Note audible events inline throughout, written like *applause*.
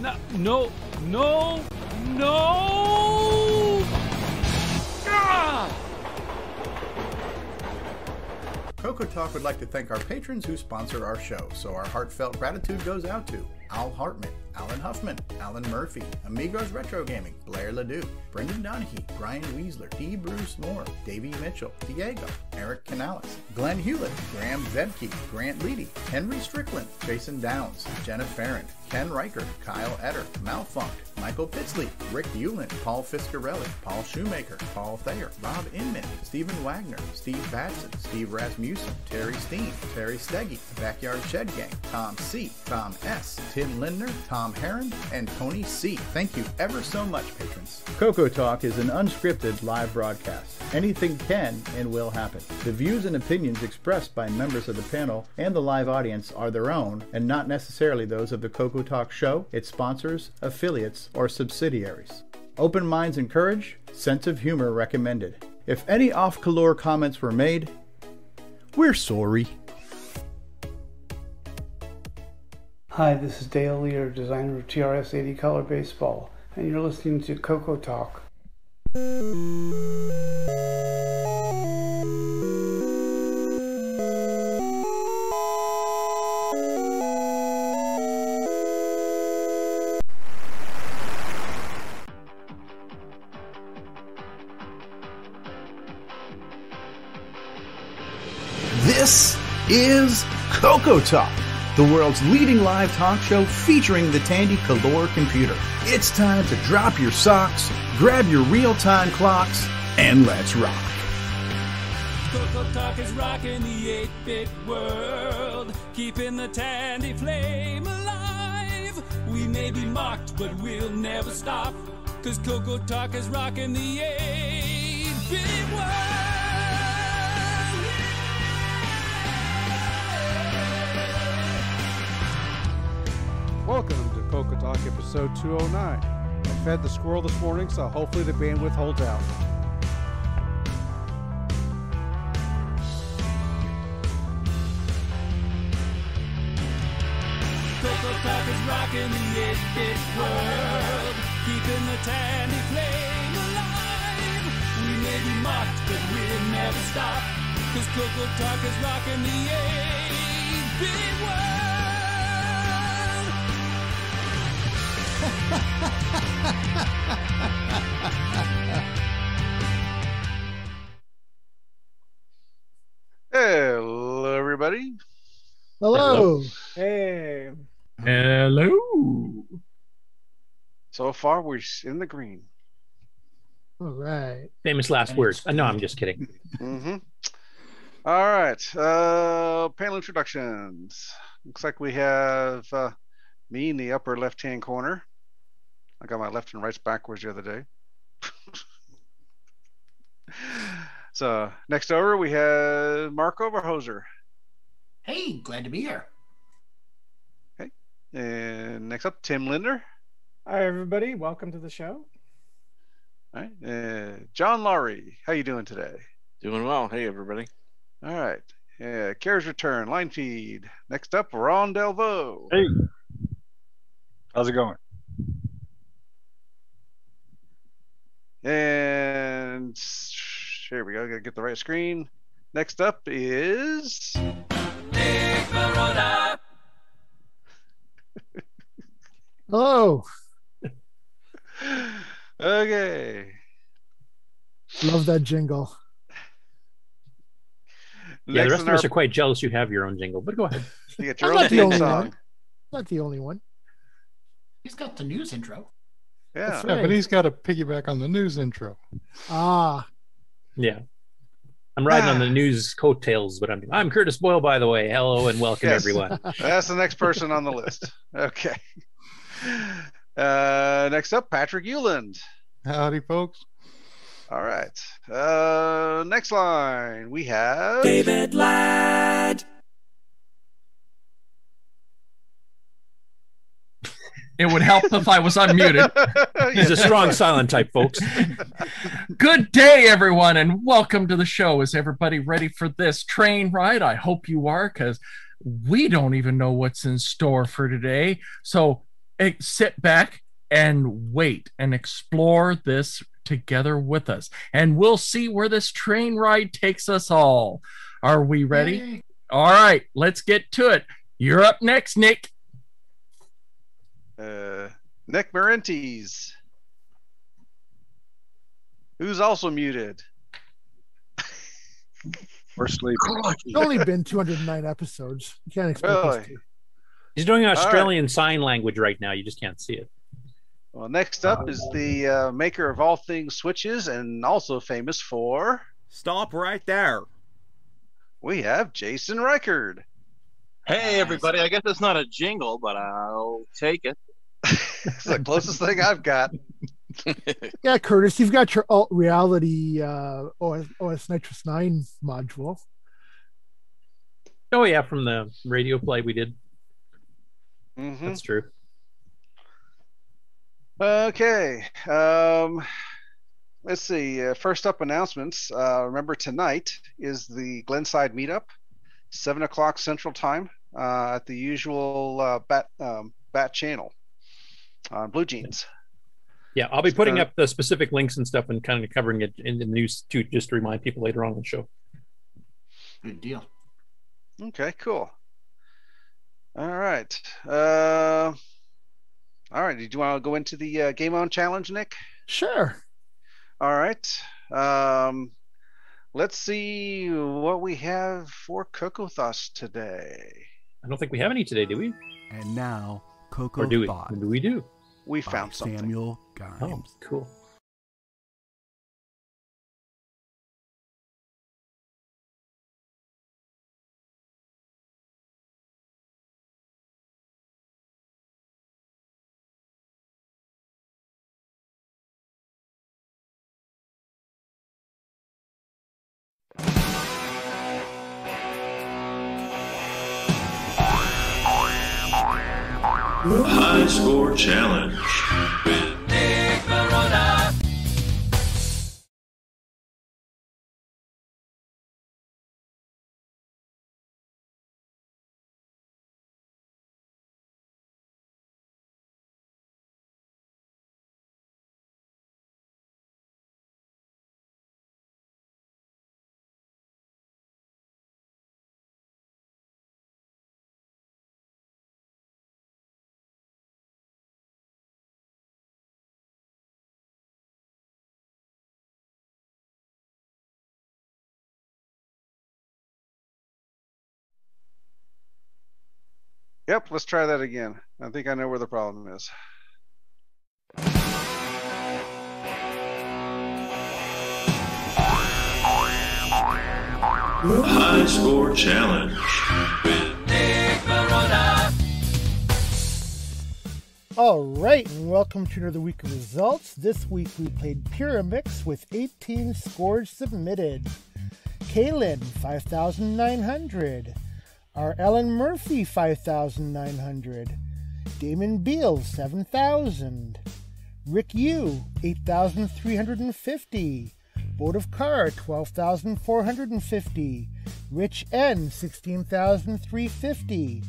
No, no, no, no! Ah! Coco Talk would like to thank our patrons who sponsor our show, so our heartfelt gratitude goes out to Al Hartman, Alan Huffman, Alan Murphy, Amigos Retro Gaming, Blair Ledoux, Brendan Donahue, Brian Weasler, D. Bruce Moore, Davey Mitchell, Diego, Eric Canales, Glenn Hewlett, Graham Vedke, Grant Leedy, Henry Strickland, Jason Downs, Jenna Farron, Ken Riker, Kyle Etter, Malfunk, Michael Pitsley, Rick Euland, Paul Fiscarelli, Paul Shoemaker, Paul Thayer, Bob Inman, Stephen Wagner, Steve Batson, Steve Rasmussen, Terry Steen, Terry Steggy, Backyard Shed Gang, Tom C, Tom S, Tim Lindner, Tom Heron, and Tony C. Thank you ever so much, patrons. Coco Talk is an unscripted live broadcast. Anything can and will happen. The views and opinions expressed by members of the panel and the live audience are their own and not necessarily those of the Coco Talk show, its sponsors, affiliates, or subsidiaries. Open minds encouraged, sense of humor recommended. If any off color comments were made, we're sorry. Hi, this is Dale Lear, designer of TRS 80 Color Baseball, and you're listening to Coco Talk. This is Coco Talk, the world's leading live talk show featuring the Tandy Color computer. It's time to drop your socks, grab your real time clocks, and let's rock. Coco Talk is rocking the 8-bit world, keeping the Tandy flame alive. We may be mocked, but we'll never stop, cause Coco Talk is rocking the 8-bit world. Welcome to Coco Talk episode 209. I fed the squirrel this morning, so hopefully the bandwidth holds out. Coco Talk is rocking the 8-bit world, keeping the Tandy flame alive. We may be mocked, but we'll never stop, cause Coco Talk is rocking the 8-bit world. Hello, everybody. Hello. Hey, Hello. So far, we're in the green. All right. Famous last words. Uh, no, I'm just kidding. Mm-hmm. All right. Uh, panel introductions. Looks like we have uh, me in the upper left-hand corner. I got my left and rights backwards the other day. *laughs* so next over, we have Mark Overhoser. Hey, glad to be here. And next up, Tim Lindner. Hi, everybody. Welcome to the show. All right. Uh, John Laurie. How you doing today? Doing well. Hey, everybody. All right. Yeah, Cares Return, line feed. Next up, Ron Delvaux. Hey, how's it going? And here we go. Gotta get the right screen. Next up is Nick Marotta. Hello. *laughs* Oh. okay. Love that jingle. Yeah, the rest in of us are quite jealous you have your own jingle, but go ahead. You get I'm your own not the theme only song. one. Not the only one. He's got the news intro. Yeah. That's Yeah, but he's got to piggyback on the news intro. Ah, Yeah. I'm riding on the news coattails, but I'm I'm Curtis Boyle, by the way. Hello and welcome Yes. everyone. *laughs* That's the next person on the list. Okay. Uh, next up, Patrick Euland. Howdy, folks. All right. Uh, next line, we have David Ladd. It would help if I was unmuted. *laughs* He's a strong silent type, folks. Good day, everyone, and welcome to the show. Is everybody ready for this train ride? I hope you are, because we don't even know what's in store for today. So, eh, sit back and wait and explore this together with us. And we'll see where this train ride takes us all. Are we ready? Yay. All right, let's get to it. You're up next, Nick. Uh, Nick Marentes. Who's also muted. *laughs* Or sleeping. It's only been 209 episodes. You can't expect us to. He's doing right. Australian sign language right now. You just can't see it. Well, next up is the uh, maker of all things switches and also famous for. Stop right there. We have Jason Reichard. Hey, everybody. I guess it's not a jingle, but I'll take it. It's the closest thing I've got. *laughs* Yeah, Curtis, you've got your alt reality uh, OS, OS Nitrous 9 module. Oh yeah, from the radio play we did. Mhm. That's true. Okay. Um, let's see. Uh, first up, announcements. Uh, remember, tonight is the Glenside meetup, 7 o'clock Central Time uh, at the usual uh, Bat, um, Bat channel on Blue Jeans. Yeah, I'll be putting up the specific links and stuff and kind of covering it in the news too, just to remind people later on in the show. Good deal. Okay, cool. All right. Uh, all right. Did you want to go into the uh, Game On Challenge, Nick? Sure. All right. Um, let's see what we have for Coco Thus today. I don't think we have any today, do we? And now, Coco Or do we? Thoughts Do we do? We found something. Samuel Grimes. Oh, cool. Challenge. Yep, let's try that again. I think I know where the problem is. High Score Challenge. All right, and welcome to another week of results. This week we played Pyramix with 18 scores submitted. Kaylin, 5,900. Our Ellen Murphy, 5,900. Damon Beal, 7,000. Rick Yu, 8,350. Boat of Car, 12,450. Rich N, 16,350.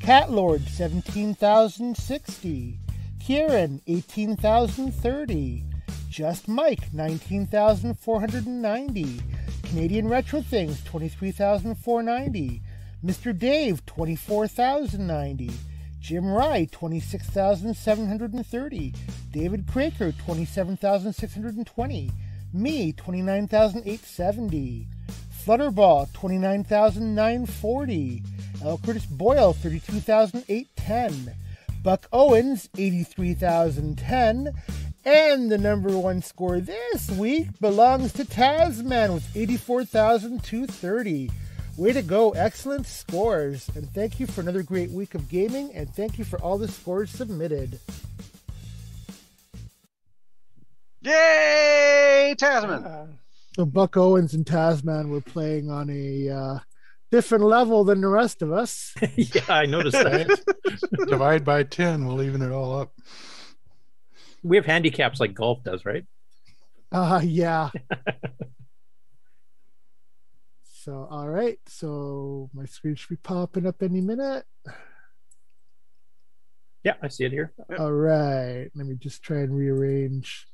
Cat Lord, 17,060. Kieran, 18,030. Just Mike, 19,490. Canadian Retro Things, 23,490. Mr. Dave, 24,090. Jim Rye, 26,730. David Craker, 27,620. Me, 29,870. Flutterball, 29,940. L. Curtis Boyle, 32,810. Buck Owens, 83,010. And the number one score this week belongs to Tasman with 84,230. Way to go, excellent scores. And thank you for another great week of gaming, and thank you for all the scores submitted. Yay, Tasman! Uh, So Buck Owens and Tasman were playing on a uh, different level than the rest of us. *laughs* yeah, I noticed that. Divide by 10, we'll even it all up. we have handicaps like golf does, right? Uh, yeah. *laughs* so, all right. So my screen should be popping up any minute. Yeah, I see it here. All right. Let me just try and rearrange.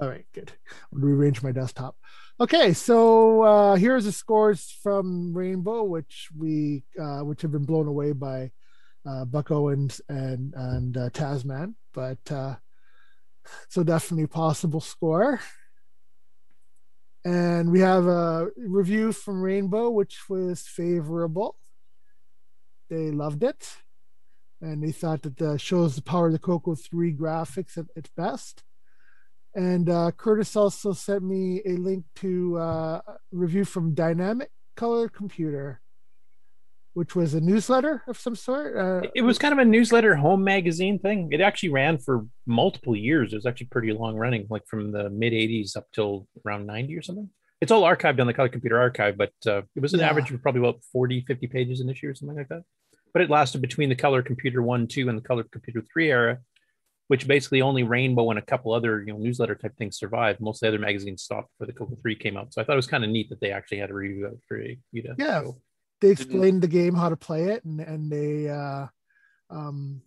All right, good. I'll rearrange my desktop. Okay, so uh, here's the scores from Rainbow, which we uh, which have been blown away by uh, Buck Owens and and uh, Tasman, but uh, so definitely possible score. And we have a review from Rainbow, which was favorable. They loved it, and they thought that the shows the power of the Coco Three graphics at its best. And uh, Curtis also sent me a link to uh, a review from Dynamic Color Computer, which was a newsletter of some sort. Uh, It was kind of a newsletter home magazine thing. It actually ran for multiple years. It was actually pretty long running, like from the mid 80s up till around 90 or something. It's all archived on the Color Computer Archive, but uh, it was an Yeah. average of probably about 40, 50 pages an issue or something like that. But it lasted between the Color Computer 1, 2, and the Color Computer 3 era, which basically only Rainbow and a couple other you know newsletter type things survived. Most of the other magazines stopped before the Coco 3 came out. So I thought it was kind of neat that they actually had a review for you to yeah, show. They explained the game, how to play it, and and they uh, um,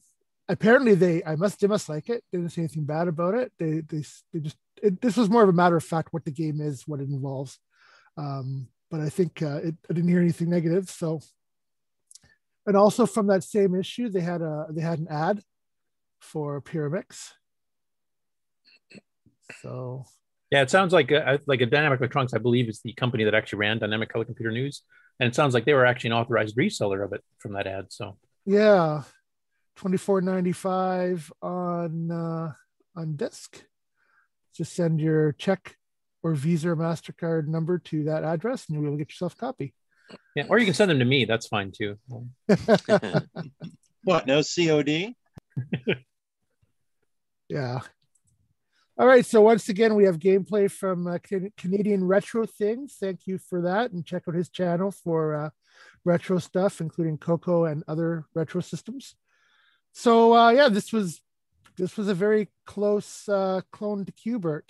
apparently they I must they must like it. They didn't say anything bad about it. They they they just it, this was more of a matter of fact what the game is, what it involves. Um, but I think uh, it, I didn't hear anything negative. So, and also from that same issue, they had a they had an ad for Pyramix. So Yeah, it sounds like a, like a Dynamic Electronics, I believe, is the company that actually ran Dynamic Color Computer News, and it sounds like they were actually an authorized reseller of it from that ad. So yeah, twenty four ninety five on uh, on disc. Just send your check or Visa or Mastercard number to that address, and you'll be able to get yourself a copy. yeah, or you can send them to me. That's fine too. *laughs* What? No COD? *laughs* Yeah. All right. So once again, we have gameplay from uh, Canadian Retro Things. Thank you for that, and check out his channel for uh, retro stuff, including Coco and other retro systems. So uh, yeah, this was this was a very close uh, clone to Qbert.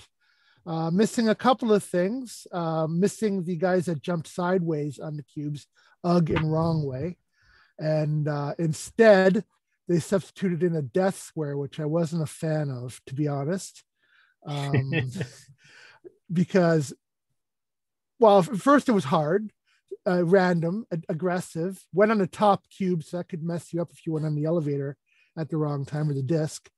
Uh, missing a couple of things. Uh, missing the guys that jumped sideways on the cubes, Ugg and Wrong Way, and uh, instead they substituted in a death square, which I wasn't a fan of, to be honest. Um, *laughs* because, well, first it was hard, uh, random, aggressive, went on the top cube, so that could mess you up if you went on the elevator at the wrong time or the disc.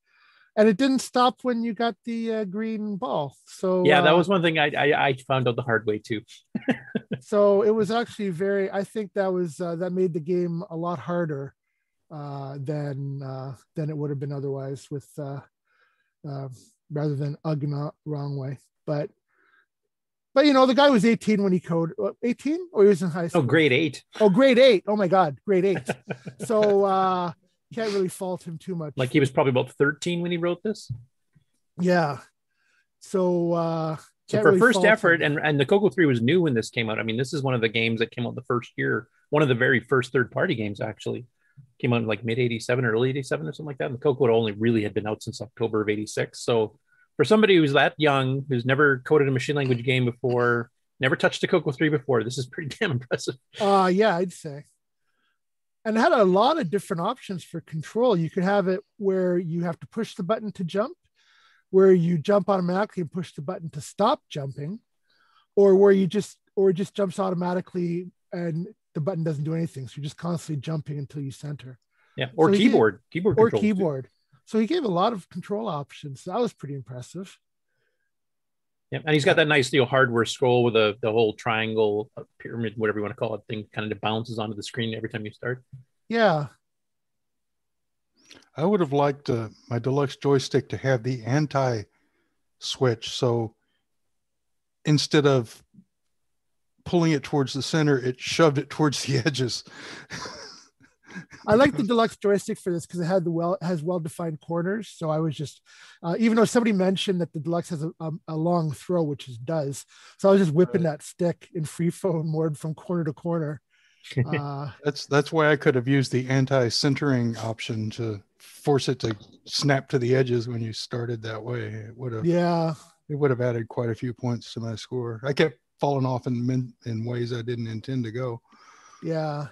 And it didn't stop when you got the uh, green ball. So yeah, that uh, was one thing I, I I found out the hard way too. *laughs* so it was actually very i think that was uh, that made the game a lot harder uh, than uh, than it would have been otherwise with uh, uh, rather than Ugna wrong way but but you know the guy was 18 when he coded 18 or he was in high school. Oh, school grade eight. oh grade eight oh my god grade eight *laughs* so uh can't really fault him too much Like he was probably about 13 when he wrote this. yeah so uh So for really first him. effort, and and the Coco 3 was new when this came out. I mean, this is one of the games that came out the first year, one of the very first third party games actually. Came out in like mid 87 or early 87 or something like that. And the Coco only really had been out since October of 86. So for somebody who's that young, who's never coded a machine language game before, never touched a Coco 3 before, this is pretty *laughs* damn impressive. Uh yeah, I'd say. And had a lot of different options for control. You could have it where you have to push the button to jump, where you jump automatically and push the button to stop jumping, or where you just or it just jumps automatically and the button doesn't do anything. So you're just constantly jumping until you center. Yeah. Or So he- keyboard. keyboard or controls, too. keyboard. So he gave a lot of control options. That was pretty impressive. Yeah, and he's got that nice you know, hardware scroll with a the whole triangle uh, pyramid, whatever you want to call it, thing kind of bounces onto the screen every time you start. Yeah. I would have liked uh, my deluxe joystick to have the anti switch. So instead of pulling it towards the center, it shoved it towards the edges. *laughs* I like the deluxe joystick for this because it had the well has well defined corners. So I was just, uh, even though somebody mentioned that the deluxe has a, a, a long throw, which it does, so I was just whipping that stick in free phone mode from corner to corner. Uh, *laughs* That's that's why I could have used the anti-centering option to force it to snap to the edges when you started that way. It would have yeah, it would have added quite a few points to my score. I kept falling off in min- in ways I didn't intend to go. yeah.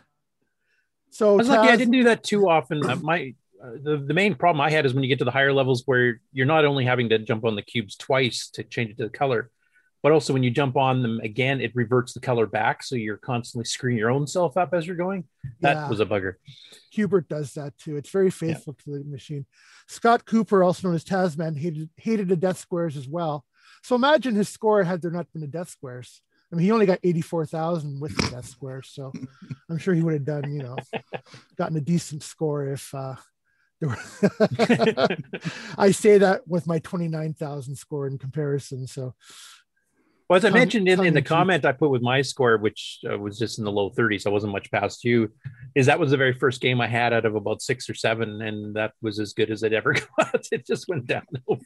So I was lucky I didn't do that too often. Uh, my uh, the the main problem I had is when you get to the higher levels where you're not only having to jump on the cubes twice to change it to the color, but also when you jump on them again, it reverts the color back, so you're constantly screwing your own self up as you're going. That Yeah. was a bugger. Qbert does that too. It's very faithful to the machine. Scott Cooper, also known as Tasman, hated hated the death squares as well. So imagine his score had there not been the death squares. I mean, he only got 84,000 with the death squares. So *laughs* I'm sure he would have done, you know, gotten a decent score if uh, there were. *laughs* I say that with my 29,000 score in comparison. So, Well, as I mentioned in, in the comment I put with my score, which uh, was just in the low 30s, I wasn't much past you, is that was the very first game I had out of about six or seven, and that was as good as it ever *laughs* got. It just went downhill.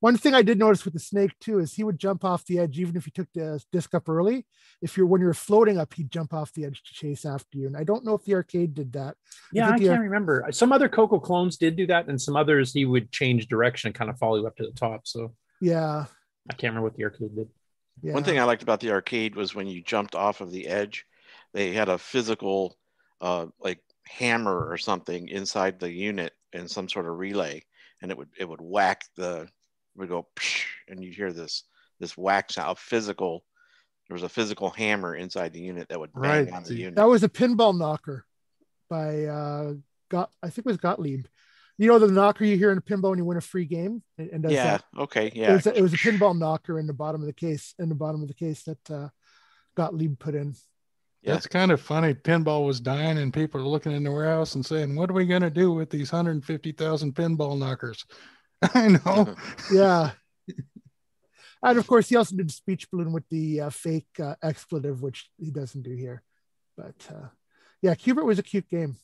One thing I did notice with the snake too is he would jump off the edge even if you took the disc up early. If you're when you're floating up, he'd jump off the edge to chase after you. And I don't know if the arcade did that. Yeah, I think the can't ar- remember. Some other Coco clones did do that, and some others he would change direction and kind of follow you up to the top. So Yeah, I can't remember what the arcade did. yeah. One thing I liked about the arcade was when you jumped off of the edge, they had a physical, uh, like hammer or something inside the unit in some sort of relay, and it would it would whack the it would go psh, and you hear this this whack sound. a Physical. There was a physical hammer inside the unit that would bang Right. on the unit. That was a pinball knocker by uh got I think it was Gottlieb. You know the knocker you hear in a pinball when you win a free game and, and yeah. that? Okay. It Yeah. was, a, it was a pinball knocker in the bottom of the case in the bottom of the case that uh Gottlieb put in. Yeah. That's kind of funny. Pinball was dying, and people are looking in the warehouse and saying, "What are we going to do with these 150,000 pinball knockers?" *laughs* I know. Yeah. *laughs* and of course, he also did speech balloon with the uh, fake uh, expletive, which he doesn't do here. But uh, yeah, Qbert was a cute game.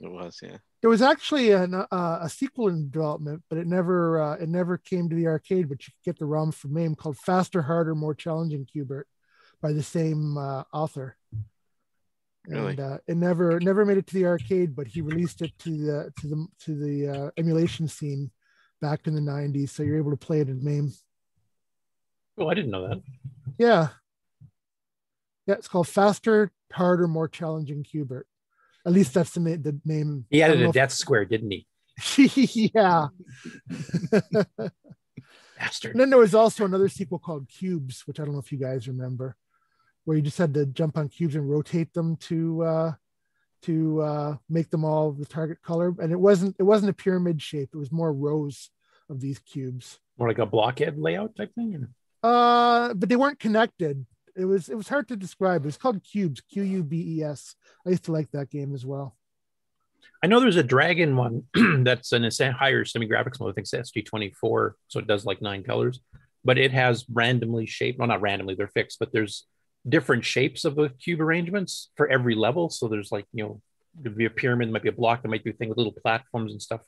It was. Yeah. There was actually an, uh, a sequel in development, but it never uh, it never came to the arcade. But you could get the ROM from MAME called Faster, Harder, More Challenging Qbert by the same uh, author. Really? And uh, it never never made it to the arcade, but he released it to the to the to the uh, emulation scene back in the '90s. So you're able to play it in MAME. Oh, I didn't know that. Yeah. Yeah, it's called Faster, Harder, More Challenging Qbert. At least that's the, na- the name. He I added a know death square, didn't he? if- *laughs* yeah. Bastard. And then there was also another sequel called Qubes, which I don't know if you guys remember, where you just had to jump on cubes and rotate them to uh, to uh, make them all the target color. And it wasn't it wasn't a pyramid shape; it was more rows of these cubes. More like a blockhead layout type thing. or- Uh, but they weren't connected. It was it was hard to describe. It was called Qubes, Q U B E S. I used to like that game as well. I know there's a dragon one *clears throat* that's an a higher semi graphics mode. I think it's SG24, so it does like nine colors, but it has randomly shaped. Well, not randomly, they're fixed, but there's different shapes of the cube arrangements for every level. So there's like you know, there'd be a pyramid, might be a block, there might be a thing with little platforms and stuff.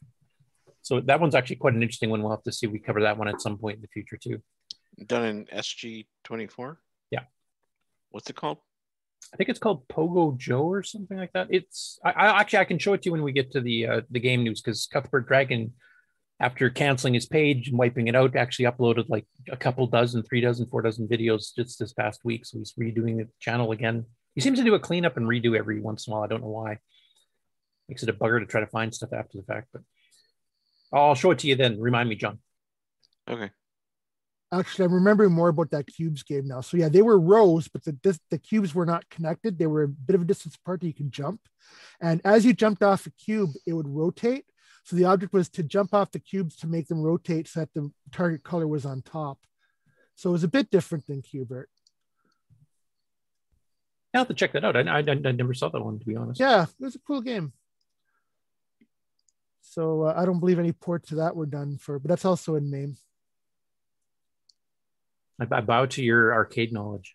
So that one's actually quite an interesting one. We'll have to see. if We cover that one at some point in the future too. Done in SG twenty four. Yeah. What's it called? I think it's called Pogo Joe or something like that. It's I, I actually I can show it to you when we get to the uh, the game news because Cuthbert Dragon, after canceling his page and wiping it out, actually uploaded like a couple dozen, three dozen, four dozen videos just this past week. So he's redoing the channel again. He seems to do a cleanup and redo every once in a while. I don't know why. Makes it a bugger to try to find stuff after the fact, but I'll show it to you then. Remind me, John. Okay. Actually, I'm remembering more about that cubes game now. So yeah, they were rows, but the this, the cubes were not connected. They were a bit of a distance apart that you could jump. And as you jumped off a cube, it would rotate. So the object was to jump off the cubes to make them rotate so that the target color was on top. So it was a bit different than Qbert. I'll have to check that out. I, I, I never saw that one to be honest. Yeah, it was a cool game. So uh, I don't believe any ports of that were done for, but that's also in MAME. I, I bow to your arcade knowledge.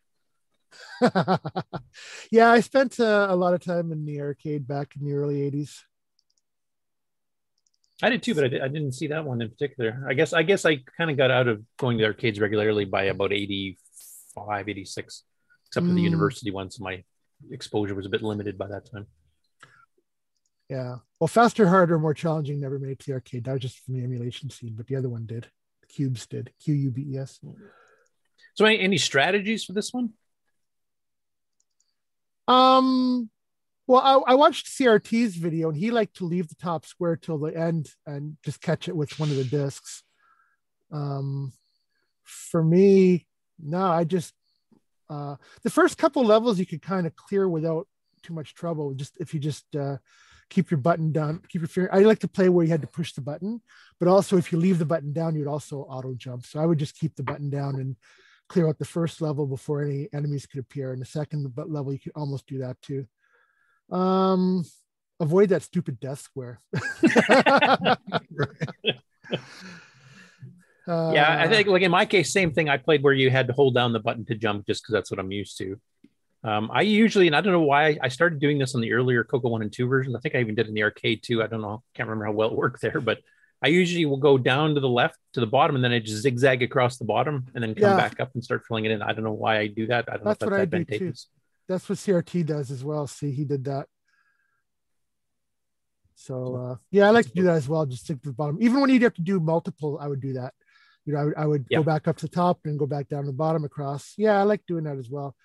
*laughs* yeah, I spent uh, a lot of time in the arcade back in the early 80s. I did too, but I, did, I didn't see that one in particular. I guess I guess I kind of got out of going to arcades regularly by about 85, 86, except for the Mm. university one. So my exposure was a bit limited by that time. Yeah. Well, faster, harder, more challenging never made it to the arcade. That was just from the emulation scene, but the other one did. The Qubes did. Q U B E S. So any, any strategies for this one? Um, Well, I, I watched CRT's video and he liked to leave the top square till the end and just catch it with one of the discs. Um, for me, no, I just uh, the first couple levels you could kind of clear without too much trouble. Just if you just uh, keep your button down, keep your finger. I like to play where you had to push the button, but also if you leave the button down, you'd also auto jump. So I would just keep the button down and clear out the first level before any enemies could appear. And the second level, you could almost do that too. Um, avoid that stupid death square. *laughs* Uh, yeah, I think like in my case, same thing. I played where you had to hold down the button to jump just because that's what I'm used to. Um, I usually, and I don't know why I started doing this on the earlier Coco one and two versions. I think I even did in the arcade too. I don't know, can't remember how well it worked there, but I usually will go down to the left to the bottom and then I just zigzag across the bottom and then come Yeah. back up and start filling it in. I don't know why I do that. I don't That's know if what that's I do too. advantageous. That's what CRT does as well. See, he did that. So uh, yeah, I like to do that as well. Just stick to the bottom. Even when you'd have to do multiple, I would do that. You know, I would, I would Yeah. go back up to the top and go back down to the bottom across. Yeah, I like doing that as well.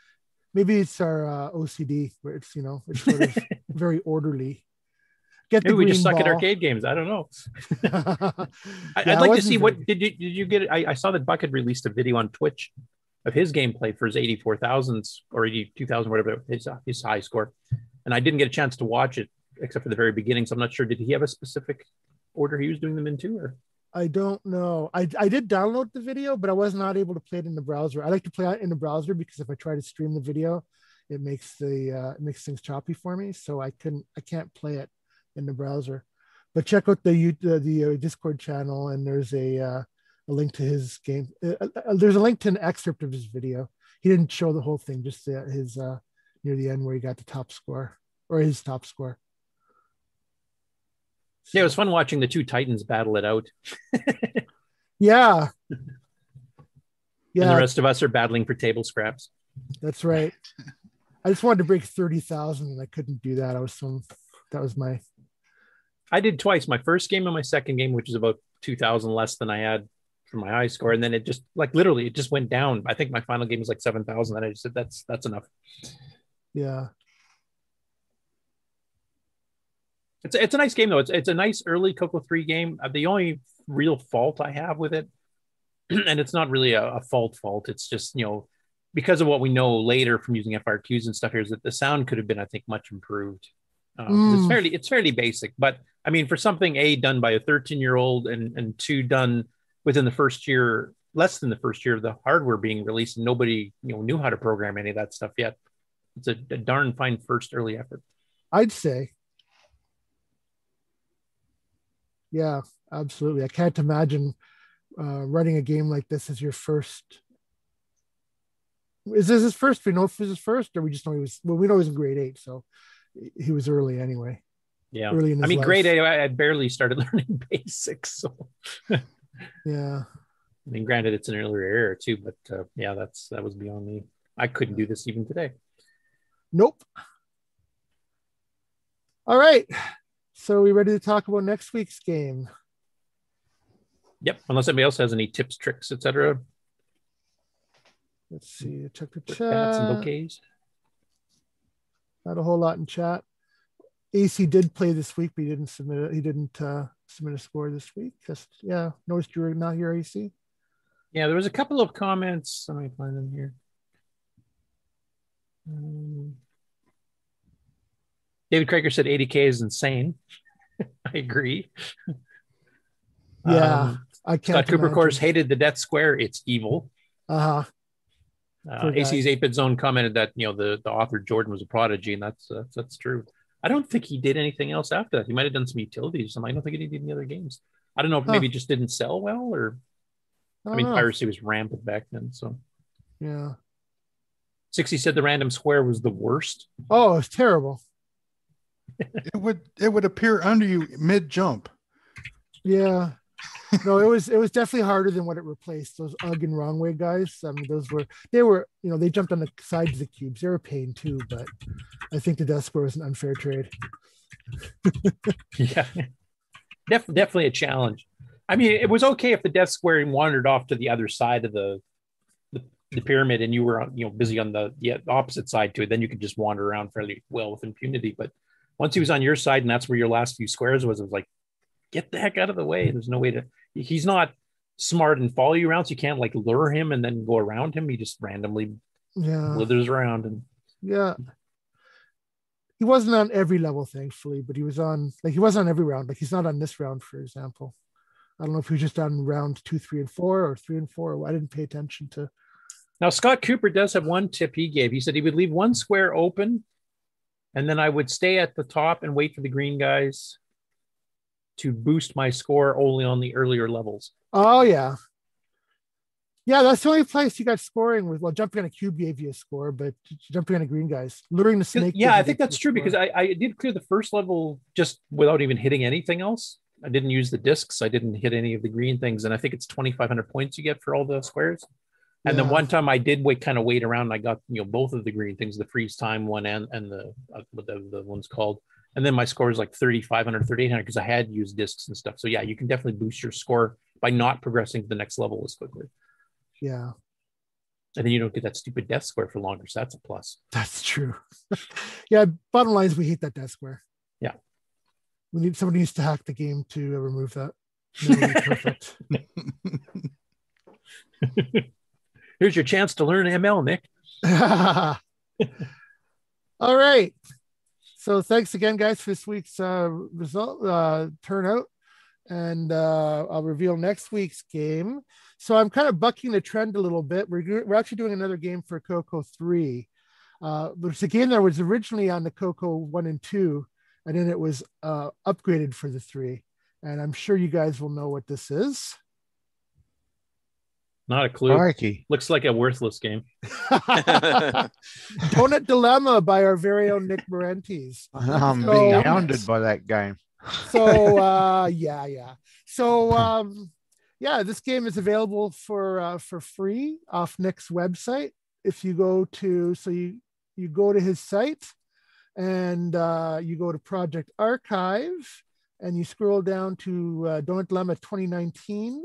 Maybe it's our uh, OCD where it's you know it's sort of *laughs* very orderly. Get the Maybe we just suck at arcade games. I don't know. *laughs* I, Yeah, I like to see what did you did you get? I, I saw that Bucket released a video on Twitch of his gameplay for his eighty four thousands or eighty two thousand, whatever his his high score, and I didn't get a chance to watch it except for the very beginning. So I'm not sure. Did he have a specific order he was doing them into, or I don't know. I, I did download the video, but I was not able to play it in the browser. I like to play it in the browser because if I try to stream the video, it makes the uh, it makes things choppy for me. So I couldn't I can't play it in the browser. But check out the the, the uh, Discord channel, and there's a uh, a link to his game. Uh, uh, there's a link to an excerpt of his video. He didn't show the whole thing, just the, his uh, near the end where he got the top score or his top score. yeah, it was fun watching the two Titans battle it out. Yeah, *laughs* Yeah. And the rest of us are battling for table scraps. That's right. *laughs* I just wanted to break 30,000 and I couldn't do that. I was so, that was my, I did twice. My first game and my second game, which is about two thousand less than I had for my high score, and then it just like literally it just went down. I think my final game was like seven thousand. And I just said that's that's enough. yeah. It's it's a nice game though. It's it's a nice early Coco three game. Uh, The only real fault I have with it, *clears throat* and it's not really a, a fault fault. It's just you know because of what we know later from using FIRQs and stuff here is that the sound could have been I think much improved. Uh, 'cause It's Mm. fairly it's fairly basic, but I mean for something a done by a 13 year old and and two done within the first year, less than the first year of the hardware being released, and nobody you know knew how to program any of that stuff yet. It's a, a darn fine first early effort. I'd say. Yeah, absolutely. I can't imagine uh, running a game like this as your first. Is this his first? We know if this is first, or we just know he was. Well, we know he was in grade eight, so he was early anyway. Yeah. Early in I mean, life. grade eight, I I barely started *laughs* learning basics. So, *laughs* Yeah. I mean, granted, it's an earlier era too, but uh, yeah, that's that was beyond me. I couldn't do this even today. Nope. All right. So we ready to talk about next week's game? Yep. Unless anybody else has any tips, tricks, etc. Let's see. Check the Bats and chat. bouquets. Not a whole lot in chat. AC did play this week, but he didn't submit it. He didn't uh, submit a score this week. Just yeah, noticed you're not here, AC. Yeah, there was a couple of comments. Let me find them here. Um, David Krager said 80k is insane. *laughs* I agree. Yeah, Um, I can't. Scott Cooper, course, hated the Death Square. It's evil. Uh huh. Uh. AC's 8-bit zone commented that you know the, the author Jordan was a prodigy, and that's uh, that's true. I don't think he did anything else after that. He might have done some utilities. or something. I don't think he did any other games. I don't know if Huh. maybe it just didn't sell well, or I I mean, know. piracy was rampant back then. So Yeah. 60 said the random square was the worst. Oh, it's terrible. *laughs* it would it would appear under you mid jump. Yeah. No, it was it was definitely harder than what it replaced. Those Ugg and wrong way guys. I mean, those were they were you know they jumped on the sides of the cubes. They were a pain too, but I think the death square was an unfair trade. *laughs* yeah, Def- definitely a challenge. I mean, it was okay if the death square wandered off to the other side of the the, the pyramid and you were you know busy on the yeah, opposite side to it, then you could just wander around fairly well with impunity. But once he was on your side and that's where your last few squares was, it was like, get the heck out of the way. There's no way to. He's not smart and follow you around, so you can't like lure him and then go around him. He just randomly Yeah. slithers around and Yeah. He wasn't on every level, thankfully, but he was on like he wasn't on every round. Like he's not on this round, for example. I don't know if he was just on round two, three, and four, or three and four. I didn't pay attention to. Now, Scott Cooper does have one tip he gave. He said he would leave one square open, and then I would stay at the top and wait for the green guys to boost my score only on the earlier levels. Oh yeah, yeah. That's the only place you got scoring with. Well, jumping on a cube gave you a score, but jumping on a green guys, luring the snake. Yeah, I think that's true score. because I, I did clear the first level just without even hitting anything else. I didn't use the discs. I didn't hit any of the green things, and I think it's twenty five hundred points you get for all the squares. And then one time I did wait, kind of wait around. I got you know both of the green things, the freeze time one and and the uh, what the, the one's called. And then my score is like 3,500, 3,800 because I had used discs and stuff. So yeah, you can definitely boost your score by not progressing to the next level as quickly. Yeah, And then you don't get that stupid death square for longer. So that's a plus. that's true. *laughs* yeah. Bottom line is we hate that death square. Yeah. We need somebody needs to hack the game to remove that. *laughs* And it'll perfect. *laughs* Here's your chance to learn ML, Nick. All right. So thanks again, guys, for this week's uh, result uh, turnout, and uh, I'll reveal next week's game. So I'm kind of bucking the trend a little bit. We're we're actually doing another game for Coco Three, uh, it's a game that was originally on the Coco One and Two, and then it was uh, upgraded for the three. And I'm sure you guys will know what this is. Not a clue. Crikey. Looks like a worthless game. *laughs* *laughs* Donut Dilemma by our very own Nick Marentes. *laughs* I'm So- being hounded by that game. so uh yeah yeah so um yeah this game is available for uh for free off nick's website if you go to so you you go to his site and uh you go to project archive and you scroll down to uh, donut dilemma 2019 and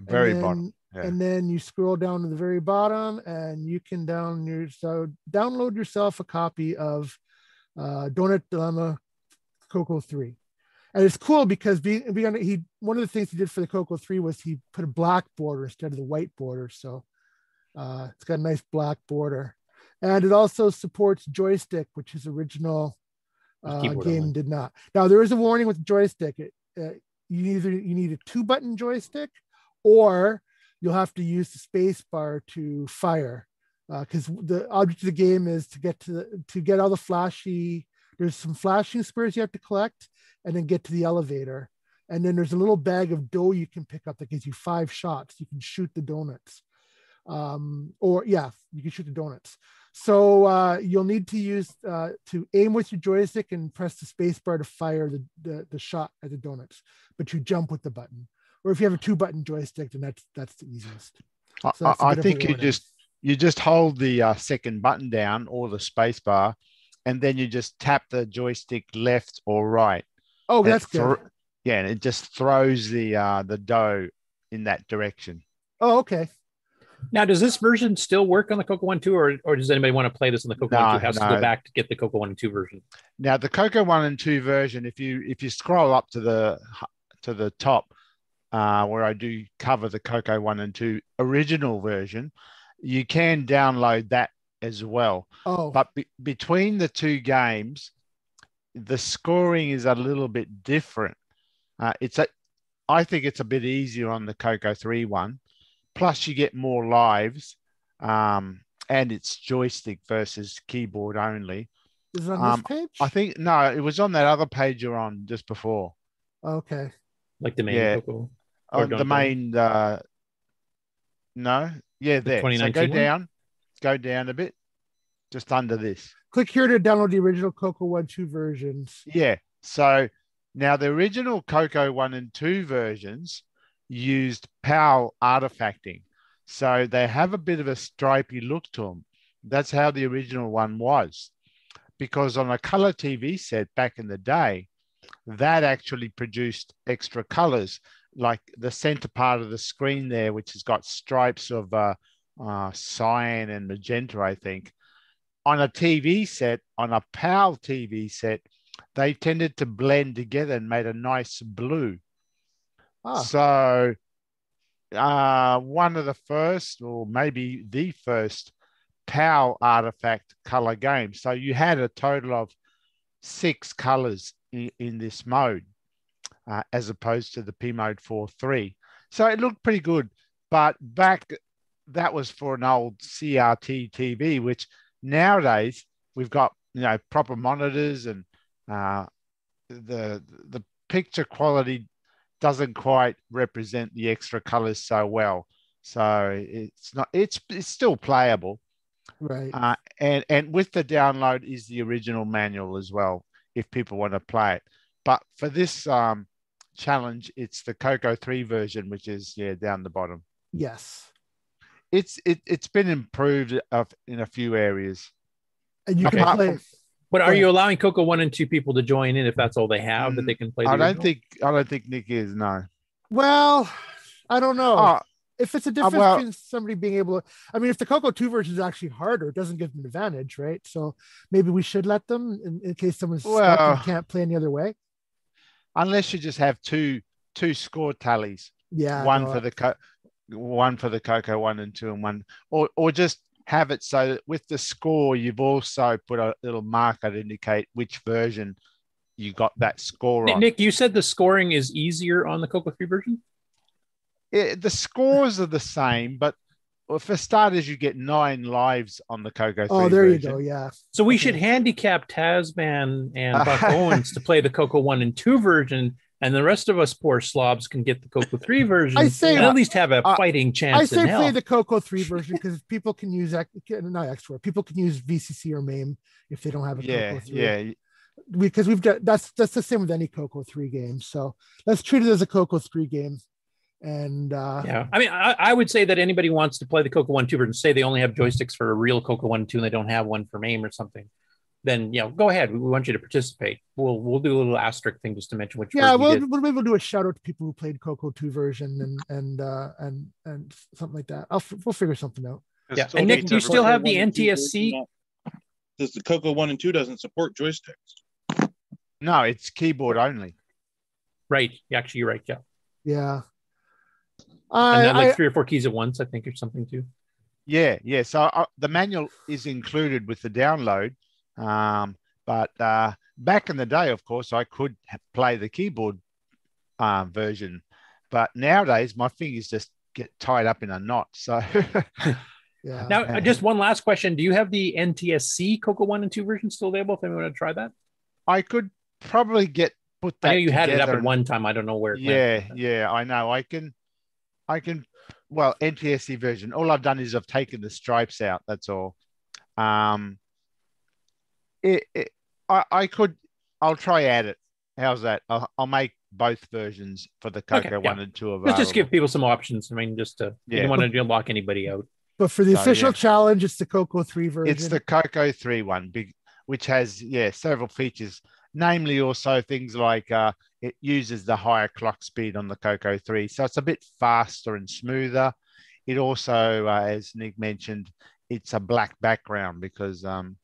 Very then- bottom. Yeah. and then you scroll down to the very bottom and you can down your, so download yourself a copy of uh, donut dilemma coco 3 and it's cool because being, being he one of the things he did for the coco 3 was he put a black border instead of the white border so uh, it's got a nice black border and it also supports joystick which his original uh, game only. did not now there is a warning with joystick it, uh, you either you need a two button joystick or you'll have to use the space bar to fire because the object of the game is to get to the, to get all the flashy there's some flashing spurs you have to collect and then get to the elevator. And then there's a little bag of dough you can pick up that gives you five shots. You can shoot the donuts. Um, or yeah you can shoot the donuts. So uh, you'll need to use uh, to aim with your joystick and press the space bar to fire the, the, the shot at the donuts. But you jump with the button or if you have a two button joystick then that's that's the easiest I, So that's a I bit of a think you warning. just you just hold the uh, second button down or the space bar, and then you just tap the joystick left or right. Oh, And it that's good. yeah, and it just throws the uh, the dough in that direction. oh okay Now, does this version still work on the Coco One Two, or or does anybody want to play this on the Coco One Two? Has to go back to get the Coco One and Two version. Now the Coco one and two version, if you if you scroll up to the to the top, uh, where I do cover the Coco one and two original version, you can download that as well. Oh, But be- between the two games, the scoring is a little bit different. Uh, it's a, I think it's a bit easier on the Coco three one. Plus, you get more lives, um, and it's joystick versus keyboard only. is it on Um, this page I think no, it was on that other page you're on just before. okay Like the main Yeah. Coco. Or On the main, uh, no, yeah, there. So go one? down, go down a bit, just under this. click here to download the original coco 1 2 versions Yeah. So now the original Coco one and two versions used PAL artifacting, so they have a bit of a stripy look to them. That's how the original one was, because on a color TV set back in the day, that actually produced extra colors, like the center part of the screen there, which has got stripes of uh, uh, cyan and magenta, I think. On a TV set, on a PAL TV set, they tended to blend together and made a nice blue. Ah. So, uh, one of the first, or maybe the first, PAL artifact color game. So you had a total of six colors in, in this mode, uh, as opposed to the P mode 4 3. So it looked pretty good. But back, that was for an old CRT TV, which nowadays we've got, you know, proper monitors and uh, the the picture quality doesn't quite represent the extra colors so well. So it's not it's it's still playable. Right. Uh, and and with the download is the original manual as well if people want to play it. But for this um, challenge, it's the Coco 3 version, which is yeah down the bottom. Yes. It's it it's been improved of, in a few areas. And you can play. But are you allowing Coco one and two people to join in if that's all they have that they mm, can play? The I don't original? think I don't think Nick is no. Well, I don't know. Oh, if it's a uh, difference well- between somebody being able to, I mean, if the Coco 2 version is actually harder, it doesn't give them an advantage, right? So maybe we should let them in, in case someone's stuck and can't play any other way. Unless you just have two two score tallies. Yeah, one no, for the co- one for the Coco one and two and one, or or just have it so that with the score you've also put a little marker to indicate which version you got that score Nick, on. Nick, you said the scoring is easier on the Coco three version. It- the scores are the same, but well, for starters, you get nine lives on the Coco. Oh, 3 there you go. Yeah. So we should handicap Tasman and Buck *laughs* Owens to play the Coco one and two version, and the rest of us poor slobs can get the Coco three version. I say- and at least have a uh, fighting chance I say in play hell. the Coco 3 version *laughs* because people can use X, not X4, people can use VCC or MAME if they don't have a Yeah, Coco 3. yeah. Because we've done that's that's the same with any Coco 3 game. So let's treat it as a Coco 3 game. And uh Yeah, I mean, I, I would say that anybody wants to play the Coco One Two version, say they only have joysticks for a real Coco One Two, and they don't have one for MAME or something. Then you know, go ahead. We, we want you to participate. We'll we'll do a little asterisk thing just to mention which. yeah, we'll, did. we'll maybe we'll do a shout out to people who played Coco 2 version and and uh and and something like that. I'll f- we'll figure something out. Yeah, and Nick, do you still have the NTSC? Because the Coco one and two doesn't support joysticks. No, it's keyboard only. Right. Actually, you're right. Yeah. Yeah. And then like I- three or four keys at once, I think, or something too. Yeah, yeah. So uh, the manual is included with the download. Um, but uh, back in the day, of course, I could play the keyboard uh, version. But nowadays, my fingers just get tied up in a knot. So, *laughs* yeah. Now, uh, just one last question: Do you have the NTSC Coco One and Two version still available? If anyone want to try that, I could probably get put that. I know you had it up at one time. I don't know where. It Yeah, went. yeah, I know. I can, I can. Well, NTSC version. All I've done is I've taken the stripes out. That's all. Um, it, it I, I could. I'll try add it. How's that? I'll, I'll make both versions for the Coco Okay, one yeah. and two available. Let's just give people some options. I mean, just to yeah. you don't want to lock anybody out. but for the So, official yeah. challenge, it's the Coco 3 version. It's the Coco 3 one, big, which has, yeah, several features, namely also things like uh, it uses the higher clock speed on the Coco 3. So it's a bit faster and smoother. It also, uh, as Nick mentioned, it's a black background because um,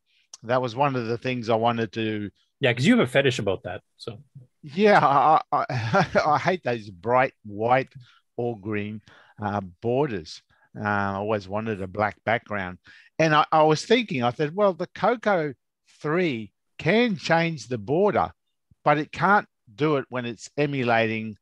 that was one of the things I wanted to. Yeah, because you have a fetish about that. So Yeah, I, I, *laughs* I hate those bright white or green uh, borders. Uh, I always wanted a black background. And I, I was thinking, I said, well, the Coco 3 can change the border, but it can't do it when it's emulating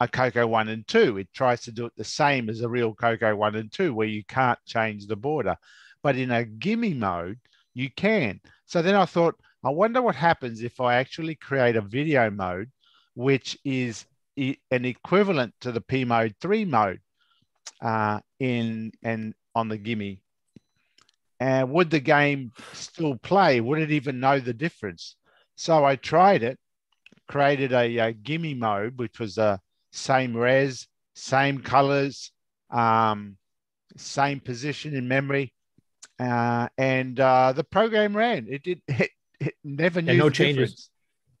a Coco 1 and 2. It tries to do it the same as a real Coco 1 and 2, where you can't change the border. But in a GIME mode, you can. So then I thought, I wonder what happens if I actually create a video mode, which is an equivalent to the P mode 3 mode uh, in and on the GIME. And would the game still play? Would it even know the difference? So I tried it, created a, a GIME mode, which was the same res, same colors, um, same position in memory, uh, and uh, the program ran. It did. *laughs* It, it never knew And no the changes. difference.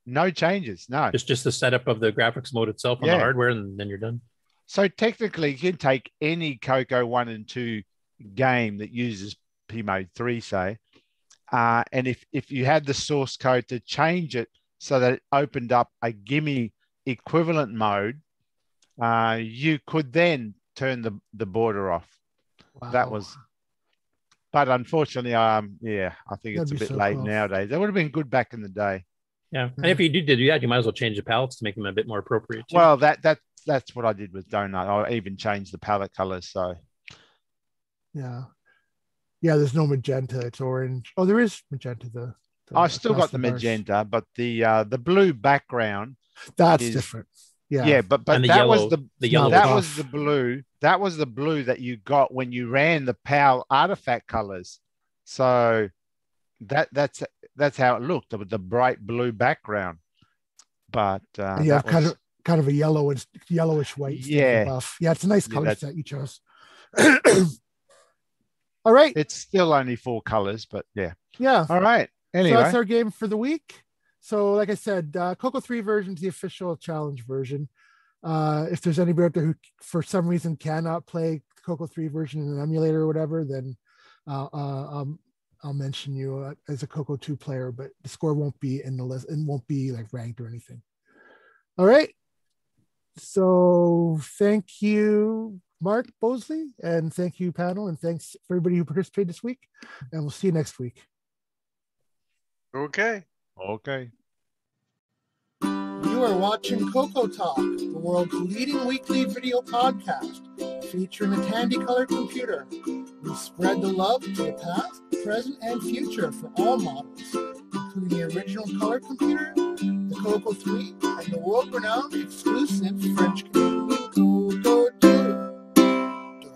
No changes. No. just just the setup of the graphics mode itself on Yeah. the hardware, and then you're done. So technically, you can take any Coco one and two game that uses P mode three, say, uh, and if if you had the source code to change it so that it opened up a GIME equivalent mode, uh, you could then turn the the border off. That was. But unfortunately, um, yeah, I think it's That'd a bit so late close. nowadays. That would have been good back in the day. Yeah, and if you did do that, you might as well change the palettes to make them a bit more appropriate. Too. Well, that that that's what I did with Donut. I even changed the palette colors. So Yeah. Yeah, there's no magenta. It's orange. Oh, there is magenta. The, the I still got the, bars. magenta, but the uh, the blue background. That's is- different. Yeah. yeah, but but And the that yellow- was the, the yellow that buff. was the blue. That was the blue that you got when you ran the PAL artifact colors. So that that's that's how it looked with the bright blue background. But uh, And you have that kind was- of kind of a yellow and yellowish white. instead of a Yeah. buff. Yeah, it's a nice color that's- set you chose. *clears throat* All right. it's still only four colors, but yeah. Yeah. All right. Anyway, So that's our game for the week. So, like I said, uh, Coco 3 version is the official challenge version. Uh, if there's anybody out there who, for some reason, cannot play Coco 3 version in an emulator or whatever, then uh, uh, um, I'll mention you uh, as a Coco 2 player, but the score won't be in the list and won't be like ranked or anything. All right. So, thank you, Mark Bosley, and thank you, panel, and thanks for everybody who *laughs* participated this week. And we'll see you next week. Okay. Okay. You are watching Coco Talk, the world's leading weekly video podcast featuring the Tandy Color computer. We spread the love to the past, present, and future for all models, including the original color computer, the Coco 3, and the world-renowned exclusive French Canadian Coco 2. The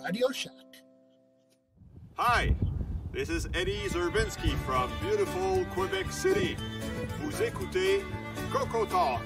Radio Shack. Hi, this is Eddie Zerbinski from beautiful Quebec City. Vous écoutez Coco Talk.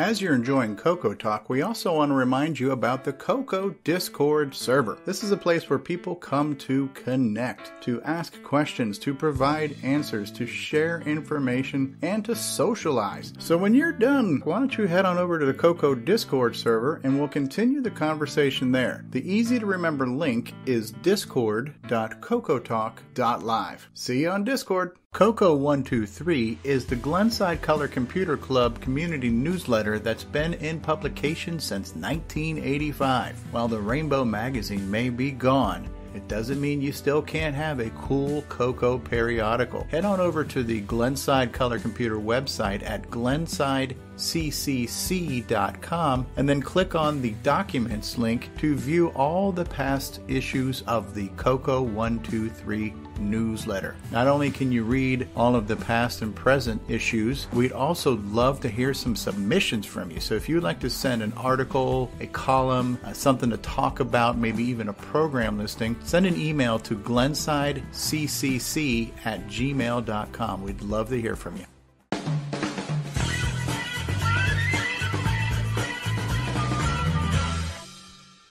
As you're enjoying Coco Talk, we also want to remind you about the Coco Discord server. This is a place where people come to connect, to ask questions, to provide answers, to share information, and to socialize. So when you're done, why don't you head on over to the Coco Discord server and we'll continue the conversation there. The easy to remember link is discord.cocotalk.live. See you on Discord. Coco 123 is the Glenside Color Computer Club community newsletter that's been in publication since 1985. While the Rainbow magazine may be gone, it doesn't mean you still can't have a cool Coco periodical. Head on over to the Glenside Color Computer website at glensideccc.com and then click on the Documents link to view all the past issues of the Coco 123 newsletter. Not only can you read all of the past and present issues, we'd also love to hear some submissions from you. So if you'd like to send an article, a column, uh, something to talk about, maybe even a program listing, send an email to glensideccc at gmail.com. We'd love to hear from you.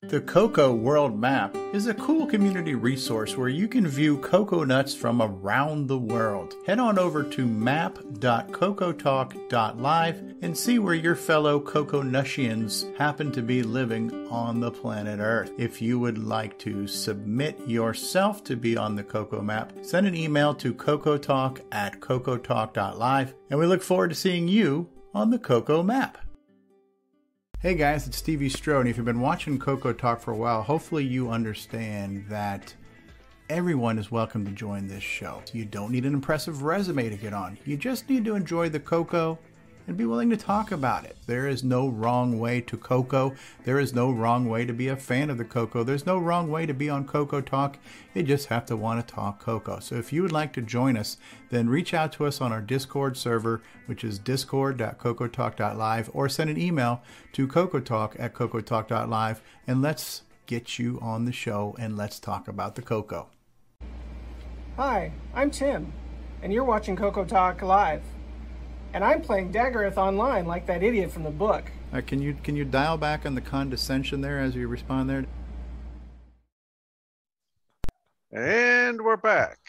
The Coco World Map is a cool community resource where you can view cocoa nuts from around the world. Head on over to map.cocotalk.live and see where your fellow Coconutians happen to be living on the planet Earth. If you would like to submit yourself to be on the Coco Map, send an email to cocotalk at cocotalk.live and we look forward to seeing you on the Coco Map. Hey guys, it's Stevie Strow. and If you've been watching Coco Talk for a while, hopefully you understand that everyone is welcome to join this show. You don't need an impressive resume to get on. You just need to enjoy the Coco and be willing to talk about it. There is no wrong way to Coco. There is no wrong way to be a fan of the Coco. There's no wrong way to be on Coco Talk. You just have to want to talk Coco. So if you would like to join us, then reach out to us on our Discord server, which is discord.cocotalk.live, or send an email to cocotalk at cocotalk.live, and let's get you on the show and let's talk about the Coco. Hi, I'm Tim, and you're watching Coco Talk Live. And I'm playing Daggorath online like that idiot from the book. Uh, can you can you dial back on the condescension there as you respond there? And we're back.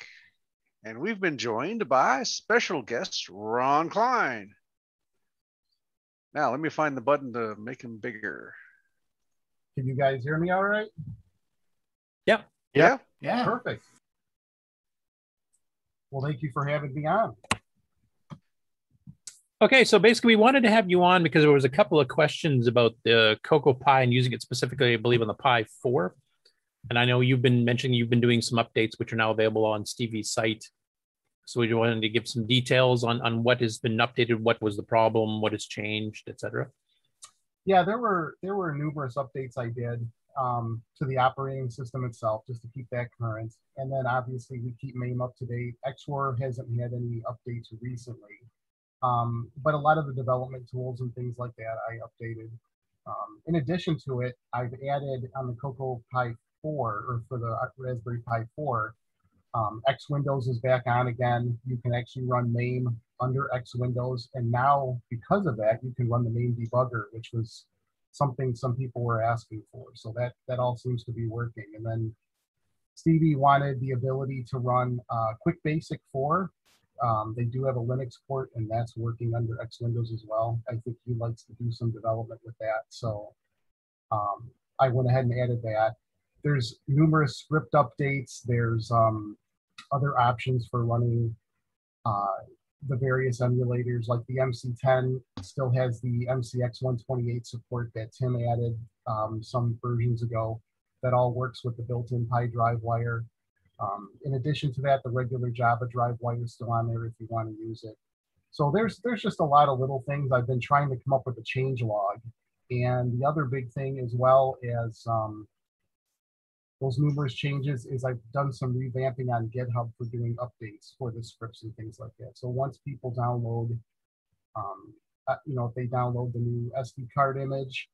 And we've been joined by special guest Ron Klein. Now let me find the button to make him bigger. Can you guys hear me all right? Yep. Yeah. Yeah. Perfect. Well, thank you for having me on. Okay, so basically, we wanted to have you on because there was a couple of questions about the Coco Pi and using it specifically, I believe, on the Pi 4. And I know you've been mentioning you've been doing some updates, which are now available on Stevie's site. So we wanted to give some details on on what has been updated, what was the problem, what has changed, etc. Yeah, there were there were numerous updates I did um, to the operating system itself just to keep that current. And then obviously we keep MAME up to date. XRoar hasn't had any updates recently, um, but a lot of the development tools and things like that I updated. Um, in addition to it, I've added on the Coco Pi 4 or for the Raspberry Pi 4, um, X Windows is back on again. You can actually run MAME under X Windows. And now, because of that, you can run the MAME debugger, which was something some people were asking for. So that, that all seems to be working. And then Stevie wanted the ability to run uh, Quick Basic 4. Um, they do have a Linux port, and that's working under X Windows as well. I think he likes to do some development with that. So um, I went ahead and added that there's numerous script updates. There's um, other options for running uh, the various emulators, like the MC10 still has the MCX128 support that Tim added um, some versions ago. That all works with the built-in PyDriveWire. Um, in addition to that, the regular Java drive wire is still on there if you want to use it. So there's there's just a lot of little things. I've been trying to come up with a change log. And the other big thing as well as um, those numerous changes is I've done some revamping on GitHub for doing updates for the scripts and things like that. So once people download, um, uh, you know, if they download the new SD card image,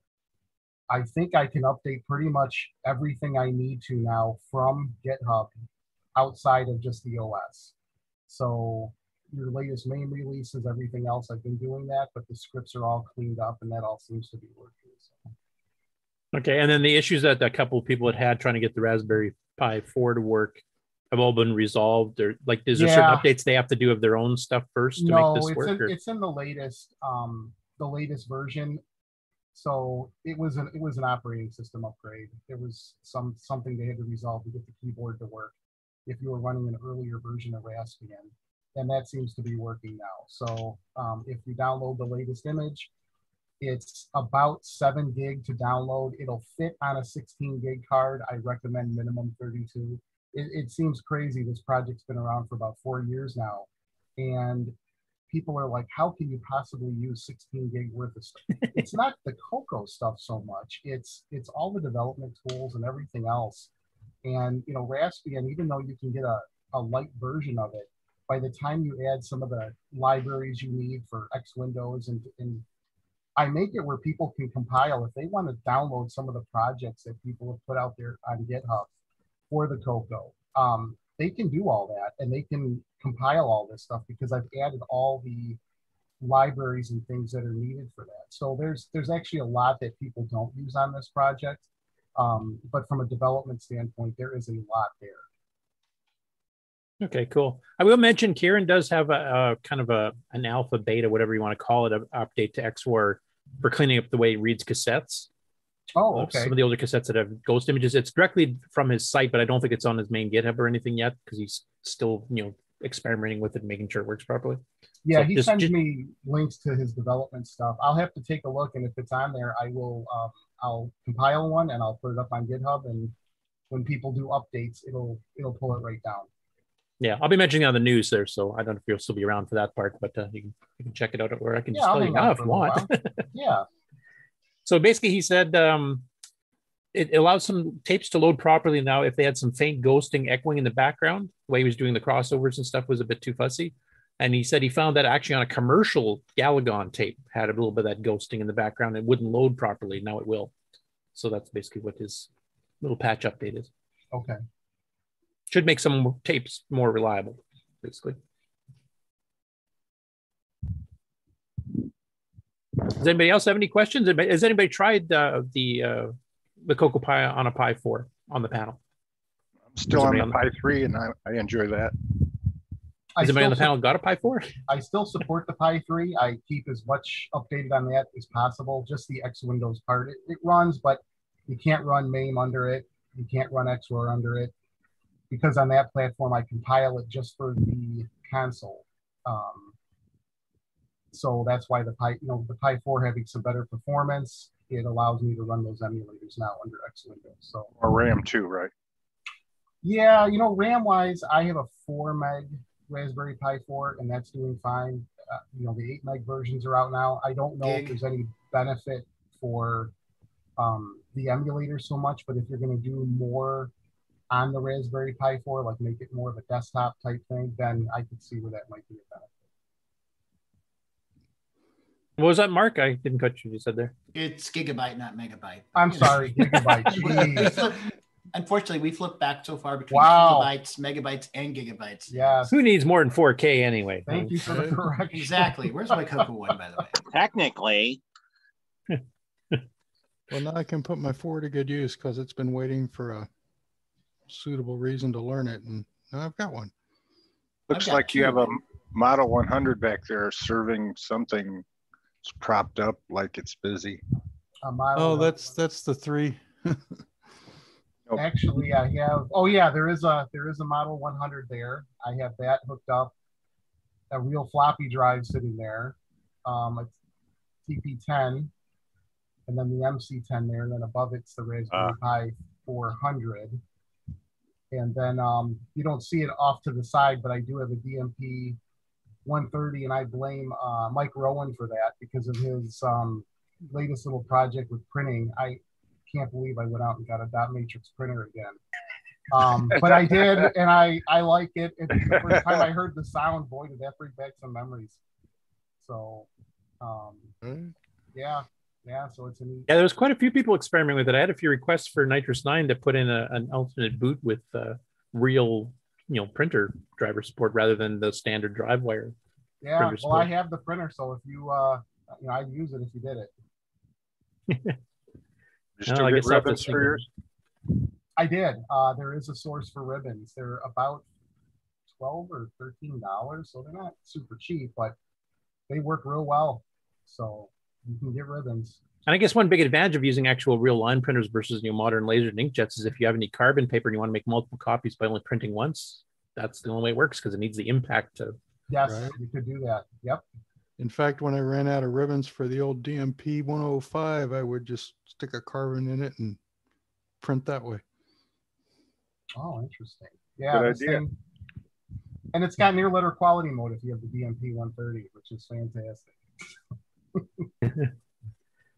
I think I can update pretty much everything I need to now from GitHub outside of just the OS. So your latest MAME releases, everything else, I've been doing that, but the scripts are all cleaned up and that all seems to be working. So. Okay, and then the issues that a couple of people had had trying to get the Raspberry Pi 4 to work have all been resolved. Or like, is there Yeah. certain updates they have to do of their own stuff first to no, make this it's work? in, or- it's in the latest um the latest version. So it was an it was an operating system upgrade. It was some something they had to resolve to get the keyboard to work if you were running an earlier version of Raspbian. And that seems to be working now. So um, if you download the latest image, it's about seven gig to download. It'll fit on a 16 gig card. I recommend minimum 32. It, it seems crazy. This project's been around for about four years now. And people are like, how can you possibly use 16 gig worth of stuff? *laughs* it's not the Coco stuff so much. It's it's all the development tools and everything else. And you know, Raspbian, even though you can get a, a light version of it, by the time you add some of the libraries you need for X Windows and, and I make it where people can compile if they want to download some of the projects that people have put out there on GitHub for the Coco. Um, they can do all that and they can compile all this stuff because I've added all the libraries and things that are needed for that. So there's there's actually a lot that people don't use on this project. Um, but from a development standpoint, there is a lot there. Okay, cool. I will mention Ciaran does have a, a kind of a an alpha beta, whatever you want to call it, an update to XRoar for cleaning up the way it reads cassettes. Oh, Uh, okay. Some of the older cassettes that have ghost images. It's directly from his site, but I don't think it's on his main GitHub or anything yet because he's still, you know, experimenting with it, and making sure it works properly. Yeah, So he sends just- me links to his development stuff. I'll have to take a look, and if it's on there, I will. Um, I'll compile one and I'll put it up on GitHub. And when people do updates, it'll it'll pull it right down. Yeah, I'll be mentioning on the news there, so I don't know if you'll still be around for that part, but uh, you, can, you can check it out at where I can Yeah, just I'll tell you now if you want. *laughs* Yeah. So basically, he said um, it allows some tapes to load properly now if they had some faint ghosting, echoing in the background. The way he was doing the crossovers and stuff was a bit too fussy. And he said he found that actually on a commercial Galagon tape had a little bit of that ghosting in the background. It wouldn't load properly. Now it will. So that's basically what his little patch update is. Okay. Should make some tapes more reliable, basically. Does anybody else have any questions? Has anybody tried uh, the uh, the Coco Pi on a Pi 4 on the panel? I'm still Is on anybody the Pi 3, and I, I enjoy that. Has anybody on the still panel got a Pi 4? *laughs* I still support the Pi 3. I keep as much updated on that as possible. Just the X Windows part. It, it runs, but you can't run MAME under it. You can't run XRoar under it. Because on that platform, I compile it just for the console. Um, so that's why the Pi, you know, the Pi 4 having some better performance, it allows me to run those emulators now under X Windows. So Or RAM too, right? yeah, you know, RAM wise, I have a four meg Raspberry Pi 4, and that's doing fine. Uh, you know, the eight meg versions are out now. I don't know if there's any benefit for um, the emulator so much, but if you're going to do more on the Raspberry Pi 4, like make it more of a desktop type thing, then I could see where that might be a benefit. What was that, Mark? I didn't catch what you said there. It's gigabyte, not megabyte. I'm sorry, *laughs* gigabyte. *laughs* Jeez. Flip- Unfortunately, we flipped back so far between Wow. kilobytes, megabytes, and gigabytes. Yes. Who needs more than 4K anyway? Thank you for the correction. Exactly. Where's my Coco one, by the way? *laughs* Technically, *laughs* Well, now I can put my four to good use because it's been waiting for a suitable reason to learn it, and now I've got one. Looks got like you have a Model 100 back there serving something it's propped up like it's busy. Oh, that's that's the three. *laughs* Actually, I have. Oh yeah, there is a there is a Model 100 there. I have that hooked up. A real floppy drive sitting there. Um, a TP10, and then the MC10 there, and then above it's the Raspberry Pi 400. And then um, you don't see it off to the side, but I do have a DMP 130, and I blame uh, Mike Rowan for that because of his um, latest little project with printing. I can't believe I went out and got a dot matrix printer again. Um, but I did, *laughs* and I I like it. It's the first time I heard the sound. Boy, did that bring back some memories. So, um, yeah, yeah. So it's a neat. Yeah, there was quite a few people experimenting with it. I had a few requests for NitrOS-9 to put in a, an alternate boot with uh, real, you know, printer driver support rather than the standard drive wire. Yeah, printer well, I have the printer, so if you, uh, you know, I'd use it if you did it. *laughs* You No, still I get guess I'll have to ribbons for yours? I did. Uh, there is a source for ribbons. They're about twelve or thirteen dollars, so they're not super cheap, but they work real well. So you can get ribbons. And I guess one big advantage of using actual real line printers versus you know, modern laser and inkjets is if you have any carbon paper and you want to make multiple copies by only printing once, that's the only way it works because it needs the impact to. Yes, Right. you could do that. Yep. In fact, when I ran out of ribbons for the old DMP 105, I would just stick a carbon in it and print that way. Oh, interesting. Yeah, Good idea. thing- and it's got near letter quality mode if you have the DMP 130, which is fantastic. *laughs*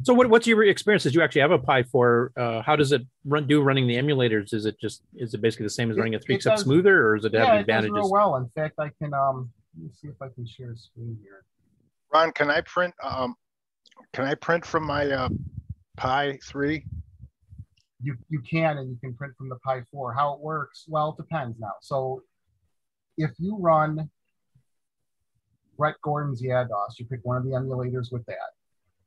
So what, what's your experience? Did you actually have a Pi 4? Uh, how does it run do running the emulators? Is it just is it basically the same as It- running a it three step does- smoother or does it yeah, have it does advantages? real well. In fact, I can um let me see if I can share a screen here. Ron, can I print, um, can I print from my, uh, Pi 3? You you can and you can print from the Pi 4. How it works? Well, it depends now. So if you run Brett Gordon's YADOS, you pick one of the emulators with that.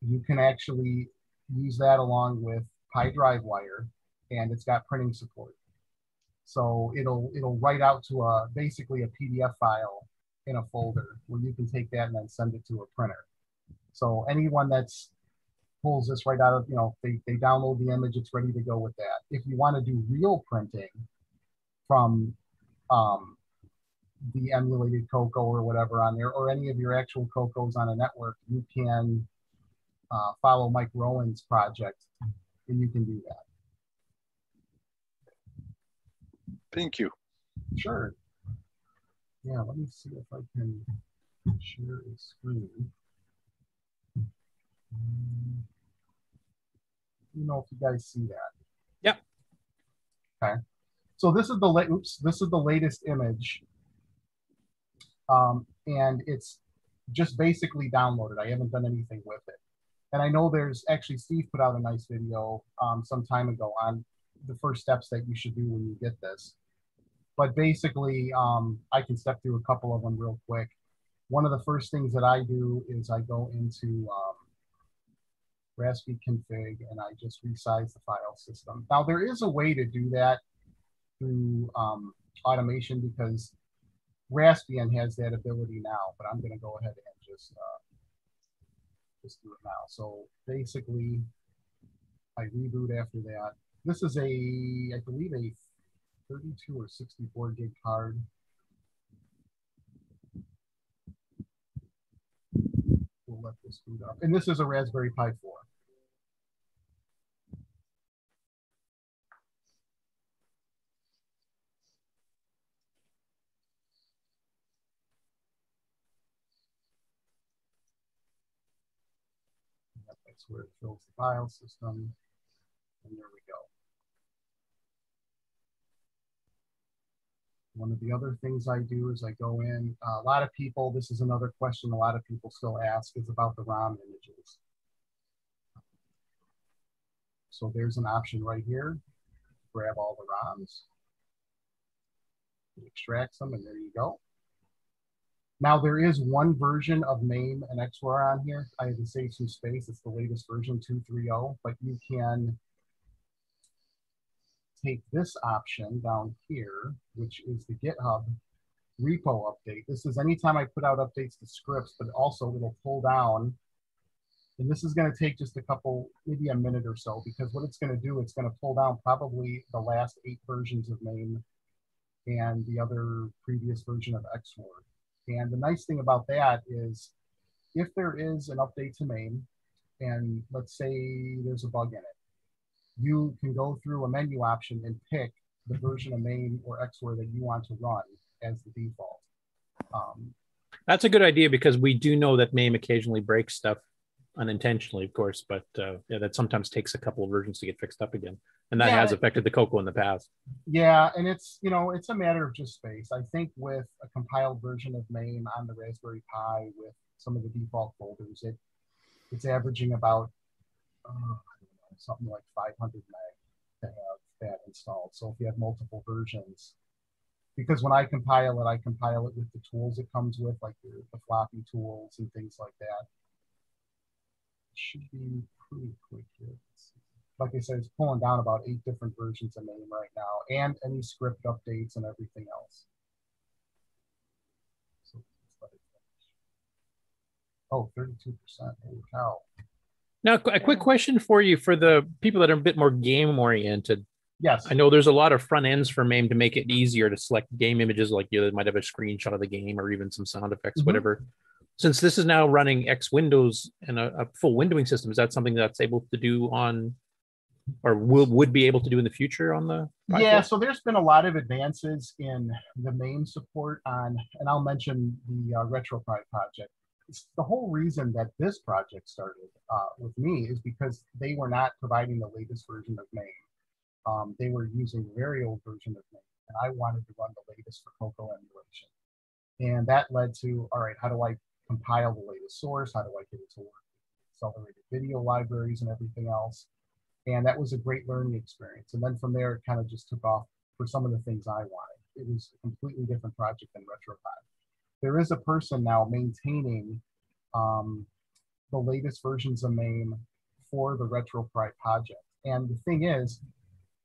You can actually use that along with PyDriveWire, and it's got printing support. So it'll it'll write out to a basically a PDF file in a folder where you can take that and then send it to a printer. So anyone that's pulls this right out of you know they, they download the image, it's ready to go with that. If you want to do real printing from um, the emulated Coco or whatever on there, or any of your actual Cocos on a network, you can uh, follow Mike Rowan's project, and you can do that. Thank you. Sure. Yeah, let me see if I can share a screen. Um, You know if you guys see that. Yep. Okay. So this is the la- oops, this is the latest image. Um, and it's just basically downloaded. I haven't done anything with it. And I know there's actually Steve put out a nice video um, some time ago on the first steps that you should do when you get this. But basically, um, I can step through a couple of them real quick. One of the first things that I do is I go into um, config and I just resize the file system. Now there is a way to do that through um, automation because Raspbian has that ability now, but I'm going to go ahead and just uh, just do it now. So basically, I reboot after that. This is a, I believe, a 32 or 64 gig card. We'll let this boot up. And this is a Raspberry Pi 4. That's where it fills the file system. And there we go. One of the other things I do is I go in, uh, a lot of people, this is another question a lot of people still ask, is about the ROM images. So there's an option right here. Grab all the ROMs. It extracts them, and there you go. Now there is one version of MAME and XRoar on here. I had to save some space. It's the latest version 2.3.0, but you can take this option down here, which is the GitHub repo update. This is anytime I put out updates to scripts, but also it'll pull down. And this is going to take just a couple, maybe a minute or so, because what it's going to do, it's going to pull down probably the last eight versions of MAME and the other previous version of XRoar. And the nice thing about that is if there is an update to MAME, and let's say there's a bug in it, you can go through a menu option and pick the version of MAME or XRoar that you want to run as the default. Um, That's a good idea because we do know that MAME occasionally breaks stuff unintentionally, of course, but uh, yeah, that sometimes takes a couple of versions to get fixed up again, and that Yeah. has affected the Coco in the past. yeah, and it's you know it's a matter of just space. I think with a compiled version of MAME on the Raspberry Pi with some of the default folders, it it's averaging about uh, I don't know, something like 500 meg to have that installed. So if you have multiple versions, because when I compile it, I compile it with the tools it comes with, like the, the floppy tools and things like that. It should be pretty quick here. Like I said, it's pulling down about eight different versions of MAME right now, and any script updates and everything else. So. Oh, 32%. Holy cow. Now, a quick question for you for the people that are a bit more game oriented. Yes. I know there's a lot of front ends for MAME to make it easier to select game images, like you might have a screenshot of the game or even some sound effects, Mhm. whatever. Since this is now running X Windows and a, a full windowing system, is that something that's able to do on, or will would be able to do in the future on the? Yeah, 4? so there's been a lot of advances in the MAME support on, and I'll mention the uh, RetroPie project. The whole reason that this project started uh, with me is because they were not providing the latest version of MAME. Um, they were using a very old version of MAME, and I wanted to run the latest for Coco emulation. And that led to, all right, how do I compile the latest source? How do I get it to work? Accelerated video libraries and everything else. And that was a great learning experience. And then from there, it kind of just took off for some of the things I wanted. It was a completely different project than RetroPie. There is a person now maintaining um, the latest versions of MAME for the RetroPie project. And the thing is,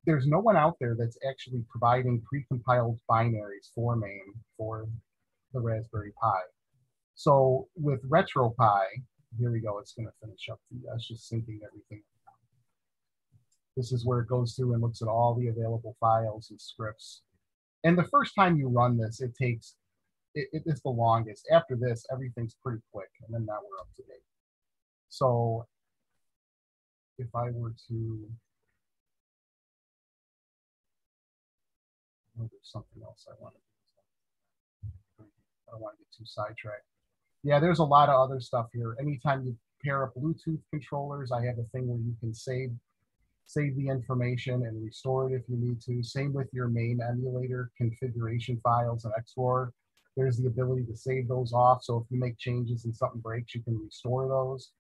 there's no one out there that's actually providing pre-compiled binaries for MAME for the Raspberry Pi. So with RetroPie, here we go. It's to finish up. The, it's just syncing everything. This is where it goes through and looks at all the available files and scripts. And the first time you run this, it takes it, it is the longest. After this, everything's pretty quick, and then now we're up to date. So if I were to oh, there's something else I want to do. I don't want to get too sidetracked. Yeah, there's a lot of other stuff here. Anytime you pair up Bluetooth controllers, I have a thing where you can save save the information and restore it if you need to. Same with your MAME emulator configuration files and XRoar. There's the ability to save those off. So if you make changes and something breaks, you can restore those.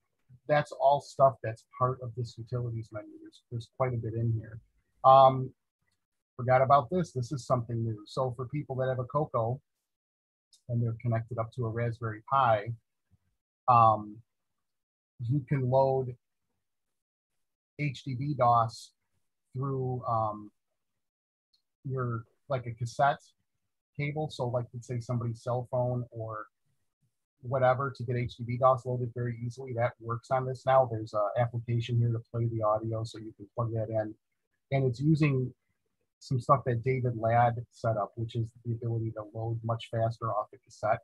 That's all stuff that's part of this utilities menu. There's, there's quite a bit in here. Um, forgot about this. This is something new. So for people that have a Coco and they're connected up to a Raspberry Pi, um, you can load HDB DOS through um, your like a cassette cable. So like let's say somebody's cell phone or whatever to get HDB DOS loaded very easily. That works on this now. There's an application here to play the audio, so you can plug that in, and it's using some stuff that David Ladd set up, which is the ability to load much faster off the cassette.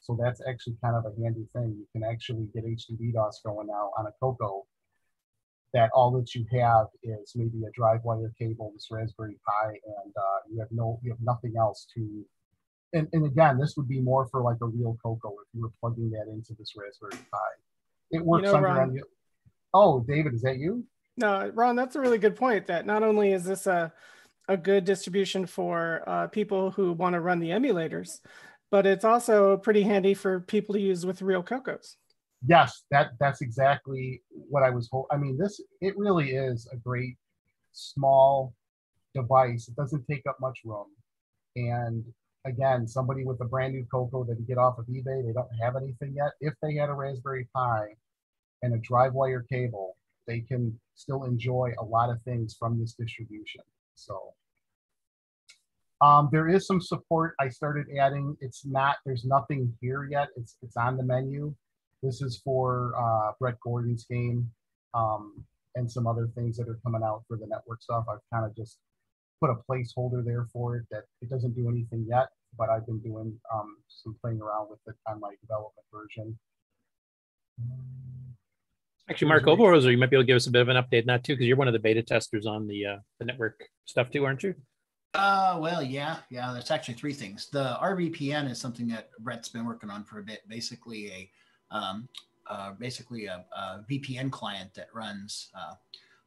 So that's actually kind of a handy thing. You can actually get HDB DOS going now on a Coco that all that you have is maybe a drive wire cable, this Raspberry Pi, and uh, you have no, you have nothing else to. And, and again, this would be more for like a real Coco if you were plugging that into this Raspberry Pi. It works know, under Ron- the. Oh, David, is that you? No, Ron, that's a really good point. That not only is this a a good distribution for uh, people who want to run the emulators, but it's also pretty handy for people to use with real Cocos. Yes, that that's exactly what I was. Ho- I mean, this it really is a great small device. It doesn't take up much room, and again, somebody with a brand new Coco that get off of eBay, they don't have anything yet. If they had a Raspberry Pi and a drive wire cable, they can still enjoy a lot of things from this distribution. So. Um, there is some support I started adding. It's not, there's nothing here yet. It's it's on the menu. This is for uh, Brett Gordon's game um, and some other things that are coming out for the network stuff. I've kind of just put a placeholder there for it that it doesn't do anything yet, but I've been doing um, some playing around with it on my development version. Actually, Mark Oberhoser, you might be able to give us a bit of an update on that too, because you're one of the beta testers on the uh, the network stuff too, aren't you? Uh, well, yeah, yeah. There's actually three things. The RVPN is something that Brett's been working on for a bit. Basically, a um, uh, basically a, a VPN client that runs uh,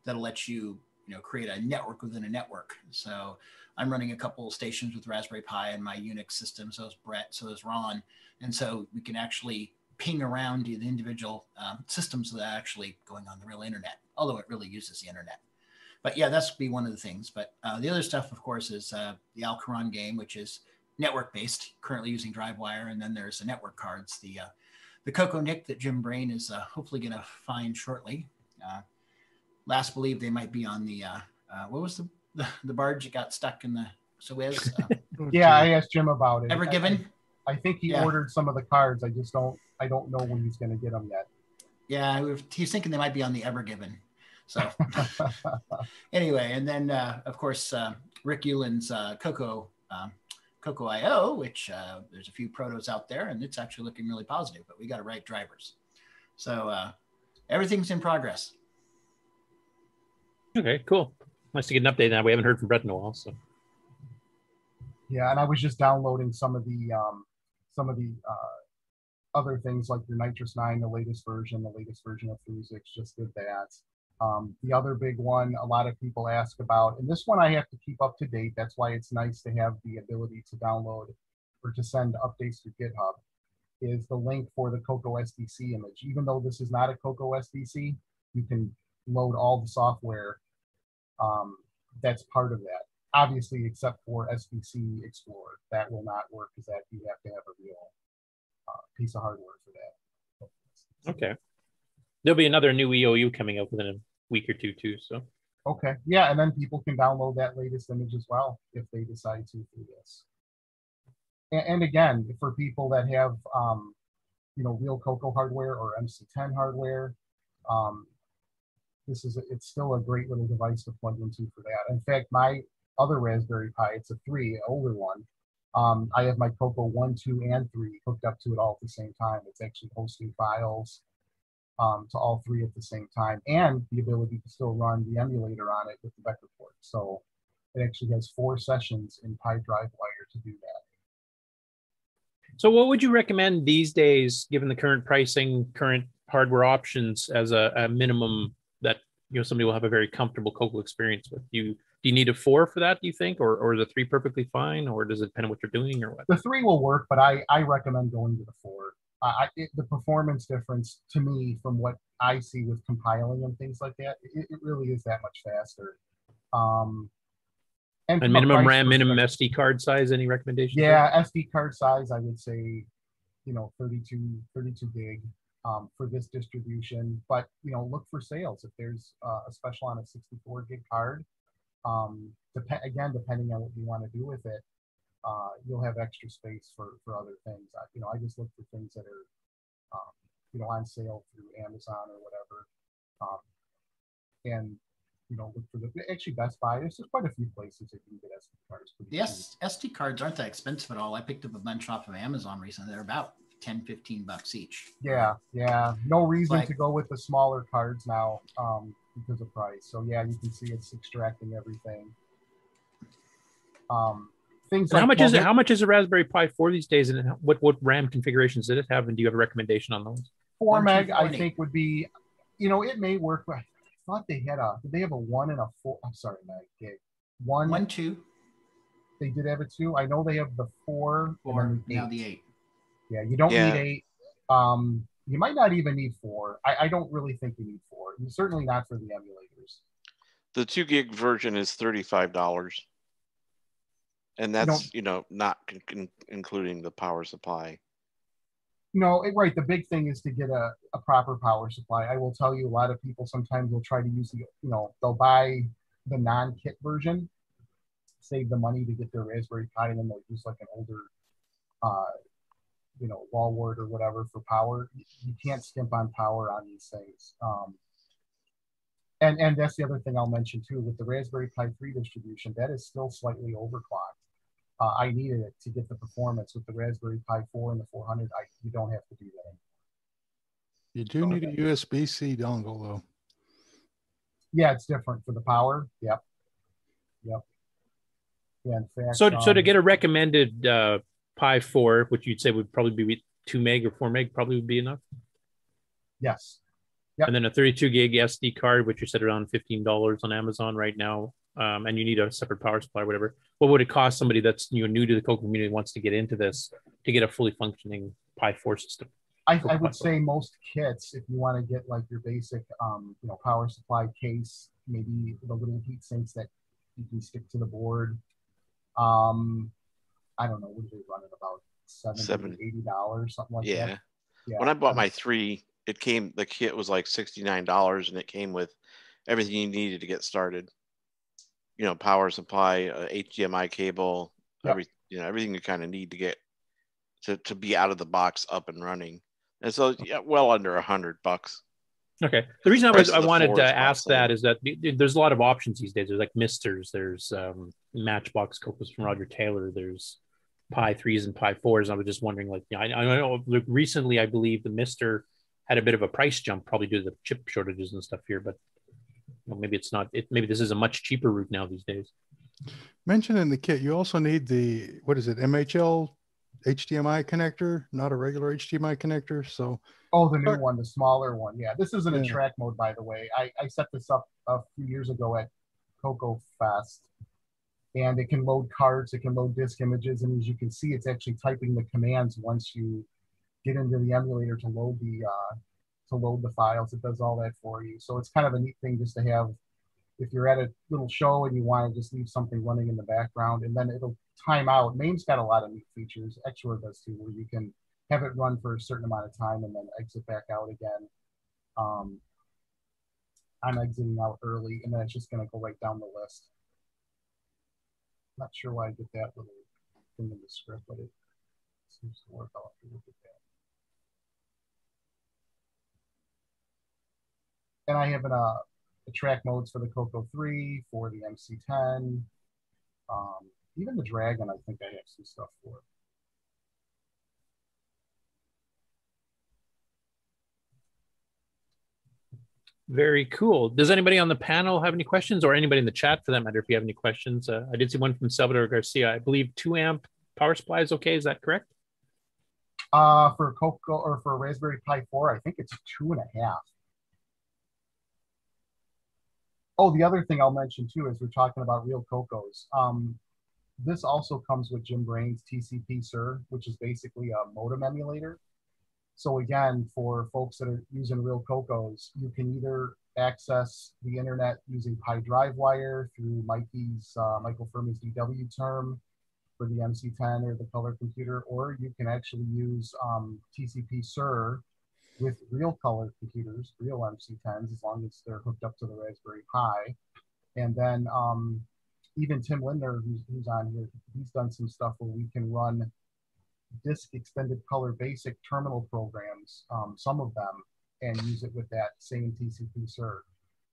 that'll let you you know create a network within a network. So I'm running a couple of stations with Raspberry Pi and my Unix system. So is Brett. So is Ron. And so we can actually ping around the individual um, systems that are actually going on the real internet, although it really uses the internet but yeah, that's be one of the things. But uh, the other stuff, of course, is uh, the Alcaron game, which is network based, currently using DriveWire, and then there's the network cards, the uh, the Coco NIC that Jim Brain is uh, hopefully going to find shortly. Uh, last believe they might be on the uh, uh, what was the, the the barge that got stuck in the Suez? Uh, *laughs* Yeah, I asked Jim about it. Ever I- given? I, I think he Yeah. ordered some of the cards. I just don't. I don't know when he's going to get them yet. Yeah, he's thinking they might be on the Ever Given. So *laughs* anyway, and then uh, of course uh, Rick Ulland's uh, Coco um, Coco IO, which uh, there's a few protos out there, and it's actually looking really positive. But we got to write drivers, so uh, everything's in progress. Okay, cool. Nice to get an update now. We haven't heard from Brett in a while, so Yeah, and I was just downloading some of the um, some of the uh, other things like the NitrOS-9, the latest version, the latest version of Fuzix. Just did that. Um, the other big one, a lot of people ask about, and this one I have to keep up to date. That's why it's nice to have the ability to download or to send updates to GitHub. Is the link for the Coco SDC image? Even though this is not a Coco SDC, you can load all the software um, that's part of that. Obviously, except for SDC Explorer, that will not work because that you have to have a real uh, piece of hardware for that. okay. There'll be another new EOU coming out within a week or two too. So Okay, yeah, and then people can download that latest image as well if they decide to do this. And, and again, for people that have, um, you know, real Coco hardware or MC10 hardware, um, this is a, it's still a great little device to plug into for that. In fact, my other Raspberry Pi, it's a three, older one. Um, I have my Coco one, two, and three hooked up to it all at the same time. It's actually hosting files um, to all three at the same time, and the ability to still run the emulator on it with the vector port. So it actually has four sessions in PyDriveWire to do that. So, what would you recommend these days, given the current pricing, current hardware options, as a, a minimum that you know somebody will have a very comfortable Coco experience with? Do you do you need a four for that? Do you think, or or is a three perfectly fine, or does it depend on what you're doing, or what? The three will work, but I, I recommend going to the four. I, I- it, the performance difference to me from what I see with compiling and things like that, it, it really is that much faster. Um, And from a minimum RAM, minimum SD card size. Any recommendations? there? Yeah, SD card size, I would say, you know, 32, 32 gig um, for this distribution. But, you know, look for sales. If there's uh, a special on a 64 gig card, um, dep- again, depending on what you want to do with it, uh, you'll have extra space for for other things. I, you know, I just look for things that are, um, you know, on sale through Amazon or whatever, um, and you know, look for the actually Best Buy. There's just quite a few places that you can get SD cards. Yes, SD cards aren't that expensive at all. I picked up a bunch off of Amazon recently. They're about 10, 15 bucks each. Yeah, yeah. No reason Like- to go with the smaller cards now um, because of price. So yeah, you can see it's extracting everything. Um, things And how like much is it? How much is a Raspberry Pi 4 these days, and what what RAM configurations did it have? And do you have a recommendation on those? Four meg, I think would be, you know, it may work. But I thought they had a. Did they have a one and a four? I'm sorry, meg gig. One, One, two, They did have a two. I know they have the four. and four, the now eight. the eight. Yeah, you don't Yeah. need eight. Um, you might not even need four. I, I don't really think you need four. And certainly not for the emulators. The two gig version is thirty-five dollars. And that's, you know, not con- con- including the power supply. No, it, right. The big thing is to get a, a proper power supply. I will tell you, a lot of people sometimes will try to use the, you know, they'll buy the non-kit version, save the money to get their Raspberry Pi, and then they'll use like an older, uh, you know, wall wart or whatever for power. You, you can't skimp on power on these things. Um, and and that's the other thing I'll mention too with the Raspberry Pi 3 distribution. That is still slightly overclocked. Uh, I needed it to get the performance with the Raspberry Pi 4 and the 400. I you don't have to do that. Anymore. You do need a USB C dongle though. Yeah, it's different for the power. Yep. Yep. Yeah, in fact. So so to um, get a recommended uh, Pi 4, which you'd say would probably be two meg or four meg, probably would be enough. yes, And then a 32 gig SD card, which you said around $15 on Amazon right now. Um, and you need a separate power supply or whatever. What would it cost somebody that's you know new to the Coke community wants to get into this to get a fully functioning Pi 4 system? I, I would say most kits, if you want to get like your basic, um, you know, power supply case, maybe the little heat sinks that you can stick to the board. Um, I don't know, what do they run at about 70 Seven. 80 dollars, something like Yeah. that. Yeah. When I bought my three, it came, the kit was like sixty-nine dollars and it came with everything you needed to get started. You know, power supply, uh, HDMI cable, Yep. every, you know, everything you kind of need to get to, to be out of the box up and running. And so, yeah, well under a hundred bucks. Okay. The reason I was I wanted to ask that is that th- th- there's a lot of options these days. There's like Misters, there's um, Matchbox Cocos from Roger Taylor, there's Pi threes and Pi fours. I was just wondering, like, I, I know recently I believe the Mister had a bit of a price jump, probably due to the chip shortages and stuff here, but well, maybe it's not. It, maybe this is a much cheaper route now these days. Mentioned in the kit, you also need the what is it, MHL HDMI connector, not a regular HDMI connector. So Oh, the new one, the smaller one. Yeah, this isn't in Yeah. attract mode, by the way. I, I set this up a few years ago at Coco Fest, and it can load cards, it can load disk images, and as you can see, it's actually typing the commands once you get into the emulator to load the uh, to load the files. It does all that for you. So it's kind of a neat thing just to have if you're at a little show and you want to just leave something running in the background, and then it'll time out. MAME's got a lot of neat features. XRoar does too, where you can have it run for a certain amount of time and then exit back out again. Um, I'm exiting out early, and then it's just going to go right down the list. Not sure why I get that little thing in the script, but it seems to work. Have to look at that. And I have an, uh, the attract modes for the Coco 3, for the MC10. Um, even the Dragon, I think I have some stuff for. Very cool. Does anybody on the panel have any questions, or anybody in the chat for that matter? If you have any questions, uh, I did see one from Salvador Garcia. I believe two amp power supply is okay. Is that correct? Uh, for Coco or for Raspberry Pi 4, I think it's two and a half. Oh, the other thing I'll mention too is we're talking about real Cocos. Um, this also comes with Jim Brain's tcpser, which is basically a modem emulator. So again, for folks that are using real Cocos, you can either access the internet using PyDriveWire through Mikey's uh, Michael Furman's DW term for the MC10 or the color computer, or you can actually use um, tcpser with real color computers, real MC10s, as long as they're hooked up to the Raspberry Pi. And then um, even Tim Lindner, who's, who's on here, he's done some stuff where we can run disk extended color basic terminal programs, um, some of them, and use it with that same tcpser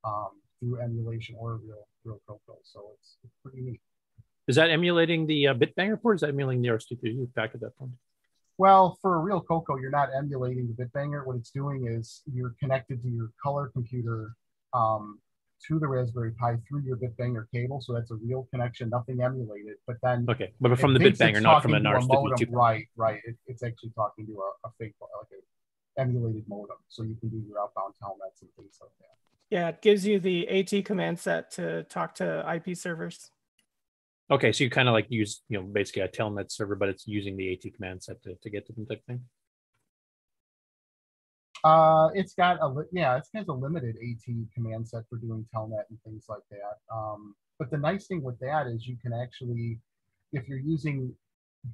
um, through emulation or real real Coco. So it's, it's pretty neat. Is that emulating the uh, Bitbanger port? Or is that emulating the RS-232 back at that point? Well, for a real Coco, you're not emulating the Bitbanger. What it's doing is you're connected to your color computer um, to the Raspberry Pi through your Bitbanger cable. So that's a real connection, nothing emulated. But then Okay, but from the thinks Bitbanger, not from an a RS-232. modem. Right, right. It, it's actually talking to a, a fake, like a emulated modem. So you can do your outbound telnets and things like that. Yeah, it gives you the AT command set to talk to IP servers. Okay, so you kind of like use, you know, basically a telnet server, but it's using the AT command set to, to get to them type thing. Uh, it's got a li- yeah, it's got a limited AT command set for doing telnet and things like that. Um, but the nice thing with that is you can actually, if you're using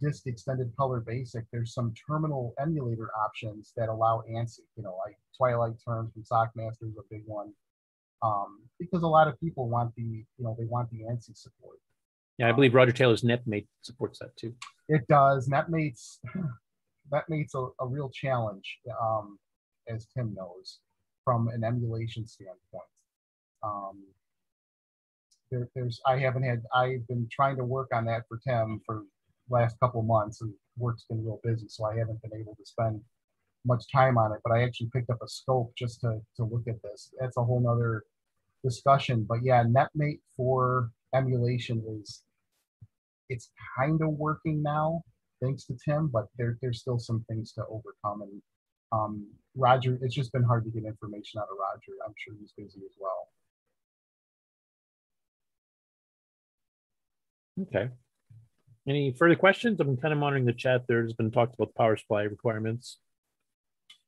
disk extended color basic, there's some terminal emulator options that allow ANSI. You know, like Twilight Terms from Sockmaster is a big one. Um, because a lot of people want the, you know, they want the ANSI support. Yeah, I believe Roger Taylor's NetMate supports that too. It does. NetMate's *clears throat* NetMate's a, a real challenge, um, as Tim knows, from an emulation standpoint. Um, there, there's I haven't had I've been trying to work on that for Tim for last couple months, and work's been real busy, so I haven't been able to spend much time on it. But I actually picked up a scope just to to look at this. That's a whole nother discussion. But yeah, NetMate for emulation is it's kind of working now, thanks to Tim, but there, there's still some things to overcome. And um, Roger, it's just been hard to get information out of Roger. I'm sure he's busy as well. Okay. Any further questions? I'm kind of monitoring the chat. There's been talked about power supply requirements.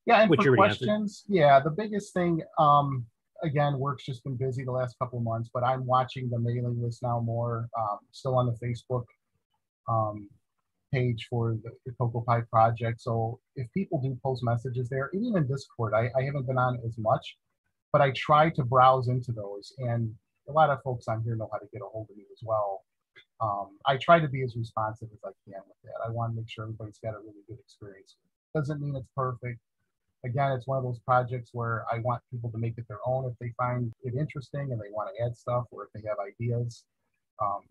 Yeah, and Which for already answered. questions, yeah, the biggest thing, um, again, work's just been busy the last couple of months, but I'm watching the mailing list now more. Um, still on the Facebook um, page for the, the Coco Pi project. So if people do post messages there, even in Discord, I, I haven't been on as much, but I try to browse into those, and a lot of folks on here know how to get a hold of me as well. Um, I try to be as responsive as I can with that. I want to make sure everybody's got a really good experience. Doesn't mean it's perfect. Again, it's one of those projects where I want people to make it their own if they find it interesting and they want to add stuff or if they have ideas. Um,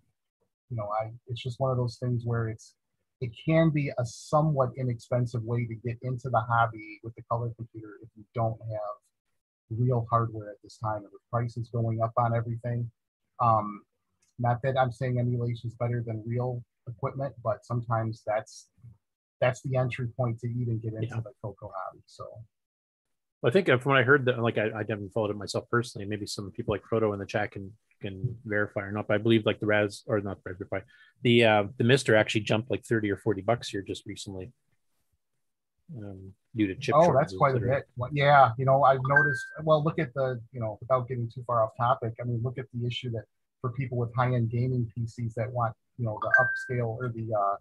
you know, I it's just one of those things where it's it can be a somewhat inexpensive way to get into the hobby with the color computer if you don't have real hardware at this time and the price is going up on everything. Um, not that I'm saying emulation is better than real equipment, but sometimes that's that's the entry point to even get into the Coco hobby. So I think uh, from what I heard, that like I, I haven't followed it myself personally. Maybe some people like Proto in the chat can can verify or not. But I believe like the Raz or not the Raspberry the uh, the Mister actually jumped like thirty or forty bucks here just recently, um, due to chip. oh, that's quite a bit. Well, yeah, you know, I've noticed. Well, look at the you know, without getting too far off topic. I mean, look at the issue that for people with high-end gaming PCs that want you know the upscale or the uh,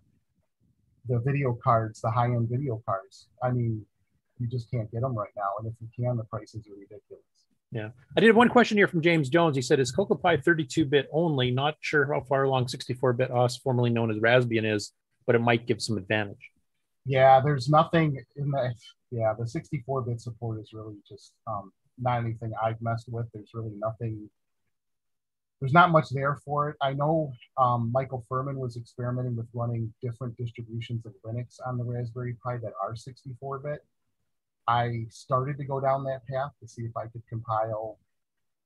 the video cards, the high-end video cards. I mean, you just can't get them right now, and if you can, the prices are ridiculous. Yeah, I did have one question here from James Jones. He said, "Is Coco Pi 32-bit only? Not sure how far along 64-bit OS, formerly known as Raspbian, is, but it might give some advantage." Yeah, there's nothing in the yeah the 64-bit support is really just um, not anything I've messed with. There's really nothing. There's not much there for it. I know um, Michael Furman was experimenting with running different distributions of Linux on the Raspberry Pi that are 64-bit. I started to go down that path to see if I could compile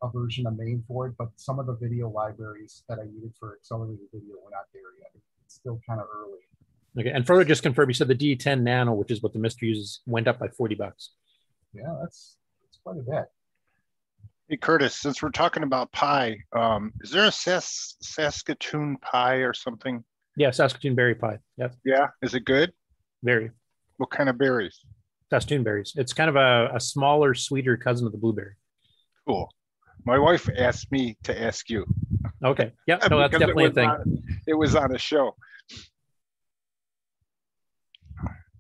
a version of MAME for it, but some of the video libraries that I needed for accelerated video were not there yet. It's still kind of early. Okay, and further just confirmed. you said the DE10-Nano, which is what the Mister uses, went up by 40 bucks. Yeah, that's that's quite a bit. Hey Curtis, since we're talking about pie, um, is there a Sas- Saskatoon pie or something? Yeah, Saskatoon Berry Pie. Yep, Yeah, is it good? very. What kind of berries? Saskatoon berries. It's kind of a, a smaller, sweeter cousin of the blueberry. Cool. My wife asked me to ask you. Okay. Yeah, *laughs* no, that's definitely a thing. on- it was on a show.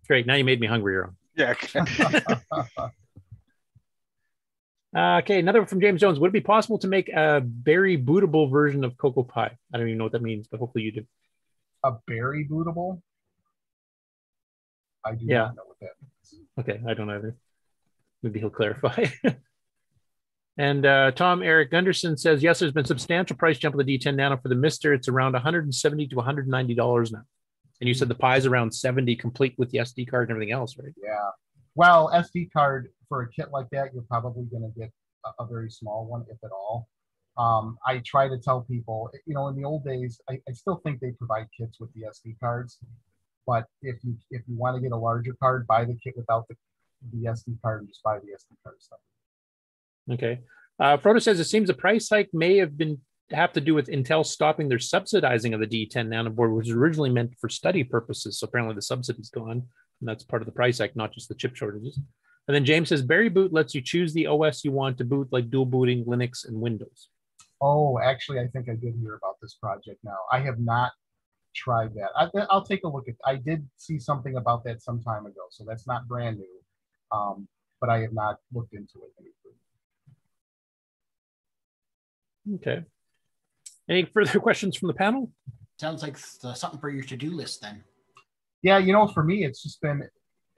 Great. Now you made me hungrier. Yeah. *laughs* Uh, okay, another one from James Jones. Would it be possible to make a berry bootable version of Coco Pi? I don't even know what that means, but hopefully you do. A berry bootable? I do Yeah. not know what that means. Okay, I don't either. Maybe he'll clarify. *laughs* and uh, Tom Eric Gunderson says, yes, there's been substantial price jump of the DE10-Nano for the Mister. It's around 170 to 190 dollars now. And you said the pie's around 70, complete with the SD card and everything else, right? Yeah. Well, SD card for a kit like that, you're probably going to get a, a very small one, if at all. Um, I try to tell people, you know, in the old days, I, I still think they provide kits with the SD cards. But if you if you want to get a larger card, buy the kit without the, the SD card and just buy the SD card stuff. Okay. Uh, Frodo says it seems the price hike may have been have to do with Intel stopping their subsidizing of the DE10-Nano board, which was originally meant for study purposes. So apparently the subsidy's gone, and that's part of the price hike, not just the chip shortages. And then James says BerryBoot lets you choose the OS you want to boot, like dual booting Linux and Windows. Oh, actually, I think I did hear about this project now. I have not tried that. I, I'll take a look at. I did see something about that some time ago, so that's not brand new. Um, but I have not looked into it. any. Okay. Any further *laughs* questions from the panel? Sounds like uh, something for your to-do list then. Yeah, you know, for me, it's just been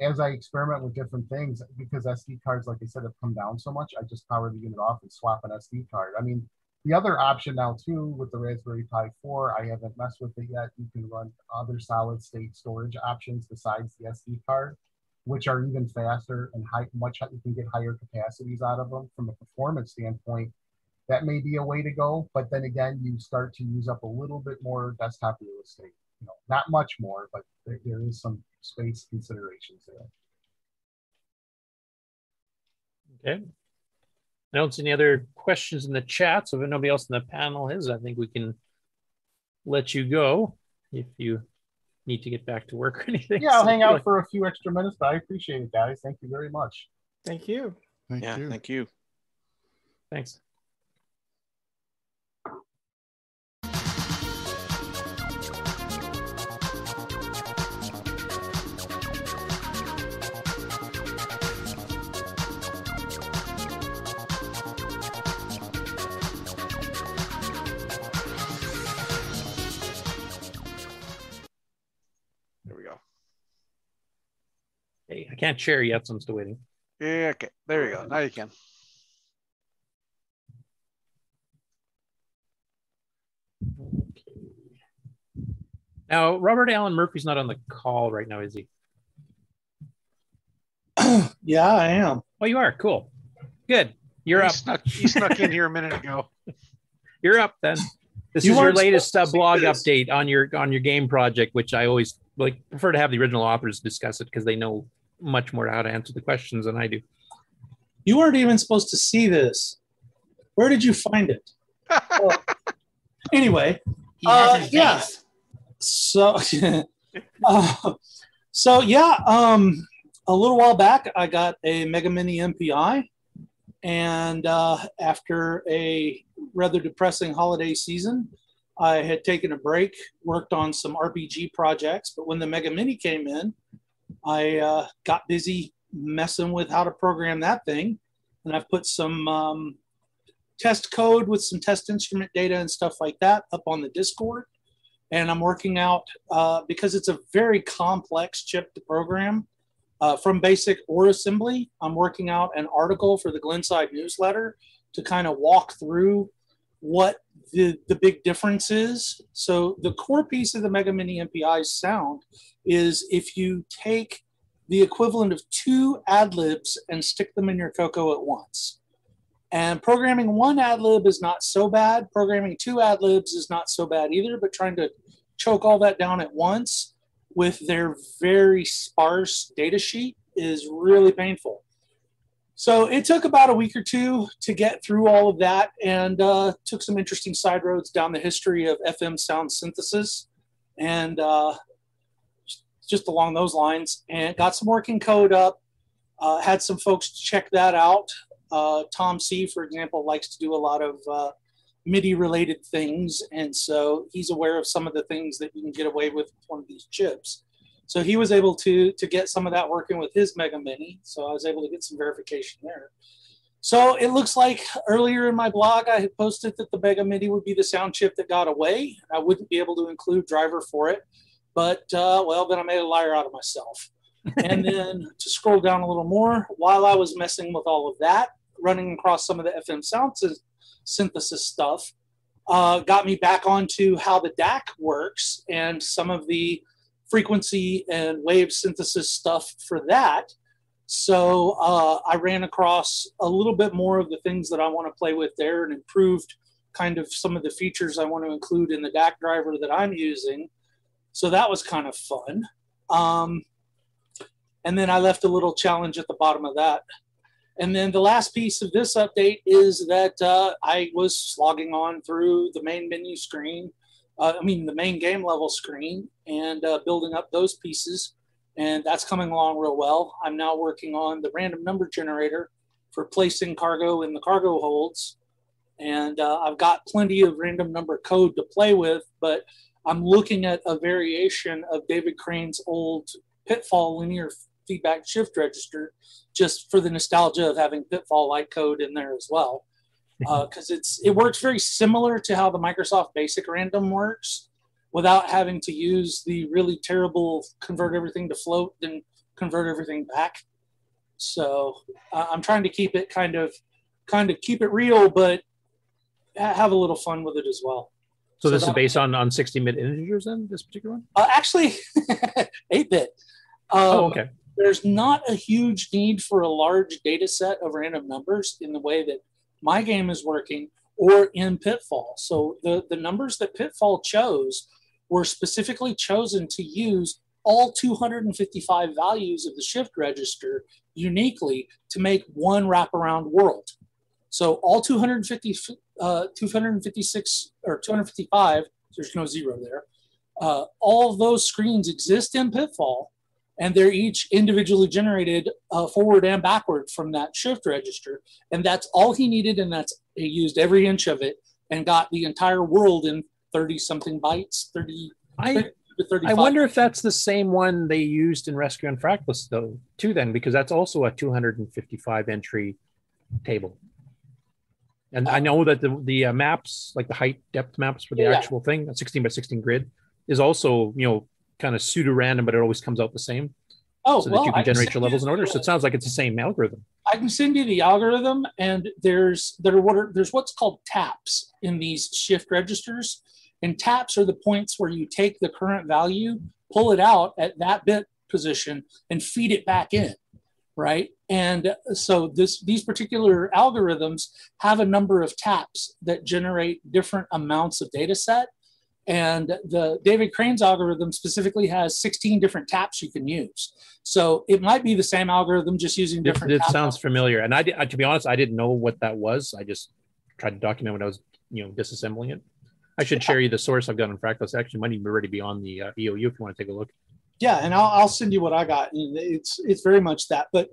as I experiment with different things because SD cards, like I said, have come down so much. I just power the unit off and swap an SD card. I mean, the other option now too with the Raspberry Pi 4, I haven't messed with it yet. You can run other solid state storage options besides the SD card, which are even faster and high, much you can get higher capacities out of them from a performance standpoint. That may be a way to go, but then again, you start to use up a little bit more desktop real estate. You know, not much more, but there, there is some space considerations there. Okay. I don't see any other questions in the chat. So if nobody else in the panel is, I think we can let you go if you need to get back to work or *laughs* anything. Yeah, I'll So hang out like- for a few extra minutes, but I appreciate it, guys. Thank you very much. Thank you. Thank yeah, you. thank you. Thanks. Hey, I can't share yet, so I'm still waiting. Yeah, okay. There you go. Now you can. Okay. Now, Robert Allen Murphy's not on the call right now, is he? *clears throat* Yeah, I am. Oh, you are. Cool. Good. You're He up. snuck, he snuck in here a minute ago. *laughs* *laughs* You're up then. This You is your latest uh, supposed to see blog this. update on your on your game project, which I always like prefer to have the original authors discuss it because they know much more how to answer the questions than I do. You weren't even supposed to see this. Where did you find it? *laughs* Well, anyway, He uh, yeah. So, *laughs* uh, so yeah, um, a little while back, I got a Mega Mini MPI, and uh, after a rather depressing holiday season, I had taken a break, worked on some RPG projects, but when the Mega Mini came in, I uh, got busy messing with how to program that thing, and I've put some um, test code with some test instrument data and stuff like that up on the Discord and I'm working out uh, because it's a very complex chip to program uh, from basic or assembly. I'm working out an article for the Glenside newsletter to kind of walk through what the, the big difference is. So the core piece of the Mega Mini MPI sound is if you take the equivalent of two AdLibs and stick them in your Coco at once. And programming one AdLib is not so bad. Programming two AdLibs is not so bad either, but trying to choke all that down at once with their very sparse data sheet is really painful. So it took about a week or two to get through all of that and uh, took some interesting side roads down the history of FM sound synthesis and uh, just along those lines and got some working code up. Uh, had some folks check that out. Uh, Tom C, for example, likes to do a lot of uh, MIDI related things. And so he's aware of some of the things that you can get away with with one of these chips. So he was able to, to get some of that working with his Mega Mini. So I was able to get some verification there. So it looks like earlier in my blog, I had posted that the Mega Mini would be the sound chip that got away. I wouldn't be able to include driver for it, but uh, well, then I made a liar out of myself. *laughs* and then to scroll down a little more, while I was messing with all of that, running across some of the FM sound synthesis stuff, uh, got me back onto how the DAC works and some of the frequency and wave synthesis stuff for that. So uh, I ran across a little bit more of the things that I want to play with there and improved kind of some of the features I want to include in the DAC driver that I'm using. So that was kind of fun. Um, and then I left a little challenge at the bottom of that. And then the last piece of this update is that uh, I was slogging on through the main menu screen, uh, I mean, the main game level screen, and uh, building up those pieces. And that's coming along real well. I'm now working on the random number generator for placing cargo in the cargo holds. And uh, I've got plenty of random number code to play with, but I'm looking at a variation of David Crane's old Pitfall linear feedback shift register just for the nostalgia of having pitfall like code in there as well because uh, *laughs* it's it works very similar to how the microsoft basic random works without having to use the really terrible convert everything to float then convert everything back so uh, i'm trying to keep it kind of kind of keep it real but have a little fun with it as well So, this is based on on 60 bit integers then this particular one? uh, actually *laughs* 8-bit um, Oh, okay. there's not a huge need for a large data set of random numbers in the way that my game is working or in pitfall. So the, the numbers that pitfall chose were specifically chosen to use all 255 values of the shift register uniquely to make one wraparound world. So all 250 uh, 256 or 255 there's no zero there uh, all those screens exist in pitfall and they're each individually generated uh, forward and backward from that shift register and that's all he needed and that's he used every inch of it and got the entire world in 30 something bytes 30 I- 30 to 35 I wonder if that's the same one they used in Rescue on Fractalus though, too. Then because that's also a 255 entry table. And I know that the the uh, maps, like the height depth maps for the Yeah. actual thing, a 16 by 16 grid, is also you know kind of pseudo random, but it always comes out the same. Oh, so that well, you I can can generate your levels you in order. So it sounds like it's the same algorithm. I can send you the algorithm, and there's there are what are, there's what's called taps in these shift registers, and taps are the points where you take the current value, pull it out at that bit position, and feed it back in, right? And so this these particular algorithms have a number of taps that generate different amounts of data set. And the David Crane's algorithm specifically has 16 different taps you can use. So it might be the same algorithm, just using different. it tap sounds familiar, and I did, I- to be honest, I didn't know what that was. I just tried to document when I was you know disassembling it. I should share you the source I've got on Fractalus. Actually, might even already be on the uh, EOU if you want to take a look. Yeah, and I'll, I'll send you what I got. And it's it's very much that. But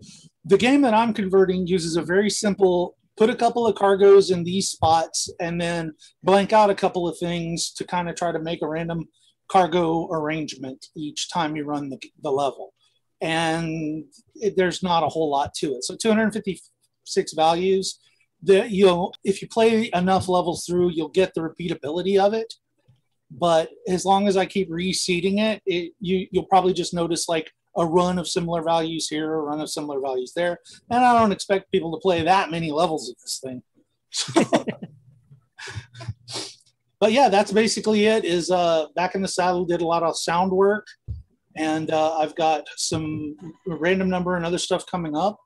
the game that I'm converting uses a very simple put a couple of cargoes in these spots and then blank out a couple of things to kind of try to make a random cargo arrangement each time you run the, the level. And it, there's not a whole lot to it. So 256 values that you'll if you play enough levels through, you'll get the repeatability of it but as long as I keep reseeding it, it you you'll probably just notice like a run of similar values here, a run of similar values there, and I don't expect people to play that many levels of this thing. *laughs* but yeah, that's basically it. Is uh, back in the saddle, did a lot of sound work, and uh, I've got some random number and other stuff coming up,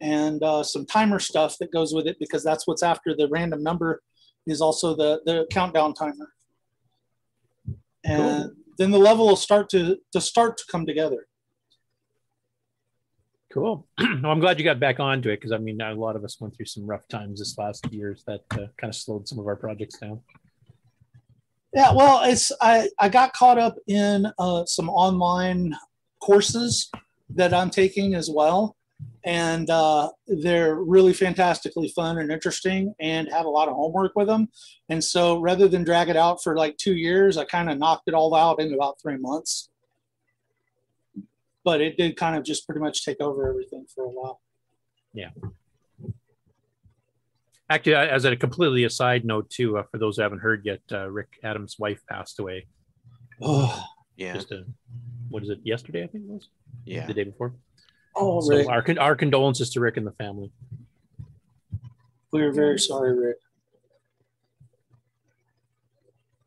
and uh, some timer stuff that goes with it because that's what's after the random number is also the the countdown timer and then the level will start to to start to come together. Cool. *clears throat* well, I'm glad you got back onto it because I mean, a lot of us went through some rough times this last years that uh, kind of slowed some of our projects down. Yeah, well, it's I I got caught up in uh, some online courses that I'm taking as well, and uh, they're really fantastically fun and interesting, and have a lot of homework with them. And so, rather than drag it out for like two years, I kind of knocked it all out in about three months. But it did kind of just pretty much take over everything for a while. Yeah. Actually, uh, as a completely aside note, too, uh, for those who haven't heard yet, uh, Rick Adams' wife passed away. Oh, Yeah. Just a, what is it? Yesterday, I think it was. Yeah. The day before. Oh, so Rick. our con- our condolences to Rick and the family. we are very sorry, Rick.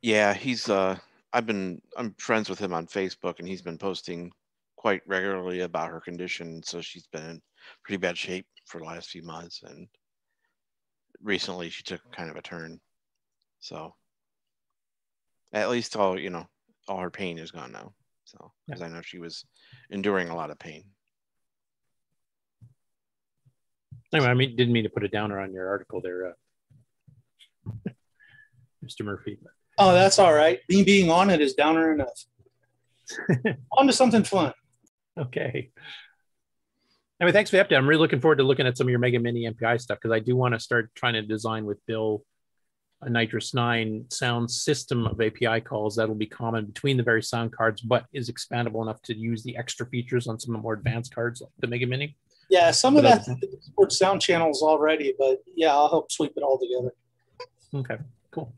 Yeah, he's uh I've been I'm friends with him on Facebook and he's been posting quite regularly about her condition. So she's been in pretty bad shape for the last few months and recently she took kind of a turn. So at least all you know, all her pain is gone now. So because I know she was enduring a lot of pain. Anyway, I mean, didn't mean to put a downer on your article there, uh, *laughs* Mr. Murphy. Oh, that's all right. Me being on it is downer enough. *laughs* on to something fun. Okay. Anyway, thanks for the update. I'm really looking forward to looking at some of your Mega Mini MPI stuff because I do want to start trying to design with Bill a NitrOS-9 sound system of API calls that will be common between the various sound cards, but is expandable enough to use the extra features on some of the more advanced cards like the Mega Mini. Yeah, some of that supports sound channels already, but yeah, I'll help sweep it all together. Okay, cool.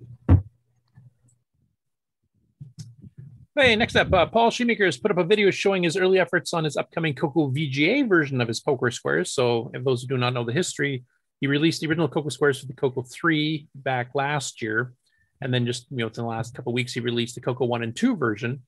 Hey, next up, uh, Paul Shoemaker has put up a video showing his early efforts on his upcoming Coco VGA version of his poker Squares. So, if those who do not know the history, he released the original Coco Squares for the Coco 3 back last year. And then just, you know, within the last couple weeks, he released the Coco 1 and 2 version.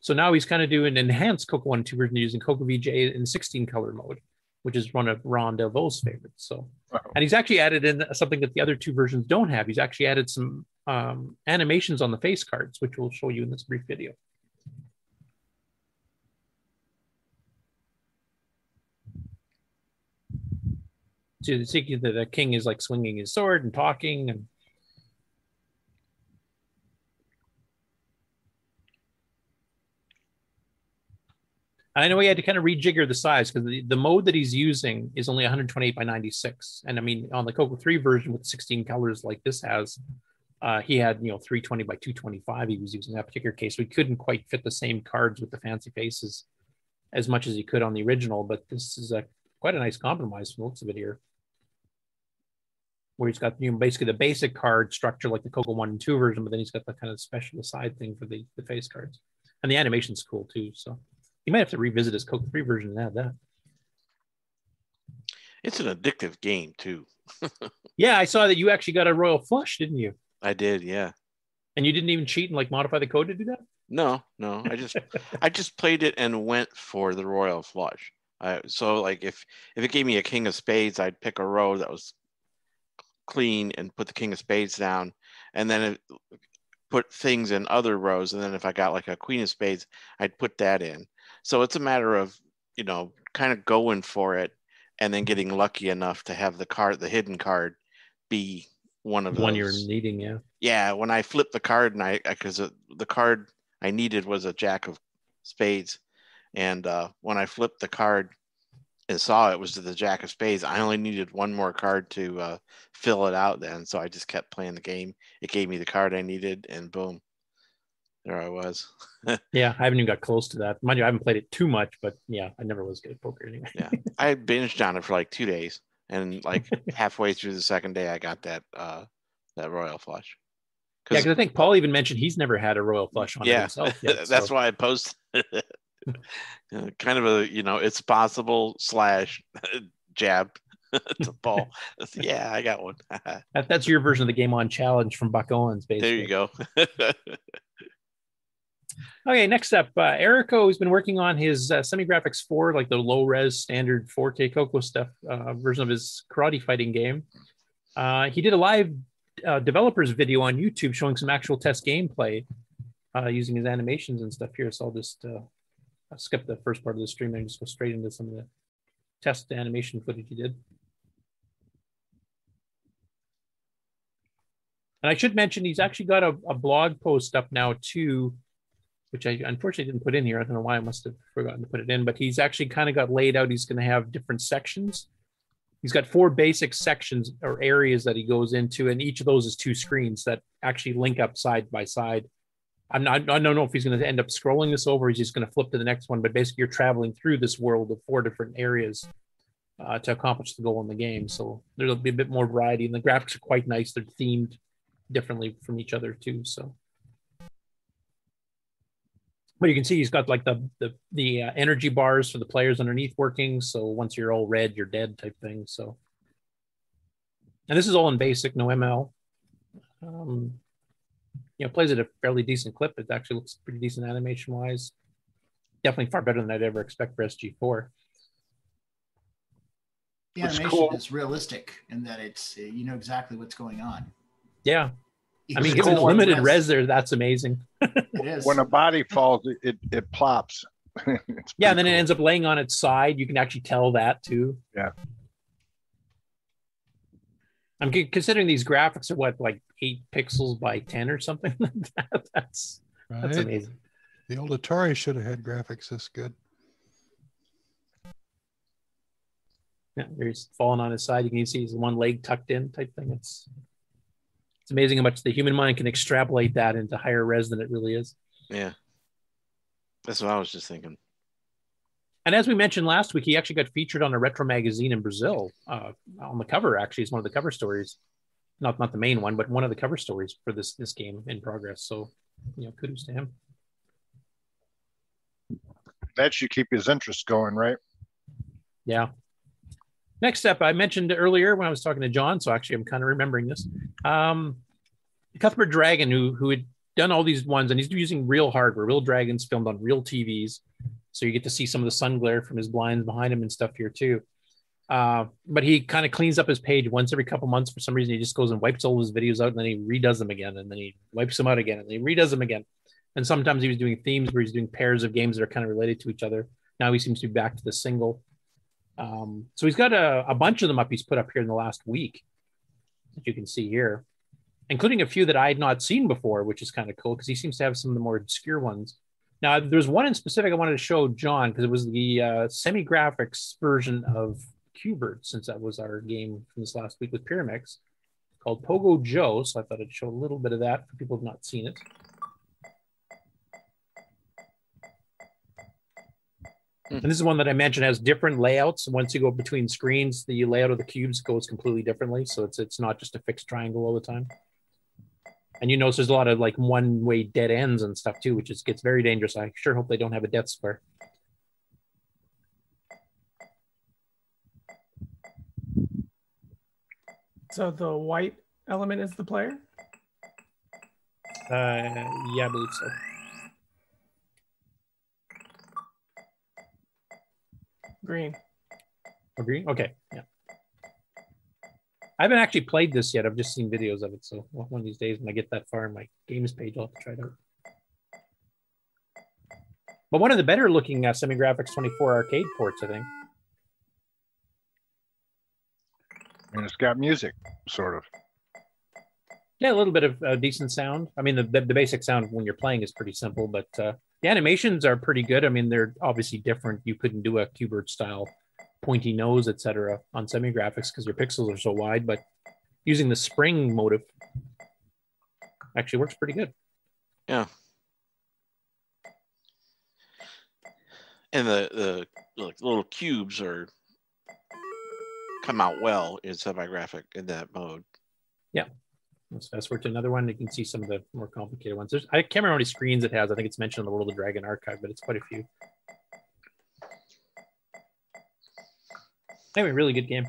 So now he's kind of doing an enhanced Coco 1 and 2 version using Coco VGA in 16 color mode, which is one of Ron Delvaux's favorites. So, and he's actually added in something that the other two versions don't have. He's actually added some um, animations on the face cards, which we'll show you in this brief video. So see that the king is like swinging his sword and talking, and I know he had to kind of rejigger the size because the, the mode that he's using is only 128 by 96. And I mean, on the Coco 3 version with 16 colors like this has, uh, he had, you know, 320 by 225. He was using that particular case. So he couldn't quite fit the same cards with the fancy faces as much as he could on the original. But this is a quite a nice compromise from the looks of it here. Where he's got you know, basically the basic card structure like the Coco 1 and 2 version, but then he's got the kind of special side thing for the, the face cards. And the animation's cool too. So you might have to revisit his Coco 3 version and add that. It's an addictive game too. *laughs* Yeah, I saw that you actually got a royal flush, didn't you? I did, yeah. And you didn't even cheat and like modify the code to do that? No, no. I just *laughs* I just played it and went for the royal flush. I, so like if if it gave me a king of spades, I'd pick a row that was clean and put the king of spades down, and then it, put things in other rows. And then if I got like a queen of spades, I'd put that in. So it's a matter of you know kind of going for it, and then getting lucky enough to have the card, the hidden card, be one of The one you're needing, yeah. Yeah, when I flipped the card and I because the card I needed was a jack of spades, and uh, when I flipped the card and saw it was the jack of spades, I only needed one more card to uh, fill it out. Then, so I just kept playing the game. It gave me the card I needed, and boom, there I was. *laughs* Yeah, I haven't even got close to that. Mind you, I haven't played it too much, but yeah, I never was good at poker anyway. yeah, I binged on it for like two days, and like halfway through the second day, I got that uh, that royal flush. Yeah, because I think Paul even mentioned he's never had a royal flush on yeah, himself. *laughs* Yet, that's so- why I posted. *laughs* Uh, kind of a you know it's possible slash *laughs* jab to Paul. yeah, I got one. That, that's your version of the game on challenge from Buck Owens, basically. there you go. Okay, next up, uh, Erico has been working on his uh, Semi Graphics 4, like the low res standard 4K Coco stuff uh, version of his karate fighting game. Uh, he did a live uh, developers video on YouTube showing some actual test gameplay uh, using his animations and stuff here. So I'll just uh, I'll skip the first part of the stream and just go straight into some of the test animation footage he did. And I should mention he's actually got a, a blog post up now too, which I unfortunately didn't put in here. I don't know why I must have forgotten to put it in, but he's actually kind of got laid out. He's going to have different sections. He's got four basic sections or areas that he goes into, and each of those is two screens that actually link up side by side. I'm not, I don't know if he's going to end up scrolling this over. He's just going to flip to the next one, but basically you're traveling through this world of four different areas uh, to accomplish the goal in the game. So there'll be a bit more variety, and the graphics are quite nice. They're themed differently from each other too. So, but you can see he's got like the the the uh, energy bars for the players underneath working. So once you're all red, you're dead type thing. So, and this is all in basic, no ML. Um, you know, plays at a fairly decent clip. It actually looks pretty decent animation wise. Definitely far better than I'd ever expect for SG4. The animation cool. is realistic in that it's uh, you know exactly what's going on. Yeah. I mean, given the limited Yes. res there, that's amazing. *laughs* It is. When a body falls, it it, it plops. *laughs* Yeah, and pretty then it ends up laying on its side. You can actually tell that too. Yeah. I'm considering these graphics are what, like eight pixels by 10 or something *laughs* like that. That's that's amazing. The old Atari should have had graphics this good. Yeah, he's falling on his side. You can see his one leg tucked in type thing. It's it's amazing how much the human mind can extrapolate that into higher res than it really is. Yeah. That's what I was just thinking. And as we mentioned last week, he actually got featured on a retro magazine in Brazil. Uh, on the cover, actually, is one of the cover stories. Not not the main one, but one of the cover stories for this this game in progress. So, you know, kudos to him. That should keep his interest going, right? Yeah. Next up, I mentioned earlier when I was talking to John, so actually I'm kind of remembering this. Um, Cuthbert Dragon, who who had done all these ones, and he's using real hardware, real dragons filmed on real TVs, so you get to see some of the sun glare from his blinds behind him and stuff here too. Uh, but he kind of cleans up his page once every couple months for some reason. He just goes and wipes all his videos out, and then he redoes them again, and then he wipes them out again, and then he redoes them again. And sometimes he was doing themes where he's doing pairs of games that are kind of related to each other. Now he seems to be back to the single. Um, so he's got a, a bunch of them up he's put up here in the last week that you can see here, including a few that I had not seen before, which is kind of cool because he seems to have some of the more obscure ones. Now, there's one in specific I wanted to show John because it was the uh, semi graphics version of Qbert, since that was our game from this last week with Pyramix called Pogo Joe. So I thought I'd show a little bit of that for people who have not seen it. And this is one that I mentioned has different layouts. Once you go between screens, the layout of the cubes goes completely differently. So it's it's not just a fixed triangle all the time. And you notice there's a lot of like one way dead ends and stuff too, which is gets very dangerous. I sure hope they don't have a death square. So the white element is the player. Uh, yeah, I believe so. Green. Agree? Okay. Yeah. I haven't actually played this yet. I've just seen videos of it. So one one of these days when I get that far in my games page, I'll have to try it out. But one of the better looking uh, Semi Graphics 24 arcade ports, I think. And it's got music, sort of. Yeah, a little bit of uh, decent sound. I mean, the, the, the basic sound when you're playing is pretty simple, but uh, the animations are pretty good. I mean, they're obviously different. You couldn't do a Qbert style pointy nose, etc., on semi graphics because your pixels are so wide. But using the spring motive actually works pretty good. Yeah. And the the like, little cubes are come out well in semi-graphic in that mode. Yeah. Let's fast forward to another one. You can see some of the more complicated ones. There's, I can't remember how many screens it has. I think it's mentioned in the World of Dragon archive, but it's quite a few. Anyway, really good game.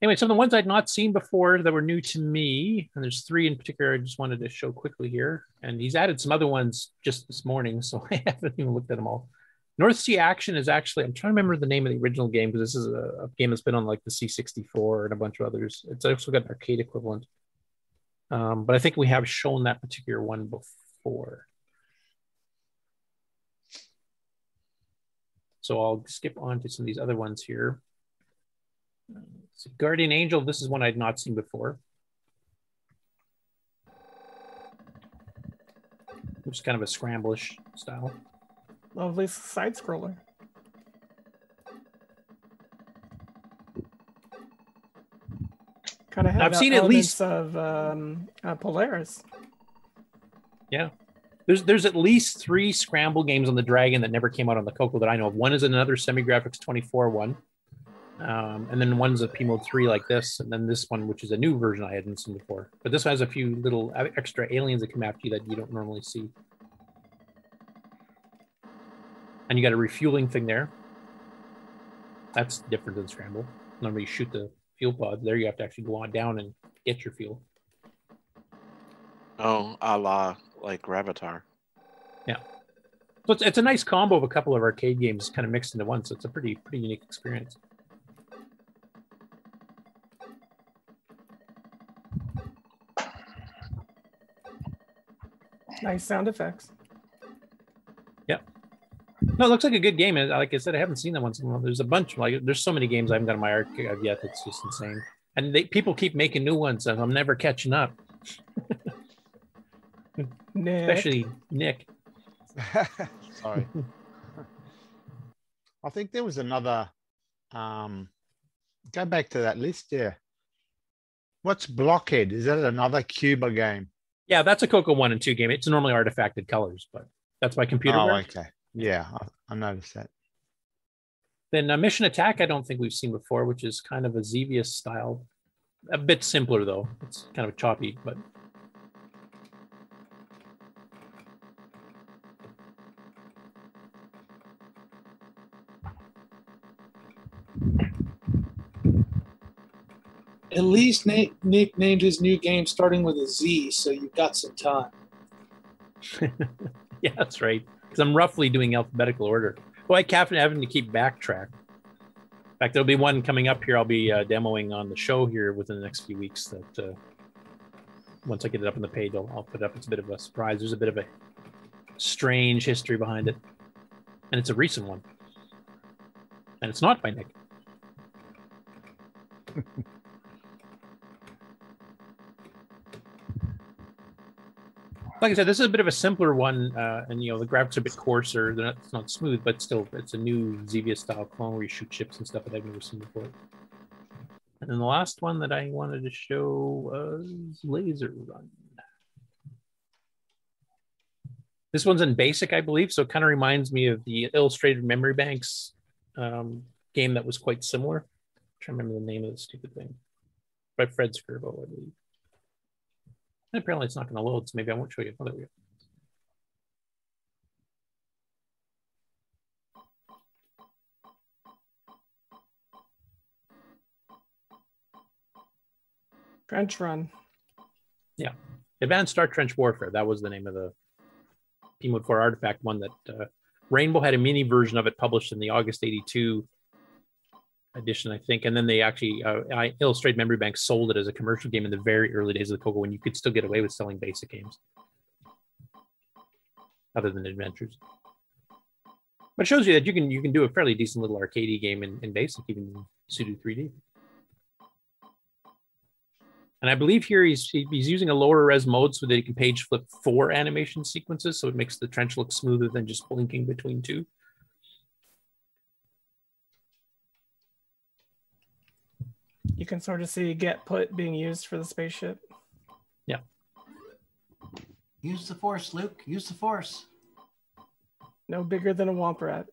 Anyway, some of the ones I'd not seen before that were new to me, and there's three in particular I just wanted to show quickly here. And he's added some other ones just this morning, *laughs* so I haven't even looked at them all. North Sea Action is actually, I'm trying to remember the name of the original game because this is a, a game that's been on like the C64 and a bunch of others. It's also got an arcade equivalent. Um, but I think we have shown that particular one before. So I'll skip on to some of these other ones here. So Guardian Angel, this is one I'd not seen before. Is kind of a scramblish style. Lovely side scroller. Kind of I've seen at least- of um, uh, Polaris. Yeah. There's there's at least three scramble games on the Dragon that never came out on the Coco that I know of. One is another Semi Graphics 24 one, um, and then one's a P mode three like this, and then this one, which is a new version I hadn't seen before. But this one has a few little e- extra aliens that come after you that you don't normally see. And you got a refueling thing there. That's different than scramble. Normally you shoot the fuel pod. There you have to actually go on down and get your fuel. Oh, a la like Gravitar. Yeah. So it's, it's a nice combo of a couple of arcade games kind of mixed into one. So it's a pretty pretty unique experience. Nice sound effects. Yeah. No, it looks like a good game. And like I said, I haven't seen that one. so There's a bunch. Like there's so many games I haven't got in my archive yet. It's just insane. And they, people keep making new ones, and I'm never catching up. Nick. Especially Nick. *laughs* Sorry. *laughs* I think there was another. Um, go back to that list there. What's Blockhead? Is that another Cuba game? Yeah, that's a Coco one and two game. It's normally artifacted colors, but that's my computer. Oh, work. okay. Yeah, I, I noticed that. Then uh, Mission Attack, I don't think we've seen before, which is kind of a Xevious style. A bit simpler though. It's kind of choppy, but At least Nick, Nick named his new game starting with a Z, so you've got some time. *laughs* yeah, that's right. Because I'm roughly doing alphabetical order. I kept having to keep backtrack. In fact, there'll be one coming up here. I'll be uh, demoing on the show here within the next few weeks. That uh, once I get it up on the page, I'll, I'll put it up. It's a bit of a surprise. There's a bit of a strange history behind it, and it's a recent one. And it's not by Nick. *laughs* like I said, this is a bit of a simpler one, uh, and you know the graphics are a bit coarser. They're not, it's not smooth, but still, it's a new Xevious style clone where you shoot ships and stuff that I've never seen before. And then the last one that I wanted to show was Laser Run. This one's in basic, I believe, so it kind of reminds me of the Illustrated Memory Banks um, game that was quite similar. I'm trying to remember the name of the stupid thing. By Fred Scerbo, I believe. And apparently it's not going to load, so maybe I won't show you. Oh, there we go. Trench Run. Yeah. Advanced Star Trench Warfare. That was the name of the P Mode 4 artifact one that uh, Rainbow had a mini version of it published in the August 82 edition, I think. And then they actually, uh, I, Illustrated Memory Bank sold it as a commercial game in the very early days of the Coco when you could still get away with selling basic games other than adventures. But it shows you that you can you can do a fairly decent little arcadey game in, in basic, even in pseudo 3D. And I believe here he's he's using a lower res mode so that he can page flip four animation sequences, so it makes the trench look smoother than just blinking between two. You can sort of see get put being used for the spaceship. Yeah. Use the force, Luke. Use the force. No bigger than a womp rat.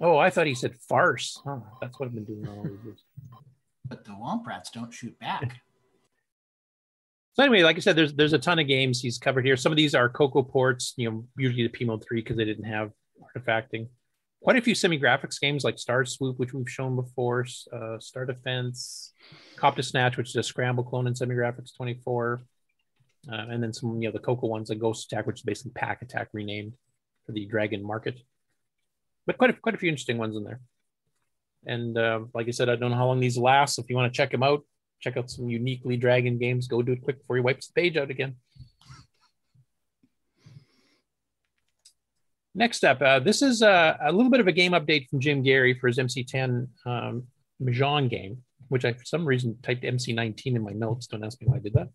Oh, I thought he said farce. Oh, that's what I've been doing all these years. But the womp rats don't shoot back. So anyway, like I said, there's there's a ton of games he's covered here. Some of these are Coco ports, you know, usually the P Mode 3 because they didn't have artifacting. Quite a few semi-graphics games like Star Swoop, which we've shown before, uh, Star Defense, Cop to Snatch, which is a scramble clone in semi-graphics 24. Uh, and then some, you know, the Coco ones like Ghost Attack, which is basically Pack Attack renamed for the Dragon Market. But quite a, quite a few interesting ones in there. And uh, like I said, I don't know how long these last. So if you want to check them out, check out some uniquely Dragon games. Go do it quick before he wipes the page out again. Next up, uh, this is a, a, little bit of a game update from Jim Gerrie for his MC10 um, Mahjong game, which I, for some reason, typed MC19 in my notes. Don't ask me why I did that.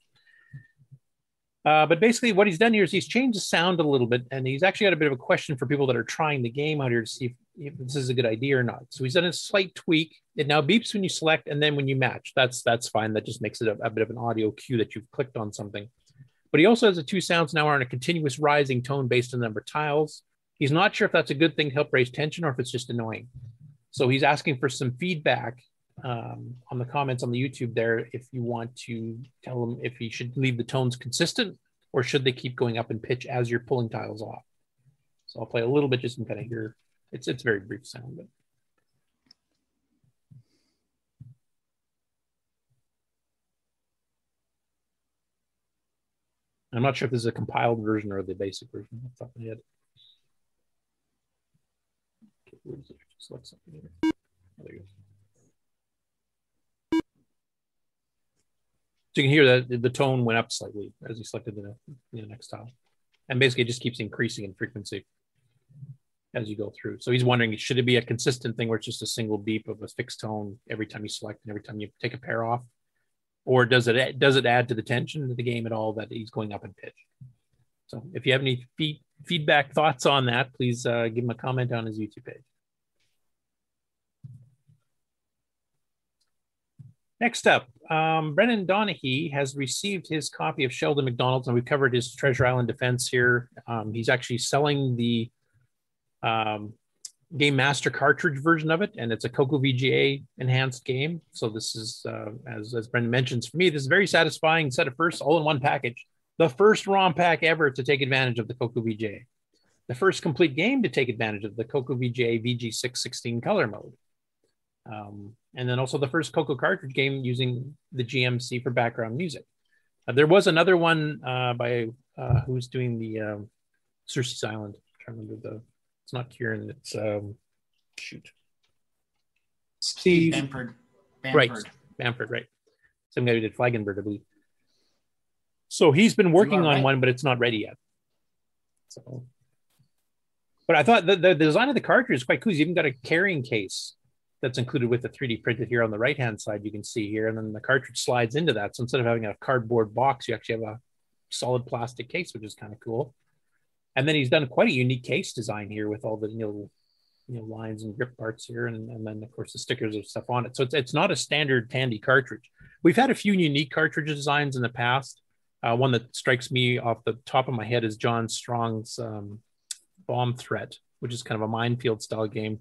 Uh, but basically, what he's done here is he's changed the sound a little bit, and he's actually got a bit of a question for people that are trying the game out here to see if, if this is a good idea or not. So he's done a slight tweak. It now beeps when you select, and then when you match. That's that's fine. That just makes it a, a bit of an audio cue that you've clicked on something. But But he also has the two sounds now are in a continuous rising tone based on the number of tiles. He's not sure if that's a good thing to help raise tension or if it's just annoying. So he's asking for some feedback um, on the comments on the YouTube there if you want to tell him if he should leave the tones consistent or should they keep going up in pitch as you're pulling tiles off. So I'll play a little bit just to kind of hear. It's it's very brief sound, but I'm not sure if this is a compiled version or the basic version off the top head. Something here. There you go. So you can hear that the tone went up slightly as you selected the, the next tile. And basically it just keeps increasing in frequency as you go through. So he's wondering, should it be a consistent thing where it's just a single beep of a fixed tone every time you select and every time you take a pair off? Or does it does it add to the tension of the game at all that he's going up in pitch? So if you have any feed, feedback thoughts on that, please uh, give him a comment on his YouTube page. Next up, um, Brendan Donaghy has received his copy of Sheldon McDonald's, and we've covered his Treasure Island Defense here. Um, he's actually selling the um, Game Master cartridge version of it, and it's a Coco VGA enhanced game. So this is, uh, as as Brendan mentions, for me, this is very satisfying set of first all in one package. The first ROM pack ever to take advantage of the Coco VGA. The first complete game to take advantage of the Coco VGA VG616 color mode. Um, and then also the first Coco cartridge game using the GMC for background music. Uh, there was another one uh, by uh, who's doing the um, Circe's Island. Trying to remember the. It's not Ciaran. It's um, shoot. Steve Bamford. Right, Bamford. Right. Some guy who did Flagon Bird, I believe. So he's been working on right. one, but it's not ready yet. So, but I thought the, the design of the cartridge is quite cool. He's even got a carrying case that's included with the 3D printed here on the right hand side. You can see here, and then the cartridge slides into that. So instead of having a cardboard box, you actually have a solid plastic case, which is kind of cool. And then he's done quite a unique case design here with all the you know, you know lines and grip parts here, and, and then of course the stickers and stuff on it. So it's it's not a standard Tandy cartridge. We've had a few unique cartridge designs in the past. Uh, one that strikes me off the top of my head is John Strong's um, Bomb Threat, which is kind of a minefield style game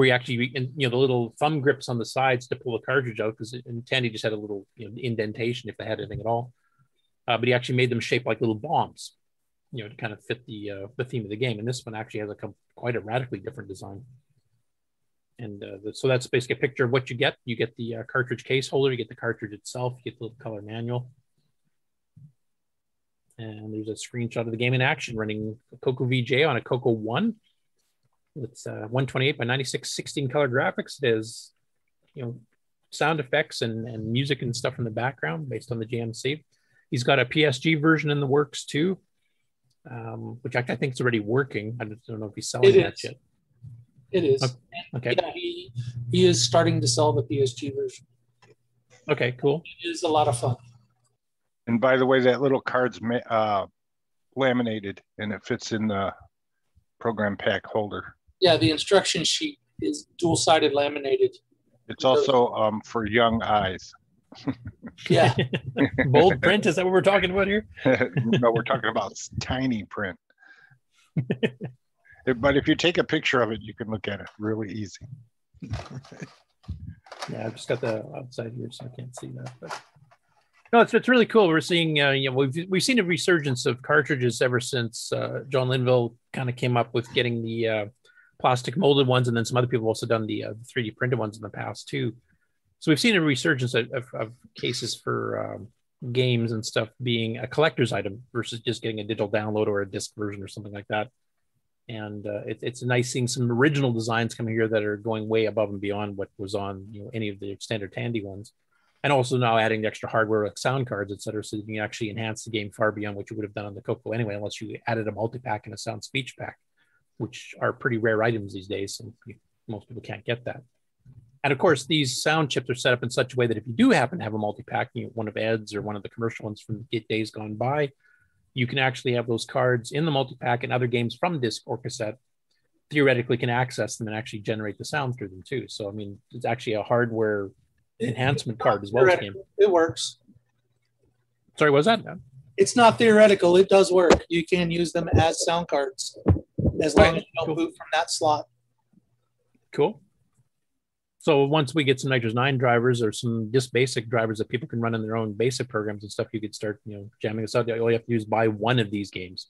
where you actually you know the little thumb grips on the sides to pull the cartridge out because in Tandy just had a little you know, indentation if they had anything at all. Uh, but he actually made them shape like little bombs, you know, to kind of fit the uh, the theme of the game. And this one actually has a quite a radically different design. And uh, the, so that's basically a picture of what you get. You get the uh, cartridge case holder, you get the cartridge itself, you get the little color manual. And there's a screenshot of the game in action running Coco VGA on a Coco 1 it's uh, 128 by 96 16 color graphics it is you know sound effects and, and music and stuff in the background based on the gmc he's got a psg version in the works too um, which I, I think is already working i don't know if he's selling It that is. yet It is. okay Yeah, he, he is starting to sell the PSG version. okay cool It is a lot of fun. And by the way, that little card's ma- uh, laminated and it fits in the program pack holder. Yeah, the instruction sheet is dual sided laminated. It's also um, for young eyes. *laughs* Yeah. *laughs* bold print is that what we're talking about here *laughs* no, we're talking about tiny print. but if you take a picture of it, you can look at it really easy. Yeah, I've just got the outside here, so I can't see that. But no, it's, it's really cool. We're seeing, uh, you know, we've we've seen a resurgence of cartridges ever since uh, John Linville kind of came up with getting the uh, plastic molded ones, and then some other people have also done the uh, 3D printed ones in the past too. So we've seen a resurgence of, of, of cases for um, games and stuff being a collector's item versus just getting a digital download or a disc version or something like that. And uh, it, it's nice seeing some original designs coming here that are going way above and beyond what was on you know any of the standard Tandy ones, and also now adding the extra hardware like sound cards, et cetera, so you can actually enhance the game far beyond what you would have done on the Coco anyway, unless you added a multi pack and a sound speech pack, which are pretty rare items these days, and most people can't get that. And of course, these sound chips are set up in such a way that if you do happen to have a multi pack, you know, one of Ed's or one of the commercial ones from days gone by, you can actually have those cards in the multi pack and other games from disc or cassette theoretically can access them and actually generate the sound through them too. So I mean, it's actually a hardware enhancement card as well as game. It works. Sorry, what was that? It's not theoretical. It does work. You can use them as sound cards as long as you don't boot from that slot. Cool. So once we get some NitrOS-9 drivers or some just basic drivers that people can run in their own basic programs and stuff, you could start, you know, jamming this out. All you have to do is buy one of these games.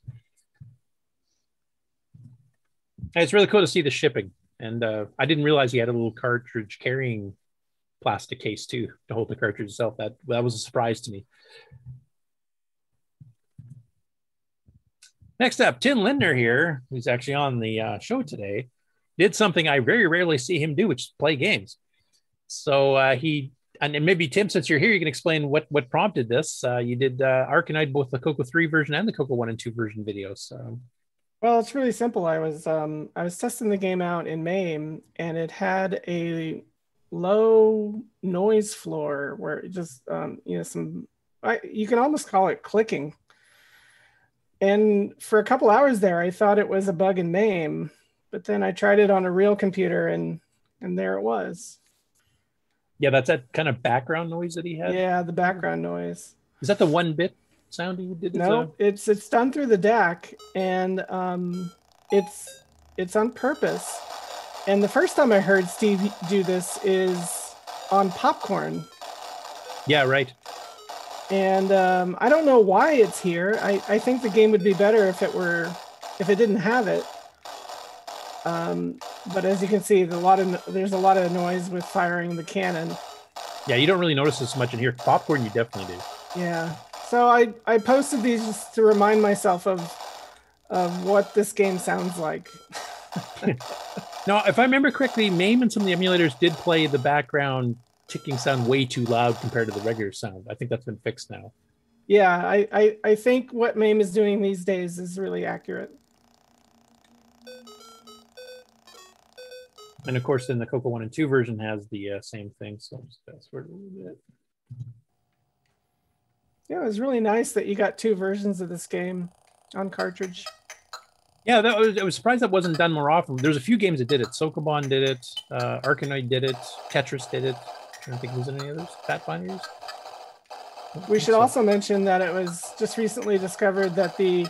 And it's really cool to see the shipping. And uh, I didn't realize he had a little cartridge carrying plastic case too to hold the cartridge itself. That that was a surprise to me. Next up, Tim Lindner here, who's actually on the uh, show today, did something I very rarely see him do, which is play games. So uh, he and maybe Tim, since you're here, you can explain what what prompted this. Uh, you did uh, Arkanoid, both the Coco three version and the Coco one and two version videos. So. Well, it's really simple. I was um, I was testing the game out in MAME, and it had a low noise floor where it just um, you know some I, you can almost call it clicking. And for a couple hours there, I thought it was a bug in MAME, but then I tried it on a real computer, and and there it was. Yeah, that's that kind of background noise that he had. Yeah, the background noise. Is that the one bit sound he did? No, it's it's done through the DAC, and um, it's it's on purpose. And the first time I heard Steve do this is on Popcorn, Yeah, right. And um, I don't know why it's here. I, I think the game would be better if it were if it didn't have it. Um, but as you can see, the lot of there's a lot of noise with firing the cannon. Yeah, you don't really notice this much in here. Popcorn, you definitely do. Yeah. So I I posted these just to remind myself of of what this game sounds like. *laughs* Now, if I remember correctly, MAME and some of the emulators did play the background ticking sound way too loud compared to the regular sound. I think that's been fixed now. Yeah, I, I, I think what MAME is doing these days is really accurate. And of course, then the Coco 1 and 2 version has the uh, same thing. So I'll just fast forward a little bit. Yeah, it was really nice that you got two versions of this game on cartridge. Yeah, that was, I was surprised that wasn't done more often. There's a few games that did it. Sokoban did it, uh, Arkanoid did it, Tetris did it. I don't think there's any others. Pathfinders. We should also mention that it was just recently discovered that the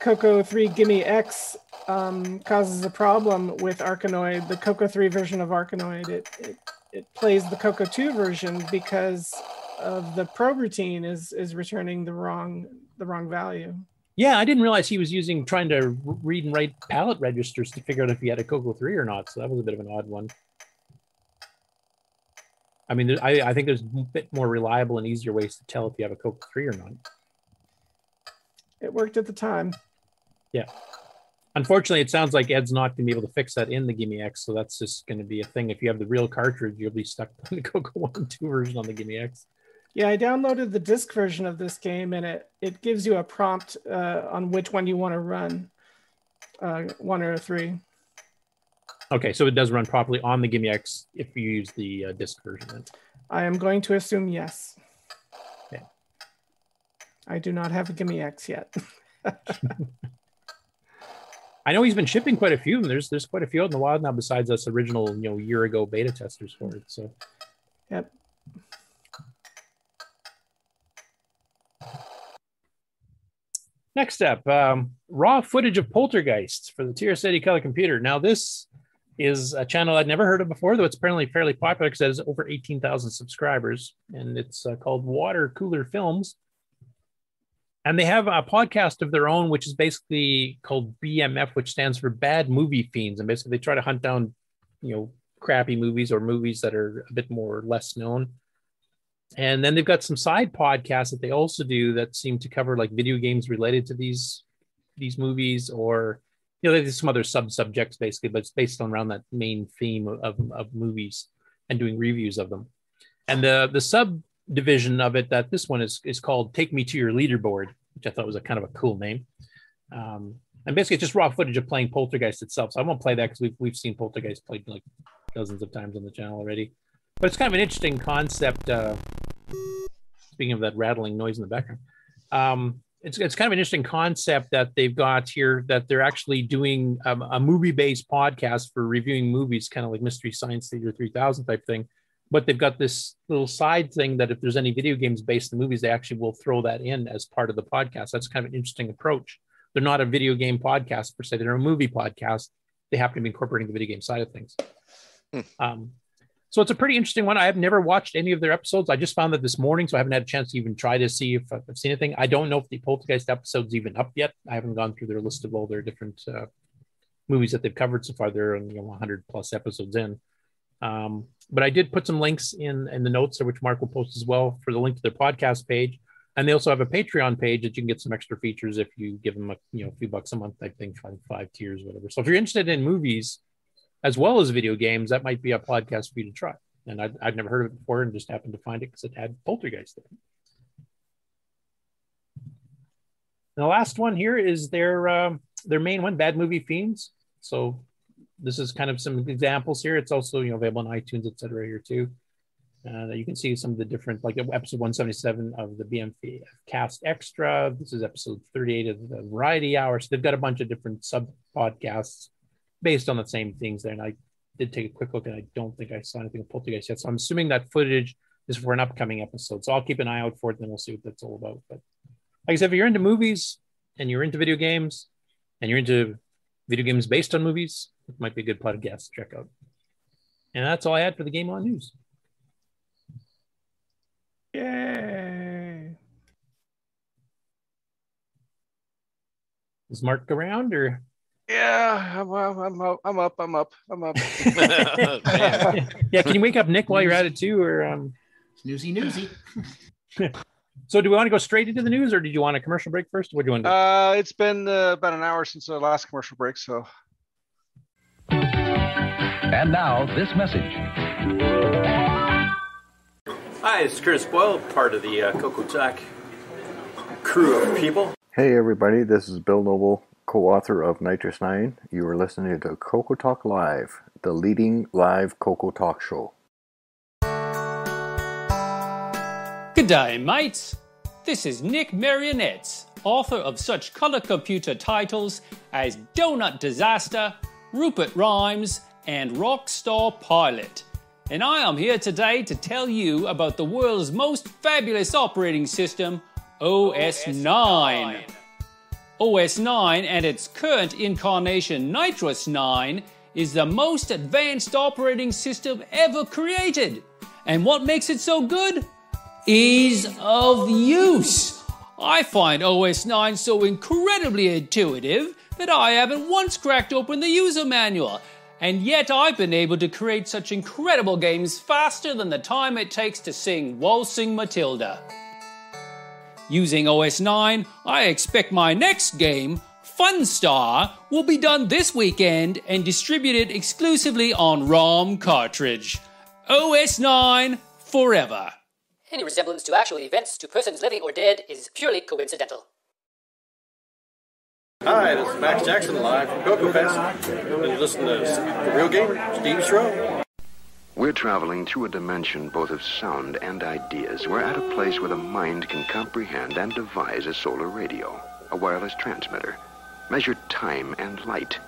Coco 3 GIME-X um, causes a problem with Arkanoid, the Coco 3 version of Arkanoid. It, it, it plays the Coco 2 version because of the probe routine is is returning the wrong the wrong value. Yeah, I didn't realize he was using trying to read and write palette registers to figure out if he had a Coco 3 or not. So that was a bit of an odd one. I mean, I, I think there's a bit more reliable and easier ways to tell if you have a Coco 3 or not. It worked at the time. Yeah. Unfortunately, it sounds like Ed's not going to be able to fix that in the GIME-X. So that's just going to be a thing. If you have the real cartridge, you'll be stuck on the *laughs* Coco 1 and 2 version on the GIME-X. Yeah, I downloaded the disc version of this game, and it it gives you a prompt uh, on which one you want to run, uh, one or three. Okay, so it does run properly on the GIME-X if you use the uh, disc version. Then. I am going to assume yes. Okay. I do not have a GIME-X yet. *laughs* I know he's been shipping quite a few. And there's there's quite a few out in the wild now, besides us original you know year ago beta testers for it. So Yep. Next up, um, raw footage of Poltergeist for the TRS-80 color computer. Now, this is a channel I'd never heard of before, though it's apparently fairly popular because it has over 18,000 subscribers, and it's uh, called Water Cooler Films. And they have a podcast of their own, which is basically called BMF, which stands for Bad Movie Fiends. And basically, they try to hunt down, you know, crappy movies or movies that are a bit more or less known. And then they've got some side podcasts that they also do that seem to cover like video games related to these these movies, or you know, there's some other sub subjects basically, but it's based on around that main theme of, of, movies and doing reviews of them. And the the subdivision of it that this one is is called "Take Me to Your Leaderboard," which I thought was a kind of a cool name. Um, and basically, it's just raw footage of playing Poltergeist itself. So I won't play that because we've we've seen Poltergeist played like dozens of times on the channel already. But it's kind of an interesting concept. Uh, speaking of that rattling noise in the background, um, it's it's kind of an interesting concept that they've got here that they're actually doing um, a movie based podcast for reviewing movies, kind of like Mystery Science Theater 3000 type thing, but they've got this little side thing that if there's any video games based in movies, they actually will throw that in as part of the podcast. That's kind of an interesting approach. They're not a video game podcast per se; they're a movie podcast. They happen to be incorporating the video game side of things. Um, so it's a pretty interesting one. I have never watched any of their episodes. I just found that this morning, so I haven't had a chance to even try to see if I've seen anything. I don't know if the Poltergeist episode's even up yet. I haven't gone through their list of all their different uh, movies that they've covered so far. They're you know 100 plus episodes in. Um, but I did put some links in in the notes which Mark will post as well for the link to their podcast page. And they also have a Patreon page that you can get some extra features if you give them a you know a few bucks a month. I think five five tiers, whatever. So if you're interested in movies as well as video games, that might be a podcast for you to try. And I'd, I'd never heard of it before and just happened to find it because it had Poltergeist it. And the last one here is their um, their main one, Bad Movie Fiends. So this is kind of some examples here. It's also you know available on iTunes, etc. Here too. Uh, you can see some of the different, like episode 177 of the BMF Cast Extra. This is episode 38 of the Variety Hour. So they've got a bunch of different sub podcasts based on the same things there. And I did take a quick look, and I don't think I saw anything of Poltergeist yet. So I'm assuming that footage is for an upcoming episode. So I'll keep an eye out for it, and then we'll see what that's all about. But like I said, if you're into movies and you're into video games and you're into video games based on movies, it might be a good podcast to check out. And that's all I had for the Game On News. Yay. Is Mark around or? Yeah, I'm, I'm up. I'm up. I'm up. I'm up. *laughs* *laughs* yeah, can you wake up Nick while you're at it too, or um? Newsy, newsy. *laughs* so, do we want to go straight into the news, or did you want a commercial break first? What do you want to do? Uh, it's been uh, about an hour since the last commercial break, so. And now, this message. Hi, it's Curtis Boyle, part of the uh, Coco Talk crew of people. Hey everybody, this is Bill Noble, co-author of NitrOS-9. You are listening to Coco Talk Live, the leading live Coco Talk show. Good day, mates. This is Nick Marentes, author of such color computer titles as Donut Disaster, Rupert Rhymes, and Rockstar Pilot. And I am here today to tell you about the world's most fabulous operating system, OS 9. OS 9 and its current incarnation, NitrOS-9, is the most advanced operating system ever created. And what makes it so good? Ease of use. I find OS 9 so incredibly intuitive that I haven't once cracked open the user manual. And yet I've been able to create such incredible games faster than the time it takes to sing Waltzing Matilda. Using OS 9, I expect my next game, Funstar, will be done this weekend and distributed exclusively on ROM cartridge. OS 9 forever. Any resemblance to actual events to persons living or dead is purely coincidental. Hi, this is Max Jackson live from Coco Fest. And you listen to The Real Game, Steve Strow. We're traveling through a dimension both of sound and ideas. We're at a place where the mind can comprehend and devise a solar radio, a wireless transmitter, measure time and light.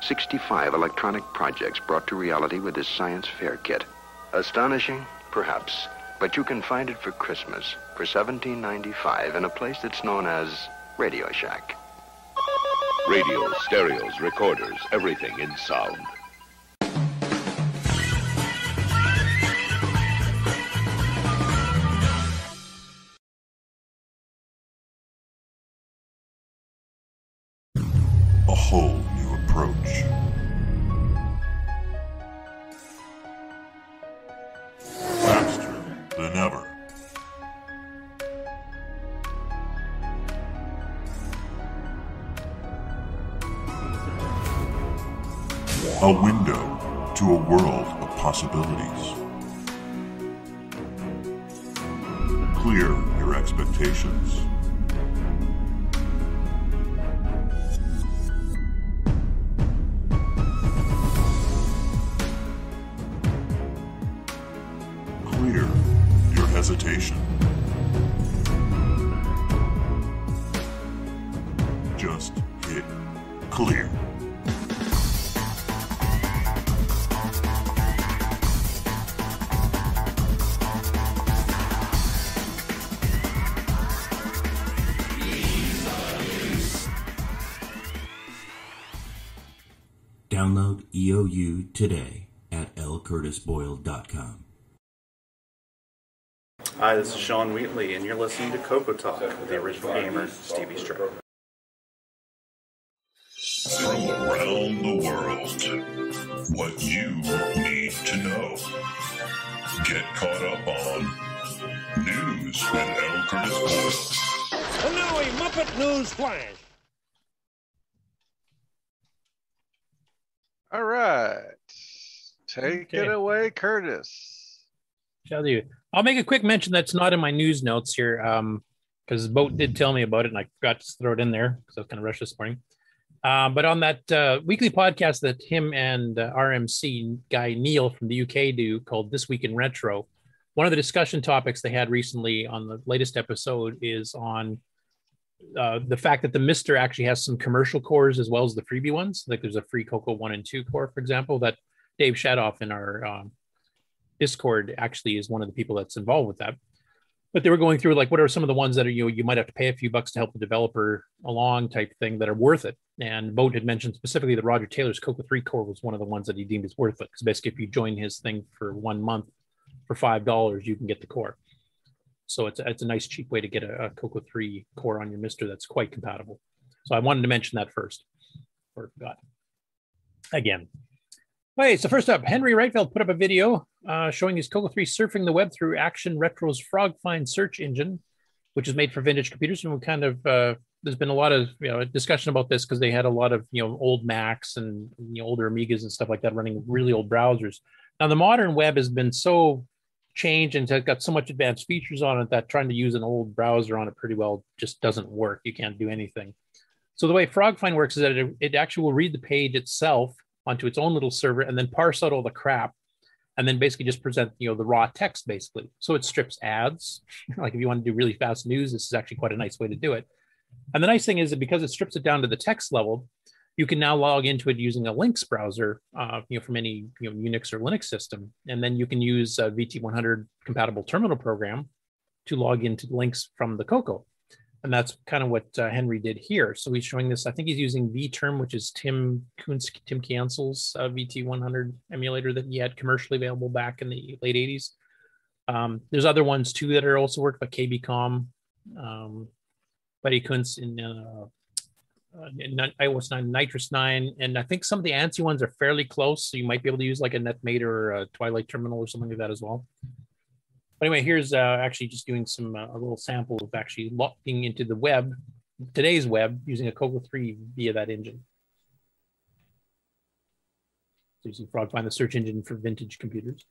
65 electronic projects brought to reality with this science fair kit. Astonishing? Perhaps. But you can find it for Christmas for $17.95 in a place that's known as Radio Shack. Radios, stereos, recorders, everything in sound. Whole new approach. Faster than ever. A window to a world of possibilities. Clear your expectations. Download EOU today at lcurtisboyle.com. Hi, this is Sean Wheatley, and you're listening to Coco Talk with the original gamer, Stevie Strow. From around the world, what you need to know. Get caught up on news with L. Curtis Boyle. And now a Muppet News Flash. All right. Take it away, Curtis. Shall do. I'll make a quick mention that's not in my news notes here, um, because Boat did tell me about it, and I forgot to throw it in there because I was kind of rushed this morning. Um, but on that uh, weekly podcast that him and uh, RMC guy Neil from the UK do called This Week in Retro, one of the discussion topics they had recently on the latest episode is on uh, the fact that the MiSTer actually has some commercial cores as well as the freebie ones. Like there's a free Coco one and two core, for example, that Dave Shadoff in our um, Discord actually is one of the people that's involved with that. But they were going through like what are some of the ones that are you know, you might have to pay a few bucks to help the developer along type thing that are worth it. And Boat had mentioned specifically that Roger Taylor's Coco 3 core was one of the ones that he deemed as worth it. Because basically if you join his thing for one month for five dollars, you can get the core. So it's, it's a nice cheap way to get a, a Coco 3 core on your MiSTer that's quite compatible. So I wanted to mention that first. Or forgot. Again, Okay, so first up, Henry Reitfeld put up a video uh, showing his Coco 3 surfing the web through Action Retro's FrogFind search engine, which is made for vintage computers. And we kind of, uh, there's been a lot of you know discussion about this because they had a lot of you know old Macs and you know, older Amigas and stuff like that running really old browsers. Now the modern web has been so changed and it's got so much advanced features on it that trying to use an old browser on it pretty well just doesn't work. You can't do anything. So the way FrogFind works is that it, it actually will read the page itself onto its own little server and then parse out all the crap and then basically just present you know the raw text basically so it strips ads *laughs* like if you want to do really fast news this is actually quite a nice way to do it and the nice thing is that because it strips it down to the text level you can now log into it using a links browser uh, you know from any you know unix or linux system and then you can use a vt100 compatible terminal program to log into links from the coco and that's kind of what uh, Henry did here. So he's showing this. I think he's using vTerm, which is Tim Kunz, Tim Cancel's uh, VT100 emulator that he had commercially available back in the late 80s. Um, there's other ones too that are also worked by KBCom, um, Buddy Kuntz in, uh, uh, OS 9, NitrOS-9, and I think some of the ANSI ones are fairly close. So you might be able to use like a NetMate or a Twilight Terminal or something like that as well. But anyway, here's uh, actually just doing some uh, a little sample of actually logging into the web, today's web, using a Coco 3 via that engine. So using FrogFind the search engine for vintage computers.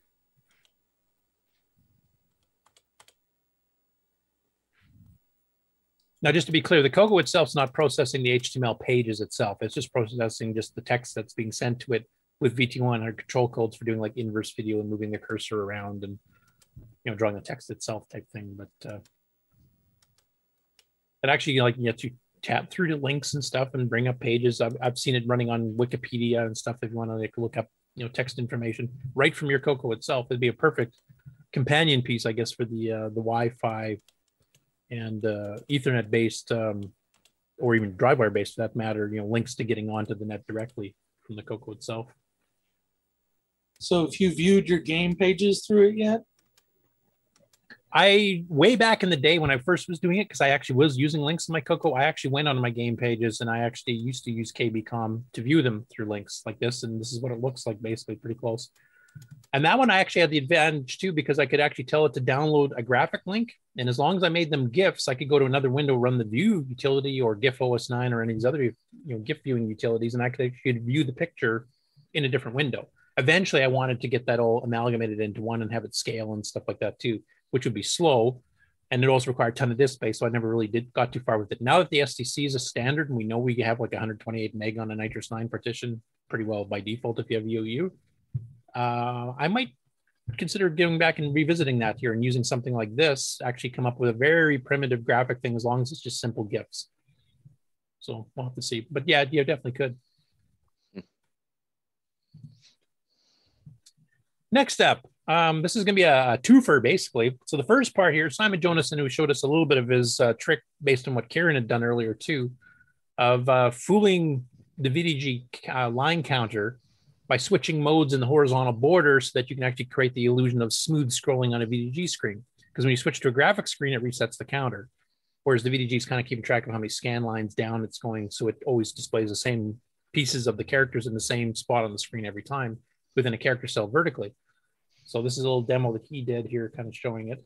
Now, just to be clear, the Coco itself is not processing the HTML pages itself. It's just processing just the text that's being sent to it with VT1 or control codes for doing like inverse video and moving the cursor around and you know drawing the text itself type thing. But uh it actually like you tap through the links and stuff and bring up pages. I've, I've seen it running on wikipedia and stuff if you want to like look up you know text information right from your coco itself. It'd be a perfect companion piece i guess for the uh the wi-fi and uh ethernet based um or even drive-wire based for that matter you know links to getting onto the net directly from the coco itself So if you viewed your game pages through it yet? I way back in the day when I first was doing it, because I actually was using links in my Coco, I actually went on my game pages and I actually used to use KBCom to view them through links like this. And this is what it looks like, basically pretty close. And that one I actually had the advantage too, because I could actually tell it to download a graphic link. And as long as I made them GIFs, I could go to another window, run the view utility or GIF OS 9 or any of these other you know, GIF viewing utilities, and I could actually view the picture in a different window. Eventually, I wanted to get that all amalgamated into one and have it scale and stuff like that too which would be slow. And it also required a ton of disk space. So I never really did got too far with it. Now that the SDC is a standard and we know we have like 128 meg on a NitrOS-9 partition pretty well by default if you have UU, uh, I might consider going back and revisiting that here and using something like this, actually come up with a very primitive graphic thing as long as it's just simple GIFs. So we'll have to see. But yeah, you definitely could. Next up, um, this is going to be a, a, twofer, basically. So the first part here, Simon Jonassen, who showed us a little bit of his uh, trick based on what Ciaran had done earlier too, of uh, fooling the VDG uh, line counter by switching modes in the horizontal border so that you can actually create the illusion of smooth scrolling on a VDG screen. Because when you switch to a graphic screen, it resets the counter. Whereas the VDG is kind of keeping track of how many scan lines down it's going. So it always displays the same pieces of the characters in the same spot on the screen every time within a character cell vertically. So this is a little demo that he did here, kind of showing it.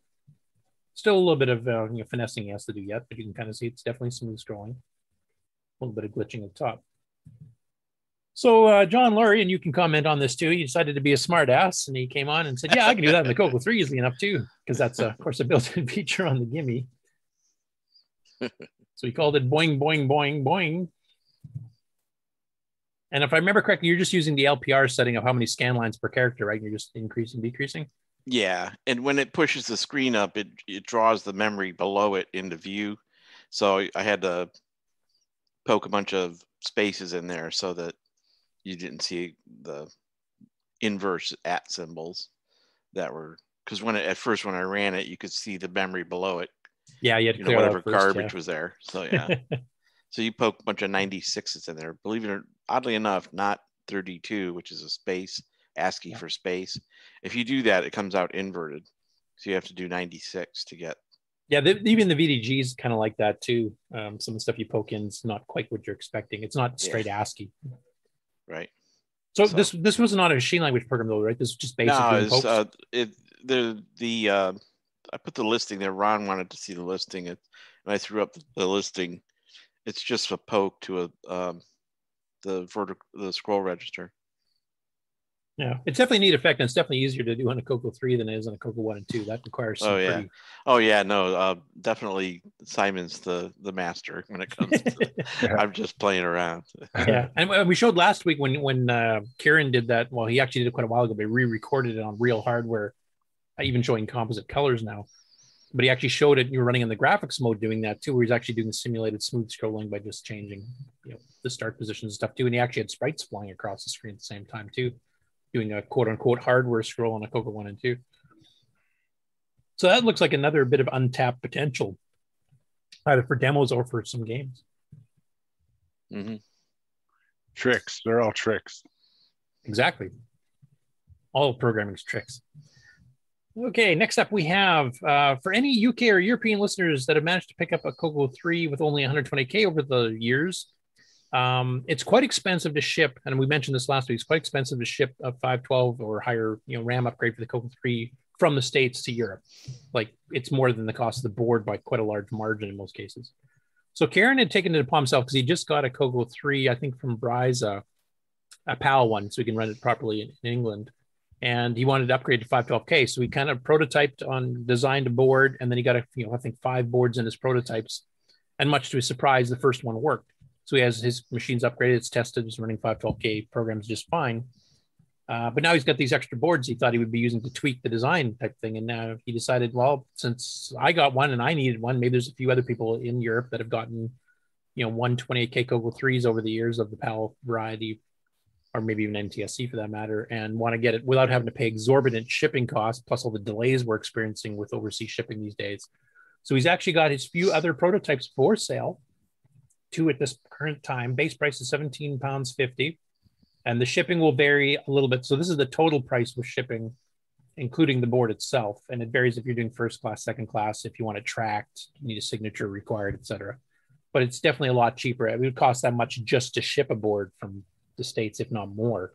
Still a little bit of uh, you know, finessing he has to do yet, but you can kind of see it's definitely smooth scrolling. A little bit of glitching at the top. So uh, John Lurie, and you can comment on this too. He decided to be a smartass, and he came on and said, "Yeah, I can do that in the *laughs* Coco 3 easily enough too, because that's uh, of course a built-in *laughs* feature on the GIME." *laughs* so he called it boing boing boing boing. And if I remember correctly, you're just using the LPR setting of how many scan lines per character, right? You're just increasing, decreasing. Yeah, and when it pushes the screen up, it it draws the memory below it into view. So I had to poke a bunch of spaces in there so that you didn't see the inverse at symbols that were because when it, at first when I ran it, you could see the memory below it. Yeah, you had to know, whatever first, garbage yeah. was there. So *laughs* yeah, so you poke a bunch of 96s in there. Believe it or oddly enough, not 32, which is a space ASCII for space. If you do that, it comes out inverted. So you have to do 96 to get. Yeah, the, even the VDG is kind of like that too. Um, some of the stuff you poke in is not quite what you're expecting. It's not straight ASCII. Right. So, this this was not a machine language program though, right? This is just basic. No, it's, uh, it the the uh, I put the listing there. Ron wanted to see the listing, and I threw up the, the listing. It's just a poke to a um, the vertical the scroll register. Yeah, it's definitely a neat effect, and it's definitely easier to do on a Coco three than it is on a Coco one and two. That requires some Oh yeah, pretty oh yeah. No, uh, definitely Simon's the the master when it comes. to *laughs* I'm just playing around. yeah, *laughs* and we showed last week when when uh, Ciaran did that. Well, he actually did it quite a while ago. But he re-recorded it on real hardware, even showing composite colors now. But he actually showed it. You were running in the graphics mode doing that too, where he's actually doing simulated smooth scrolling by just changing, you know, the start positions and stuff too. And he actually had sprites flying across the screen at the same time too, doing a quote unquote hardware scroll on a Coco one and two. So that looks like another bit of untapped potential, either for demos or for some games. Mm-hmm. Tricks. They're all tricks. Exactly. All programming's tricks. Okay, next up we have uh, for any UK or European listeners that have managed to pick up a Coco 3 with only 120K over the years, um, it's quite expensive to ship. And we mentioned this last week, it's quite expensive to ship a 512 or higher you know, RAM upgrade for the Coco 3 from the States to Europe. Like it's more than the cost of the board by quite a large margin in most cases. So Ciaran had taken it upon himself because he just got a Coco 3, I think from Bryza, a PAL one, so he can run it properly in, in England. And he wanted to upgrade to 512K. So he kind of prototyped on designed a board, and then he got a, you know, I think five boards in his prototypes. And much to his surprise, the first one worked. So he has his machines upgraded, it's tested, it's running 512K programs just fine. Uh, but now he's got these extra boards he thought he would be using to tweak the design type thing. And now he decided, well, since I got one and I needed one, maybe there's a few other people in Europe that have gotten, you know, 128K Coco 3s over the years of the PAL variety, or maybe even NTSC for that matter, and want to get it without having to pay exorbitant shipping costs, plus all the delays we're experiencing with overseas shipping these days. So he's actually got his few other prototypes for sale. Two at this current time. Base price is 17 pounds 50 and the shipping will vary a little bit. So this is the total price with shipping, including the board itself, and it varies if you're doing first class, second class, if you want to tracked, you need a signature required, etc. But it's definitely a lot cheaper. It would cost that much just to ship a board from the states, if not more,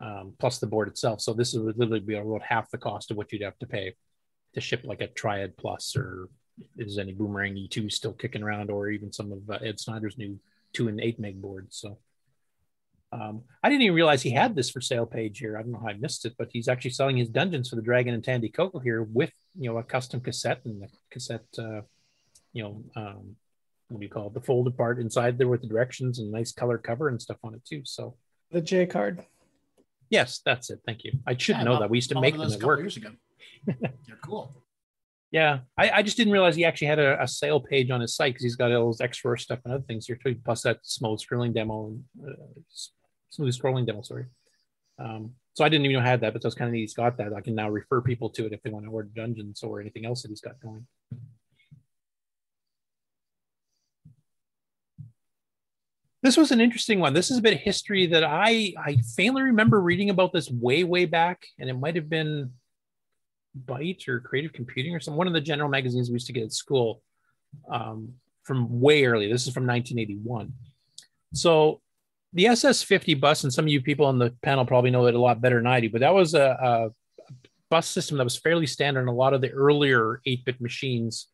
um, plus the board itself. So this would literally be about half the cost of what you'd have to pay to ship like a Triad Plus or is any Boomerang E2 still kicking around, or even some of uh, Ed Snyder's new two and eight meg boards. So. Um, I didn't even realize he had this for sale page here. I don't know how I missed it, but he's actually selling his dungeons for the Dragon and Tandy Coco here with you know a custom cassette and the cassette, uh, you know, um, what do you call it? The folded part inside there with the directions and nice color cover and stuff on it too. So The J card. yes, that's it. Thank you. I should Yeah, know bought- that we used to make them those at work. years ago. *laughs* They're cool. Yeah, I, I just didn't realize he actually had a, a sale page on his site because he's got all those extra stuff and other things here too. Plus that smooth scrolling demo and uh, smooth scrolling demo. Sorry. Um, so I didn't even know I had that, but that's kind of neat. He's got that. I can now refer people to it if they want to order dungeons or anything else that he's got going. This was an interesting one. This is a bit of history that I I faintly remember reading about this way way back, and it might have been Byte or Creative Computing or some one of the general magazines we used to get at school um, from way early. This is from 1981. So the SS50 bus, and some of you people on the panel probably know it a lot better than I do, but that was a, a bus system that was fairly standard in a lot of the earlier 8-bit machines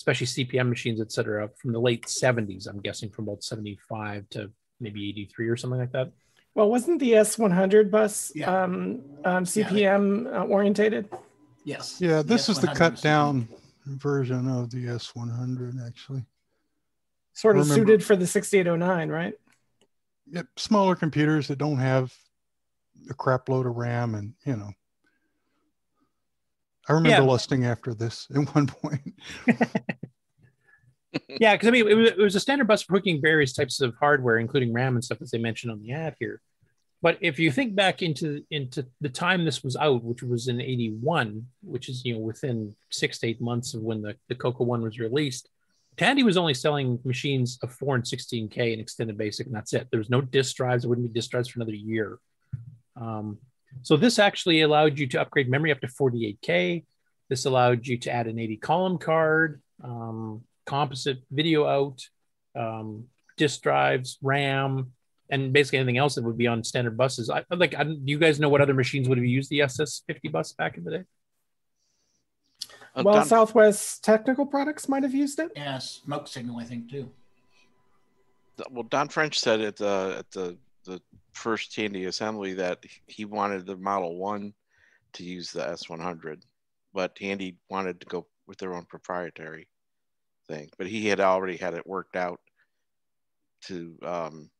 especially CP/M machines, et cetera, from the late 70s. I'm guessing from about 75 to maybe 83 or something like that. Well, wasn't the S100 bus um, um, CP/M uh, orientated? Yes. Yeah, this is the cut down version of the S100, actually. Sort of Remember- suited for the 6809, right? Yep, smaller computers that don't have a crap load of RAM, and you know. I remember Yeah. lusting after this *laughs* at one point. yeah, because I mean, it was, it was a standard bus for hooking various types of hardware, including RAM and stuff, as they mentioned on the ad here. But if you think back into into the time this was out, which was in '81, which is you know within six to eight months of when the the Coco One was released, Tandy was only selling machines of four and 16k and extended basic, and that's it. There was no disk drives. There wouldn't be disk drives for another year. Um, so this actually allowed you to upgrade memory up to 48k. This allowed you to add an 80 column card, um, composite video out, um, disk drives, RAM, and basically anything else that would be on standard buses. I like. I, do you guys know what other machines would have used the SS50 bus back in the day? Uh, well, Don- Southwest Technical Products might have used it. Yeah, smoke signal, I think too. well, Don French said at the at the the first Tandy assembly that he wanted the Model One to use the S100, but Tandy wanted to go with their own proprietary thing. But he had already had it worked out to um,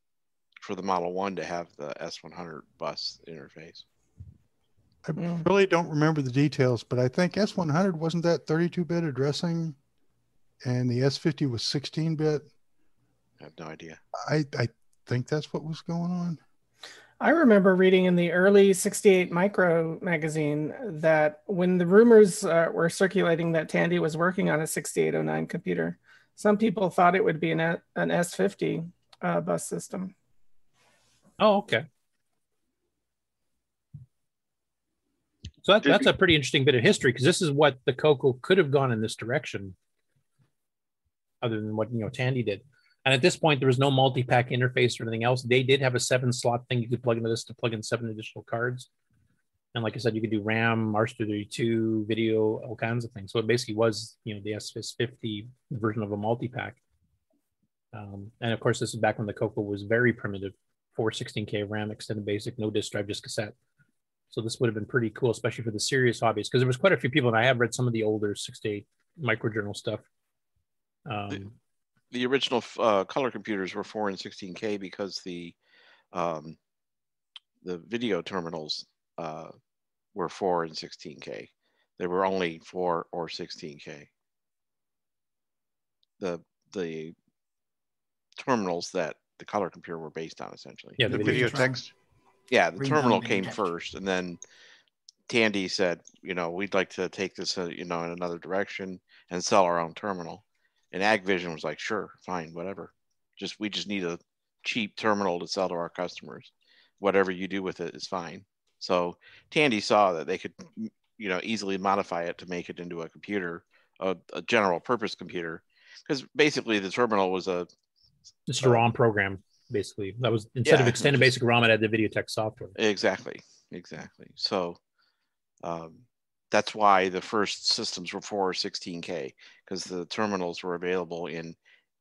for the Model One to have the S100 bus interface. I really don't remember the details, but I think S100 wasn't that 32 bit addressing, and the S50 was 16 bit. I have no idea. I, I think that's what was going on. I remember reading in the early 68 Micro magazine that when the rumors uh, were circulating that Tandy was working on a 6809 computer, some people thought it would be an, an S50 uh, bus system. Oh, okay. So that, that's a pretty interesting bit of history because this is what the Coco could have gone in this direction, other than what you know Tandy did. And at this point, there was no multi-pack interface or anything else. They did have a seven-slot thing you could plug into this to plug in seven additional cards. And like I said, you could do RAM, RS-232, video, all kinds of things. So it basically was, you know, the SS50 version of a multi-pack. Um, and of course, this is back when the Coco was very primitive, 416K RAM, extended basic, no disk drive, just cassette. So this would have been pretty cool, especially for the serious hobbyists, because there was quite a few people, and I have read some of the older 68 microjournal stuff. Um, the original uh, color computers were 4 and 16k because the um, the video terminals uh, were 4 and 16k they were only 4 or 16k the the terminals that the color computer were based on essentially Yeah, the The video video text? yeah the Read terminal came text. first and then tandy said you know we'd like to take this uh, you know in another direction and sell our own terminal and Agvision was like, sure, fine, whatever. Just we just need a cheap terminal to sell to our customers. Whatever you do with it is fine. So Tandy saw that they could, you know, easily modify it to make it into a computer, a, a general purpose computer, because basically the terminal was a It's a ROM program, basically. That was instead of extended just- basic ROM, it had the VideoTex software. exactly, exactly. So um, that's why the first systems were 4 or 16k because the terminals were available in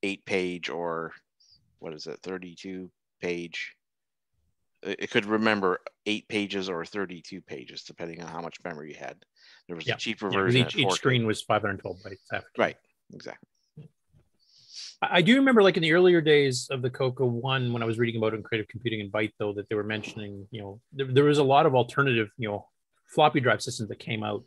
eight page or what is it 32 page it could remember eight pages or 32 pages depending on how much memory you had there was Yeah. a cheaper Yeah, version each, each screen was 512 bytes. half. right exactly I do remember, like in the earlier days of the Coco One, when I was reading about it in Creative Computing and Byte, though, that they were mentioning, you know, there, there was a lot of alternative, you know, floppy drive systems that came out.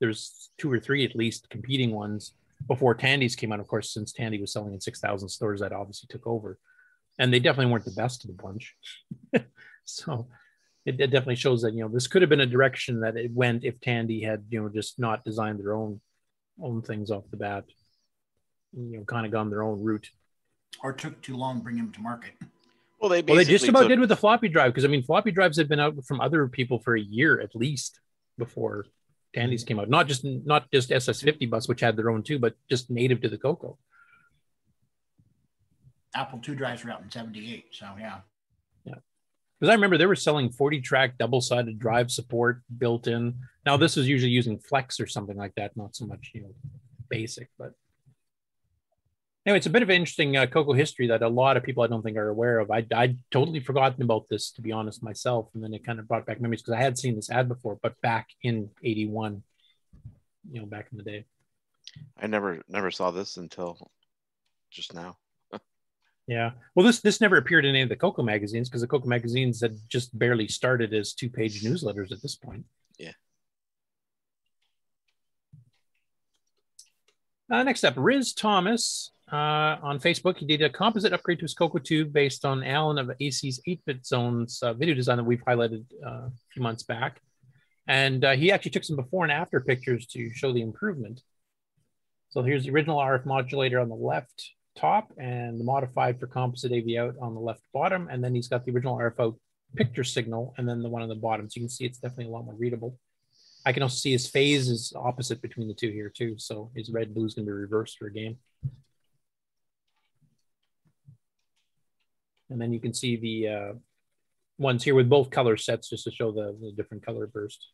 There's two or three at least competing ones before Tandy's came out. Of course, since Tandy was selling in six thousand stores, that obviously took over, and they definitely weren't the best of the bunch. *laughs* so it, it definitely shows that you know this could have been a direction that it went if Tandy had you know just not designed their own own things off the bat you know kind of gone their own route Or took too long to bring him to market. Well, they Well, they just about took- did with the floppy drive because I mean, floppy drives had been out from other people for a year at least before Tandy's mm-hmm. came out. Not just not just SS50 bus, which had their own too, but just native to the Coco. Apple II drives were out in 78. So, yeah. Yeah, because I remember they were selling 40 track double sided drive support built in. Now this is usually using Flex or something like that, not so much you know basic. But anyway, it's a bit of an interesting uh, Coco history that a lot of people I don't think are aware of. I I totally forgotten about this to be honest myself, and then it kind of brought back memories because I had seen this ad before, but back in '81, you know, back in the day. I never never saw this until just now. Yeah. Well, this this never appeared in any of the Coco magazines because the Coco magazines had just barely started as two page newsletters at this point. Yeah. Uh, next up, Riz Thomas uh, on Facebook. He did a composite upgrade to his Coco Tube based on Alan of AC's 8 Bit Zone's uh, video design that we've highlighted uh, a few months back. And uh, he actually took some before and after pictures to show the improvement. So here's the original RF modulator on the left top and the modified for composite AV out on the left bottom. And then he's got the original RF out picture signal and then the one on the bottom. So you can see it's definitely a lot more readable. I can also see his phase is opposite between the two here too. So his red blue is going to be reversed for a game. And then you can see the uh, ones here with both color sets just to show the, the different color burst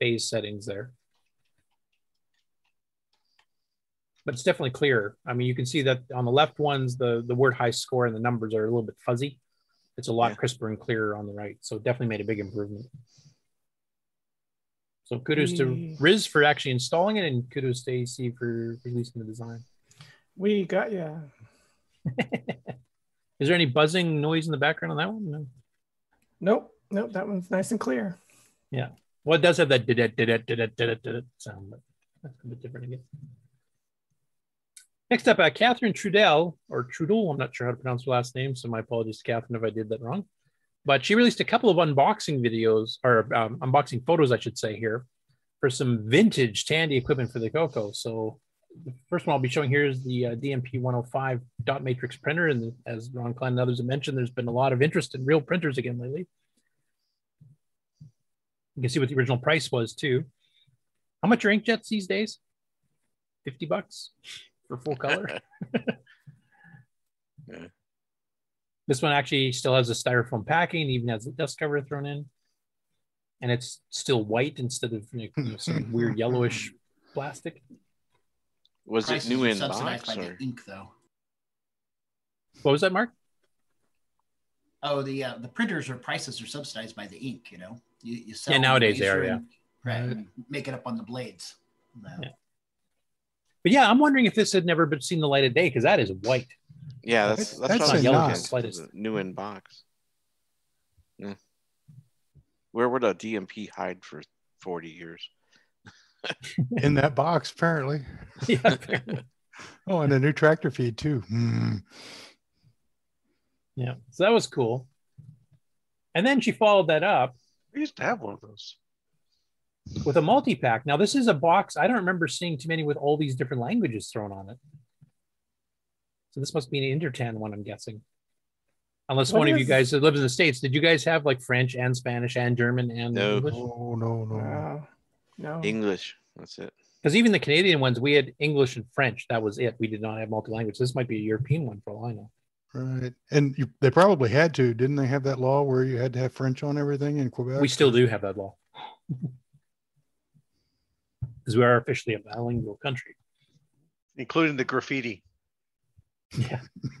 phase settings there. But it's definitely clearer. I mean, you can see that on the left ones, the, the word high score and the numbers are a little bit fuzzy. It's a lot crisper and clearer on the right. So definitely made a big improvement. So kudos to. Riz for actually installing it and kudos to AC for releasing the design. We got yeah. *laughs* Is there any buzzing noise in the background on that one? No. Nope, nope. That one's nice and clear. Yeah. Well, it does have that did it did it did it did it did it sound, but that's a bit different again. Next up, uh, Catherine Trudell or Trudel. I'm not sure how to pronounce her last name, so my apologies to Catherine if I did that wrong. But she released a couple of unboxing videos or um, unboxing photos, I should say, here for some vintage Tandy equipment for the Coco. So the first one I'll be showing here is the uh, DMP 105 dot matrix printer. And as Ron Klein and others have mentioned, there's been a lot of interest in real printers again lately. You can see what the original price was too. How much are inkjets these days? 50 bucks for full color. *laughs* *laughs* This one actually still has a styrofoam packing, even has a dust cover thrown in. And it's still white instead of you know, some weird yellowish plastic. Was Prices it new in subsidized box or the ink, though. What was that, Mark? Oh, the uh, the printers or prices are subsidized by the ink. You know, you, you sell Yeah, nowadays they are, yeah. right, and make it up on the blades. No. But yeah, I'm wondering if this had never been seen the light of day because that is white. Yeah, that's That's- that's, that's what I was a looking not. at, Slightest. New in box. Yeah. Where would a DMP hide for 40 years? In that *laughs* box, apparently. Yeah. *laughs* oh, and a new tractor feed too. Hmm. Yeah. So that was cool. And then she followed that up We used to have one of those. with a multi pack. Now, this is a box. I don't remember seeing too many with all these different languages thrown on it. So this must be an Intertan one, I'm guessing. Unless What one of you guys that lives in the States, did you guys have like French and Spanish and German and No. English? Oh no, no. Wow. No. English. That's it. Because even the Canadian ones, we had English and French. That was it. We did not have multi language. This might be a European one for all I know. Right. And you, they probably had to, didn't they have that law where you had to have French on everything in Quebec? We still do have that law. *laughs* Because we are officially a bilingual country. including the graffiti. Yeah. *laughs*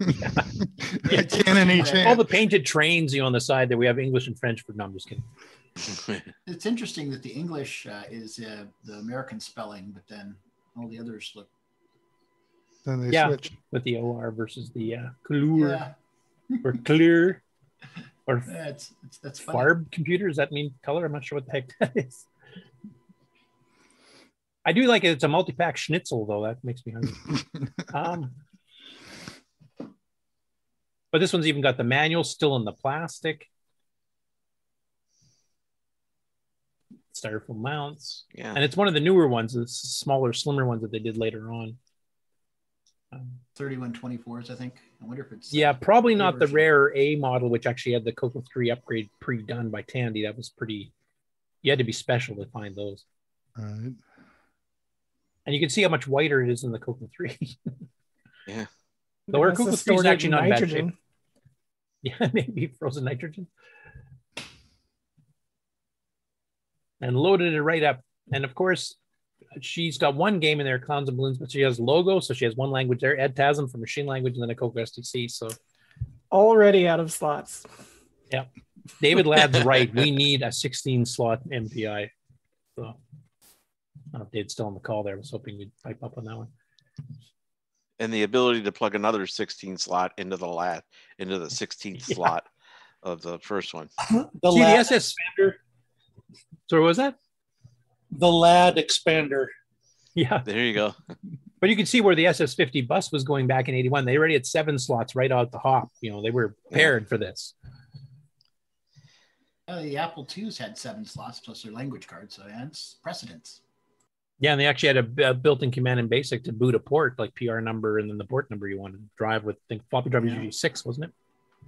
Cannon each All hand. the painted trains you know, on the side that we have English and French for. No, I'm just kidding. *laughs* It's interesting that the English uh, is uh, the American spelling, but then all the others look. Then they yeah, switch. with the OR versus the uh, couleur Yeah, *laughs* or clear or *laughs* that's that's, that's funny. farb computer. Does that mean color? I'm not sure what the heck that is. I do like it. It's a multi-pack schnitzel, though. That makes me hungry. um, but this one's even got the manual still in the plastic. Styrofoam mounts. Yeah. And it's one of the newer ones, the smaller, slimmer ones that they did later on. Um, 3124s, I think. I wonder if it's. Yeah, probably not the version. rare A model, which actually had the Coco 3 upgrade pre-done by Tandy. That was pretty. You had to be special to find those. Right. And you can see how much whiter it is in the Coco 3. *laughs* Yeah. The where That's the Coco 3 is actually not in bad shape. nitrogen. *laughs* Yeah, maybe frozen nitrogen. And loaded it right up. And of course, she's got one game in there, Clowns and Balloons, but she has logo, so she has one language there, EdTasm for machine language, and then a Coco SDC. So Already out of slots. yeah. David Ladd's *laughs* right. We need a 16 slot MPI. So I don't know if Dave's still on the call there. I was hoping you'd pipe up on that one. And the ability to plug another 16 slot into the lat into the 16th *laughs* Yeah. slot of the first one. The See, the SS expander. So what was that? The Ladd expander. Yeah. There you go. *laughs* But you can see where the SS50 bus was going back in 81. They already had seven slots right out the hop. You know, they were prepared for this. Uh, the Apple IIs had seven slots plus their language card, so yeah, it's precedence. Yeah, and they actually had a, a built-in command in basic to boot a port, like PR number and then the port number you wanted to drive with. I think floppy drive was Yeah. usually six, wasn't it?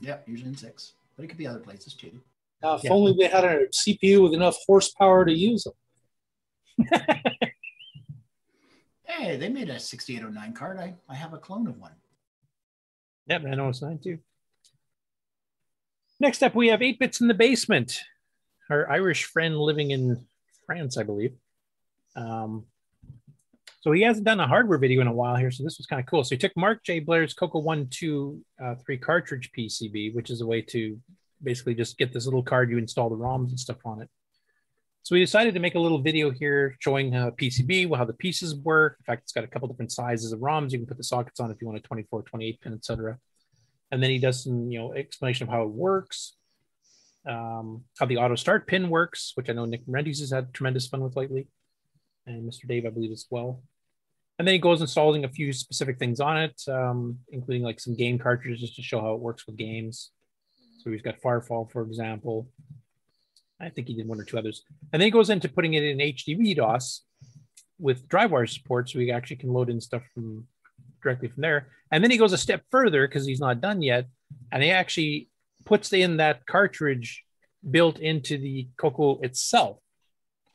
Yeah, usually in six, but it could be other places too. Now, if Yeah. only they had a CPU with enough horsepower to use them. *laughs* Hey, they made a 6809 card. I, I have a clone of one. Yep, I know it's nine too. Next up, we have 8 Bits in the Basement, our Irish friend living in France, I believe. Um, so he hasn't done a hardware video in a while here, so this was kind of cool. So he took Mark J. Blair's Coco One Two Three uh, cartridge PCB, which is a way to basically just get this little card, you install the ROMs and stuff on it. So we decided to make a little video here showing uh, PCB, how the pieces work. In fact, it's got a couple different sizes of ROMs. You can put the sockets on if you want a 24, 28 pin, etc. And then he does some, you know, explanation of how it works, um, how the auto start pin works, which I know Nick Marentes has had tremendous fun with lately, and Mr. Dave, I believe, as well. And then he goes installing a few specific things on it, um, including like some game cartridges just to show how it works with games. So he's got Firefall, for example. I think he did one or two others. And then he goes into putting it in HDB DOS with DriveWire support, so he actually can load in stuff from directly from there. And then he goes a step further because he's not done yet, and he actually puts in that cartridge built into the Coco itself,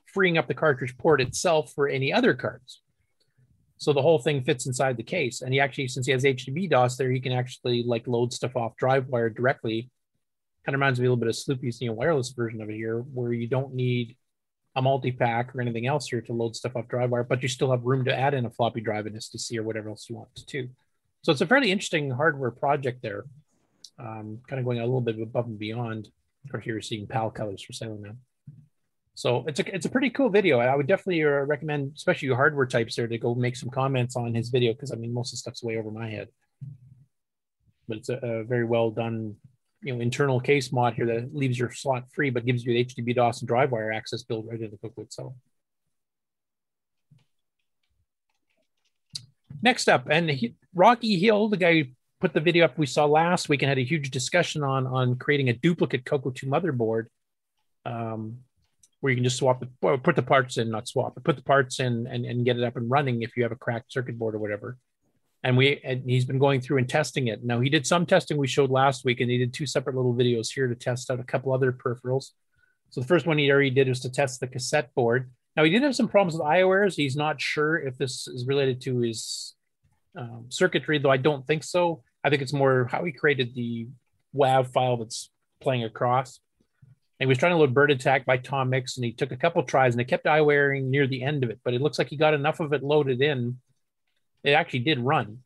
freeing up the cartridge port itself for any other cards. So the whole thing fits inside the case. And he actually, since he has HDB DOS there, he can actually like load stuff off DriveWire directly. Kind of reminds me a little bit of Sloopy's know, wireless version of it here, where you don't need a multi-pack or anything else here to load stuff off DriveWire, but you still have room to add in a floppy drive and SDC or whatever else you want to. So it's a fairly interesting hardware project there. Um, kind of going a little bit above and beyond. Of course, you're seeing PAL colors for sale now. So it's a it's a pretty cool video. I would definitely uh, recommend, especially you hardware types there, to go make some comments on his video because I mean most of the stuff's way over my head. But it's a, a very well done, you know, internal case mod here that leaves your slot free but gives you the HDB DOS and DriveWire access built right into the Coco itself. Next up, and he, Rocky Hill, the guy who put the video up we saw last week and had a huge discussion on on creating a duplicate Coco 2 motherboard. Um, where you can just swap the put the parts in, not swap, but put the parts in and, and get it up and running if you have a cracked circuit board or whatever. And we and he's been going through and testing it. Now he did some testing we showed last week, and he did two separate little videos here to test out a couple other peripherals. So the first one he already did was to test the cassette board. Now he did have some problems with IO errors. He's not sure if this is related to his um, circuitry, though I don't think so. I think it's more how he created the WAV file that's playing across. And he was trying to load Bird Attack by Tom Mix, and he took a couple tries, and it kept IO erroring near the end of it. But it looks like he got enough of it loaded in. It actually did run.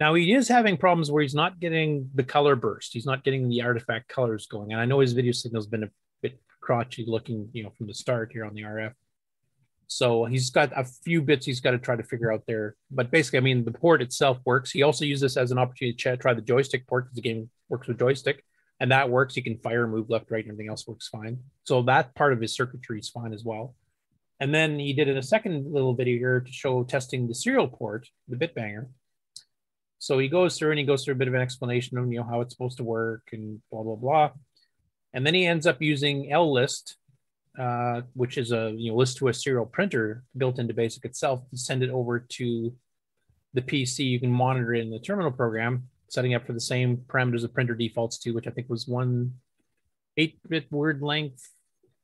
Now he is having problems where he's not getting the color burst. He's not getting the artifact colors going. And I know his video signal's been a bit crotchy looking, you know, from the start here on the RF. So he's got a few bits he's got to try to figure out there. But basically, I mean, the port itself works. He also used this as an opportunity to try the joystick port because the game works with joystick and that works. You can fire, move left, right, and everything else works fine. So that part of his circuitry is fine as well. And then he did a second little video here to show testing the serial port, the Bitbanger. So he goes through and he goes through a bit of an explanation of you know how it's supposed to work and blah blah blah. And then he ends up using LList, uh, which is a you know list to a serial printer built into BASIC itself to send it over to the PC, you can monitor it in the terminal program, setting up for the same parameters the printer defaults to, which I think was one 8-bit word length,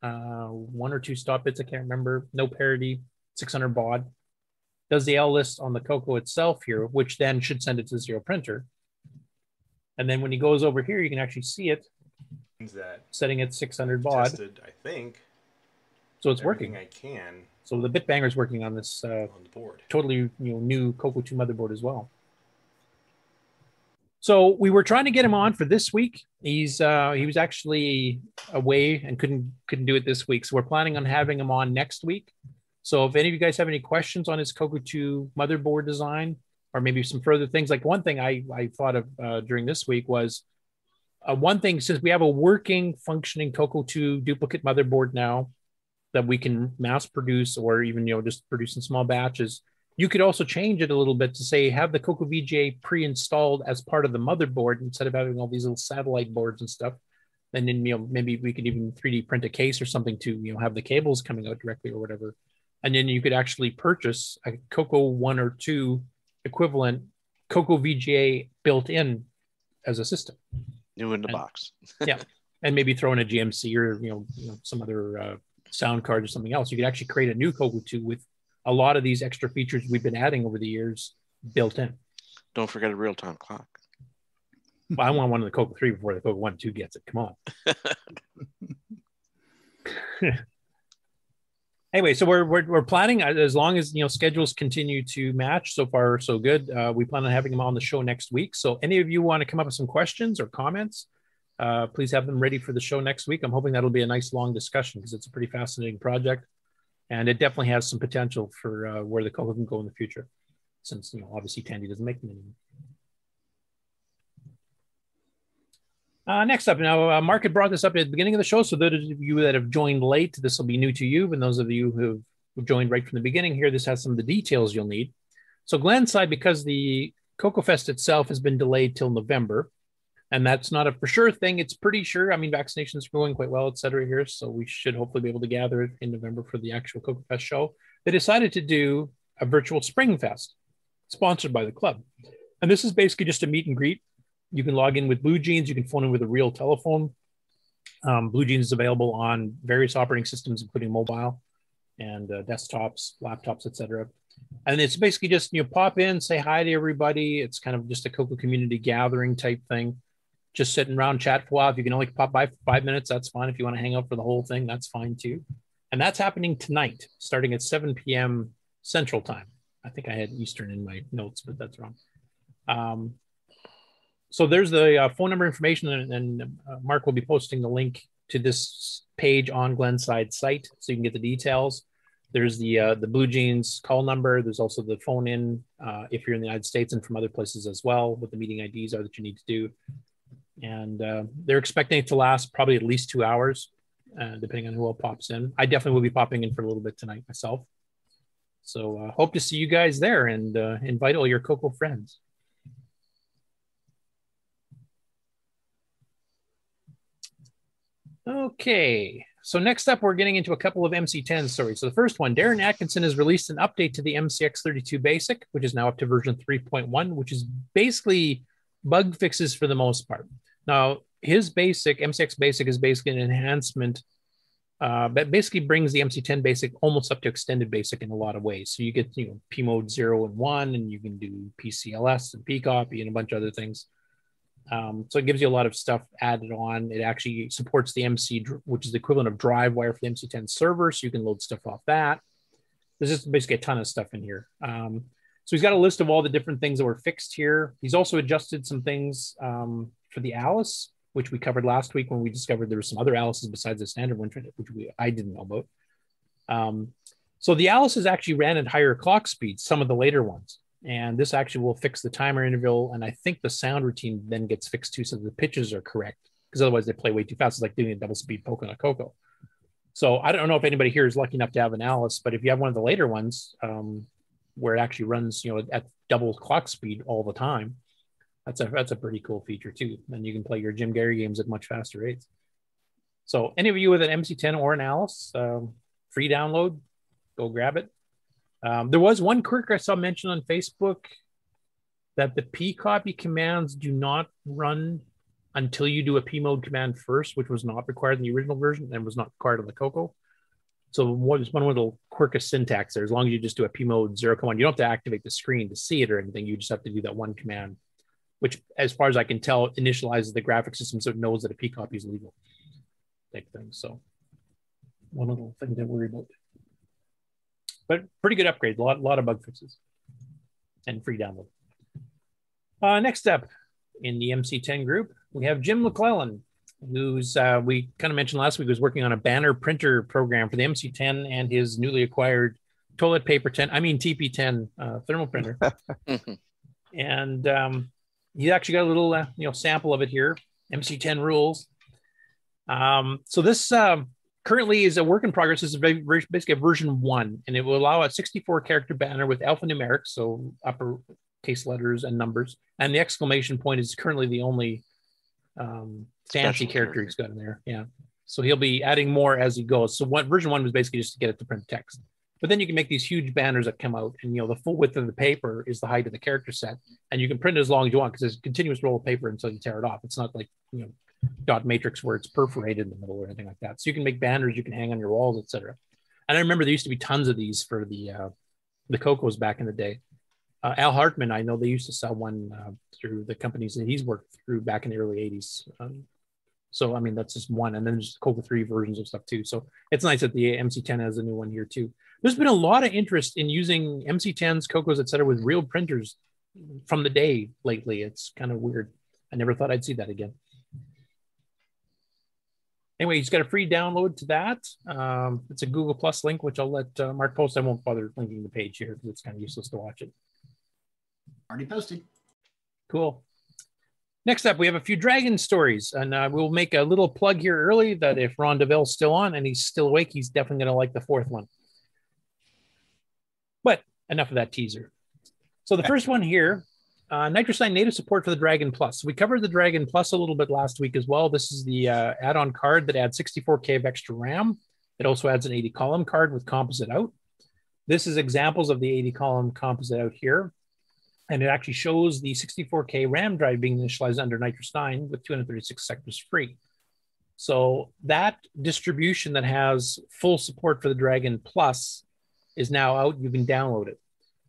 uh, one or two stop bits, I can't remember, no parity, 600 baud. Does the L list on the Coco itself here, which then should send it to zero printer. And then when he goes over here, you can actually see it that setting at 600 baud. tested, I think. So it's everything working. I can So the Bitbanger is working on this uh, on the board. totally you know new Coco 2 motherboard as well. So we were trying to get him on for this week. He's uh, he was actually away and couldn't couldn't do it this week. So we're planning on having him on next week. So if any of you guys have any questions on his Coco 2 motherboard design, or maybe some further things, like one thing I I thought of uh, during this week was uh, one thing since we have a working functioning Coco 2 duplicate motherboard now that we can mass produce or even you know just produce in small batches you could also change it a little bit to say have the coco vga pre-installed as part of the motherboard instead of having all these little satellite boards and stuff. And then you know maybe we could even 3d print a case or something to you know have the cables coming out directly or whatever. And then you could actually purchase a coco one or two equivalent coco vga built in as a system. New in the And- box. *laughs* yeah and maybe throw in a gmc or you know, you know some other uh, sound card or something else. You could actually create a new coco 2 with a lot of these extra features we've been adding over the years built in. Don't forget a real time clock. well, i want one of the coco 3 before the coco 1 2 gets it. Come on. *laughs* Anyway so we're, we're, we're planning uh, as long as you know schedules continue to match so far so good. Uh, we plan on having them on the show next week. So any of you want to come up with some questions or comments uh, please have them ready for the show next week. I'm hoping that'll be a nice long discussion because it's a pretty fascinating project and it definitely has some potential for uh, where the Coco can go in the future since you know obviously tandy doesn't make them anymore Uh, next up, now uh, Mark had brought this up at the beginning of the show, so those of you that have joined late, this will be new to you, and those of you who have joined right from the beginning here, this has some of the details you'll need. So Glenside, because the Coco Fest itself has been delayed till November, and that's not a for sure thing. It's pretty sure. I mean, vaccinations are going quite well, et cetera, here, so we should hopefully be able to gather in November for the actual Coco Fest show. They decided to do a virtual Spring Fest, sponsored by the club, and this is basically just a meet and greet you can log in with Blue Jeans. You can phone in with a real telephone. Um, Blue Jeans is available on various operating systems, including mobile and uh, desktops, laptops, etc. And it's basically just you know pop in, say hi to everybody. It's kind of just a Coco community gathering type thing. Just sitting around, chat for a while. If you can only pop by for five minutes, that's fine. If you want to hang out for the whole thing, that's fine too. And that's happening tonight, starting at 7 p.m. Central Time. I think I had Eastern in my notes, but that's wrong. Um, so there's the uh, phone number information and, and uh, mark will be posting the link to this page on glenside site so you can get the details there's the uh, the blue jeans call number there's also the phone in uh, if you're in the united states and from other places as well what the meeting ids are that you need to do and uh, they're expecting it to last probably at least two hours uh, depending on who all pops in i definitely will be popping in for a little bit tonight myself so uh, hope to see you guys there and uh, invite all your coco friends Okay, so next up, we're getting into a couple of MC10 stories. So the first one, Darren Atkinson has released an update to the MCX32 Basic, which is now up to version 3.1, which is basically bug fixes for the most part. Now, his basic, MCX Basic, is basically an enhancement uh, that basically brings the MC10 Basic almost up to extended Basic in a lot of ways. So you get, you know, P mode zero and one, and you can do PCLS and PCOPY and a bunch of other things. Um, so it gives you a lot of stuff added on. It actually supports the MC, which is the equivalent of drive wire for the MC10 server, so you can load stuff off that. There's just basically a ton of stuff in here. Um, so he's got a list of all the different things that were fixed here. He's also adjusted some things um, for the Alice, which we covered last week when we discovered there were some other Alices besides the standard one, which we I didn't know about. Um, so the Alices actually ran at higher clock speeds, some of the later ones. And this actually will fix the timer interval and i think the sound routine then gets fixed too so the pitches are correct because otherwise they play way too fast. It's like doing a double speed poke on a coco. So i don't know if anybody here is lucky enough to have an alice but if you have one of the later ones um, where it actually runs you know at double clock speed all the time that's a that's a pretty cool feature too and you can play your Jim Gerrie games at much faster rates so any of you with an mc10 or an alice um, free download go grab it um, there was one quirk I saw mentioned on Facebook that the P copy commands do not run until you do a P mode command first, which was not required in the original version and was not required on the Coco. So is one little quirk of syntax there? As long as you just do a P mode zero command, you don't have to activate the screen to see it or anything. You just have to do that one command, which, as far as I can tell, initializes the graphic system so it knows that a P copy is legal. Type thing. So one little thing to worry about. But pretty good upgrade. A lot, lot of bug fixes and free download. Uh, next up in the MC10 group, we have Jim McClellan, who's uh, we kind of mentioned last week was working on a banner printer program for the MC10 and his newly acquired toilet paper 10, I mean TP10 uh, thermal printer. *laughs* and um, he actually got a little uh, you know sample of it here. MC10 rules. Um, so this um, currently is a work in progress. This is basically a version one, and it will allow a 64 character banner with alphanumeric, so uppercase letters and numbers, and the exclamation point is currently the only um, fancy character he's got in there. Yeah. So he'll be adding more as he goes. So what version one was basically just to get it to print text. But then you can make these huge banners that come out, and you know the full width of the paper is the height of the character set, and you can print it as long as you want because it's a continuous roll of paper until you tear it off. It's not like you know dot matrix where it's perforated in the middle or anything like that. So you can make banners, you can hang on your walls, etc. And I remember there used to be tons of these for the uh, the Cocos back in the day. Uh, Al Hartman, I know they used to sell one uh, through the companies that he's worked through back in the early '80s. Um, so I mean that's just one, and then there's Coco three versions of stuff too. So it's nice that the MC10 has a new one here too. There's been a lot of interest in using MC10s, Cocos, etc., with real printers from the day lately. It's kind of weird. I never thought I'd see that again. Anyway, he's got a free download to that. Um, it's a Google Plus link, which I'll let uh, Mark post. I won't bother linking the page here because it's kind of useless to watch it. Already posted. Cool. Next up, we have a few dragon stories, and uh, we'll make a little plug here early that if Ron Delvaux's still on and he's still awake, he's definitely going to like the fourth one. But enough of that teaser. So the first one here, uh, NitrOS-9 native support for the Dragon Plus. We covered the Dragon Plus a little bit last week as well. This is the uh, add-on card that adds 64K of extra RAM. It also adds an 80 column card with composite out. This is examples of the 80 column composite out here. And it actually shows the 64K RAM drive being initialized under NitrOS-9 with 236 sectors free. So that distribution that has full support for the Dragon Plus is now out. You can download it.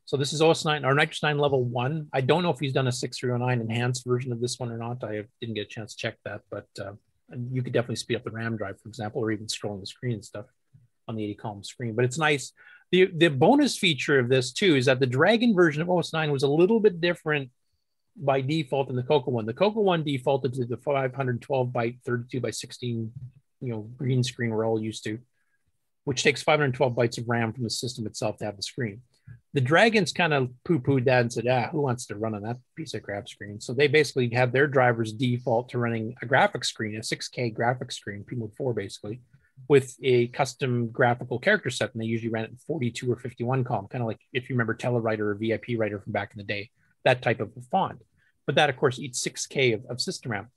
So this is OS 9 or NitrOS-9 level one. I don't know if he's done a 6309 enhanced version of this one or not. I didn't get a chance to check that, but uh, you could definitely speed up the RAM drive, for example, or even scrolling the screen and stuff on the 80 column screen. But it's nice. The, the bonus feature of this too is that the Dragon version of OS 9 was a little bit different by default than the Coco one. The Coco one defaulted to the 512 byte 32 by 16, you know, green screen we're all used to, which takes 512 bytes of RAM from the system itself to have the screen. The Dragons kind of poo-pooed that and said, "Ah, who wants to run on that piece of crap screen?" So they basically have their drivers default to running a graphics screen, a 6K graphics screen, P-Mode 4 basically, with a custom graphical character set, and they usually ran it in 42 or 51 column, kind of like if you remember Telewriter or VIP Writer from back in the day, that type of font. But that, of course, eats 6K of, of system RAM.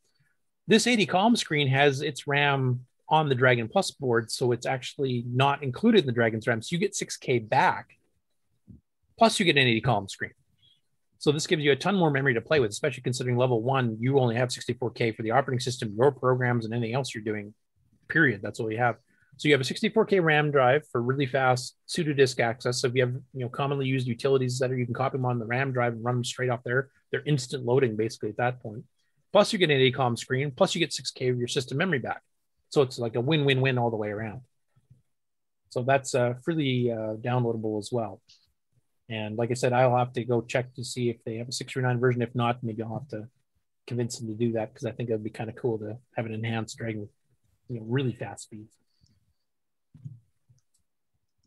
This 80 column screen has its RAM on the Dragon Plus board, so it's actually not included in the Dragon's RAM. So you get 6K back, plus you get an 80 column screen. So this gives you a ton more memory to play with, especially considering level one, you only have 64K for the operating system, your programs, and anything else you're doing, period. That's all you have. So you have a 64K RAM drive for really fast pseudo disk access. So if you have you know commonly used utilities that are you can copy them on the RAM drive and run them straight off there. They're instant loading basically at that point. Plus you get an 80 column screen, plus you get 6K of your system memory back. So it's like a win-win-win all the way around. So that's uh, freely uh, downloadable as well. And like I said, I'll have to go check to see if they have a 639 version. If not, maybe I'll have to convince them to do that because I think it'd be kind of cool to have an enhanced Dragon with you know really fast speeds.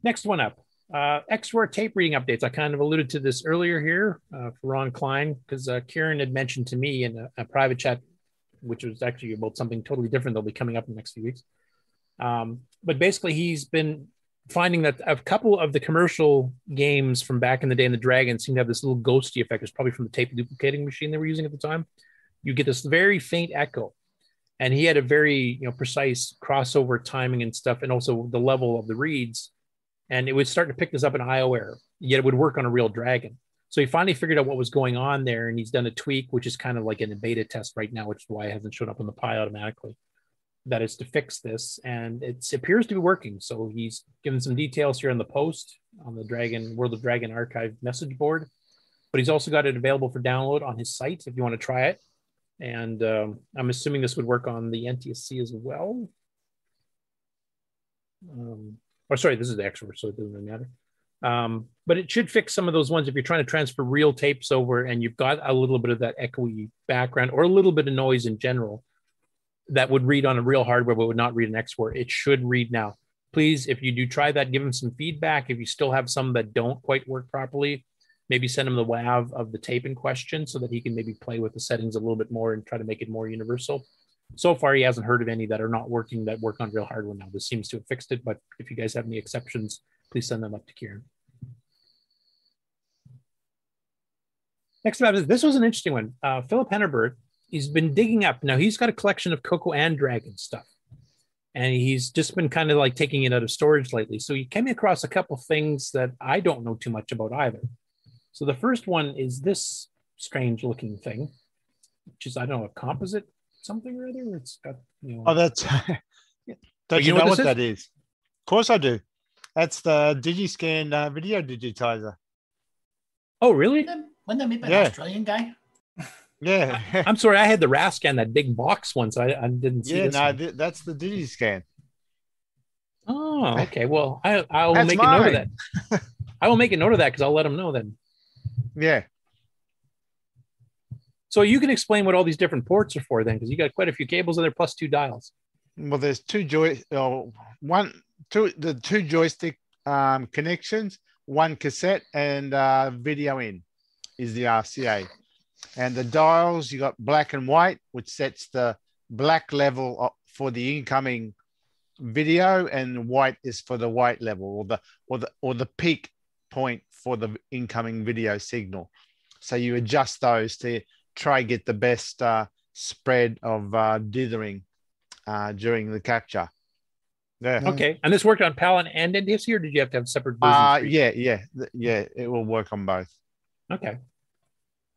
Next one up, uh, XRoar tape reading updates. I kind of alluded to this earlier here uh, for Ron Klein because uh, Ciaran had mentioned to me in a, a, private chat, which was actually about something totally different that'll be coming up in the next few weeks. Um, but basically, he's been finding that a couple of the commercial games from back in the day in the Dragon seem to have this little ghosty effect. It's probably from the tape duplicating machine they were using at the time. You get this very faint echo. And he had a very you know precise crossover timing and stuff, and also the level of the reads. And it would start to pick this up in IO error, yet it would work on a real dragon. So he finally figured out what was going on there, and he's done a tweak, which is kind of like in a beta test right now, which is why it hasn't shown up on the Pi automatically. That is to fix this, and it appears to be working. So he's given some details here on the post on the Dragon World of Dragon Archive message board, but he's also got it available for download on his site if you want to try it. And um, I'm assuming this would work on the NTSC as well. Um, or sorry, this is the XRoar, so it doesn't really matter. Um, but it should fix some of those ones if you're trying to transfer real tapes over and you've got a little bit of that echoey background or a little bit of noise in general that would read on a real hardware but would not read an XRoar. It should read now. Please, if you do try that, give them some feedback. If you still have some that don't quite work properly, maybe send him the WAV of the tape in question so that he can maybe play with the settings a little bit more and try to make it more universal. So far, he hasn't heard of any that are not working that work on real hardware now. This seems to have fixed it, but if you guys have any exceptions, please send them up to Ciaran. Next up is this was an interesting one. Uh, Philip Hennerbert, he's been digging up. Now he's got a collection of Coco and Dragon stuff, and he's just been kind of like taking it out of storage lately. So he came across a couple things that I don't know too much about either. So the first one is this strange looking thing, which is I don't know a composite something or other. It's got you know. Oh, that's. *laughs* Don't you, you know, know what what this that is? Of course I do. That's the DigiScan uh, video digitizer. Oh, really? Wasn't that made by Yeah. an Australian guy? Yeah. *laughs* I'm sorry, I had the Rascan, that big box one, so I, I didn't see yeah, this. no, one. th- that's the DigiScan. Oh, okay. Well, I I will That's make a note of that. I will make a note of that because I'll let them know then. Yeah. So you can explain what all these different ports are for then, because you got quite a few cables in there plus two dials. Well, there's two joy, oh, one, two, the two joystick um, connections, one cassette and uh, video in is the RCA. And the dials, you got black and white, which sets the black level for the incoming video, and white is for the white level or the or the or the peak point for the incoming video signal. So you adjust those to try get the best uh, spread of uh, dithering uh, during the capture. Yeah. Okay. And this worked on Palin and NTSC, or did you have to have separate versions? Uh, yeah, yeah, yeah. It will work on both. Okay.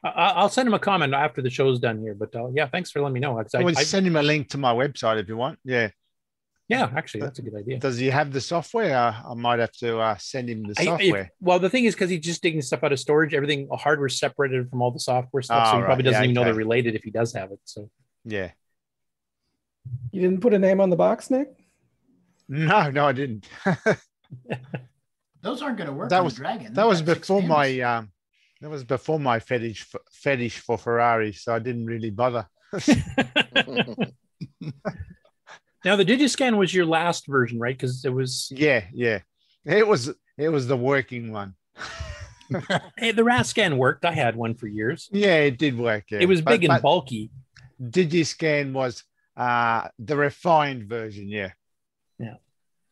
I- I- I'll send him a comment after the show's done here, but uh, yeah, thanks for letting me know. I, I will I- send him a link to my website if you want. Yeah. yeah, actually, that's a good idea. Does he have the software? Uh, I might have to uh, send him the I- if- software. well, the thing is, because he's just digging stuff out of storage, everything hardware separated from all the software stuff, so Oh, he probably doesn't Yeah, even know they're related if he does have it. So yeah. You didn't put a name on the box, Nick? No, no, I didn't. *laughs* Those aren't going to work that on was the Dragon. that They've was before my um, that was before my fetish for, fetish for Ferrari, so I didn't really bother. *laughs* now the Digiscan was your last version, right? Because it was yeah, yeah. It was it was the working one. *laughs* hey, the Rascan worked. I had one for years. Yeah, it did work. Yeah. It was But- big and but bulky. Digiscan was uh, the refined version. Yeah. Yeah.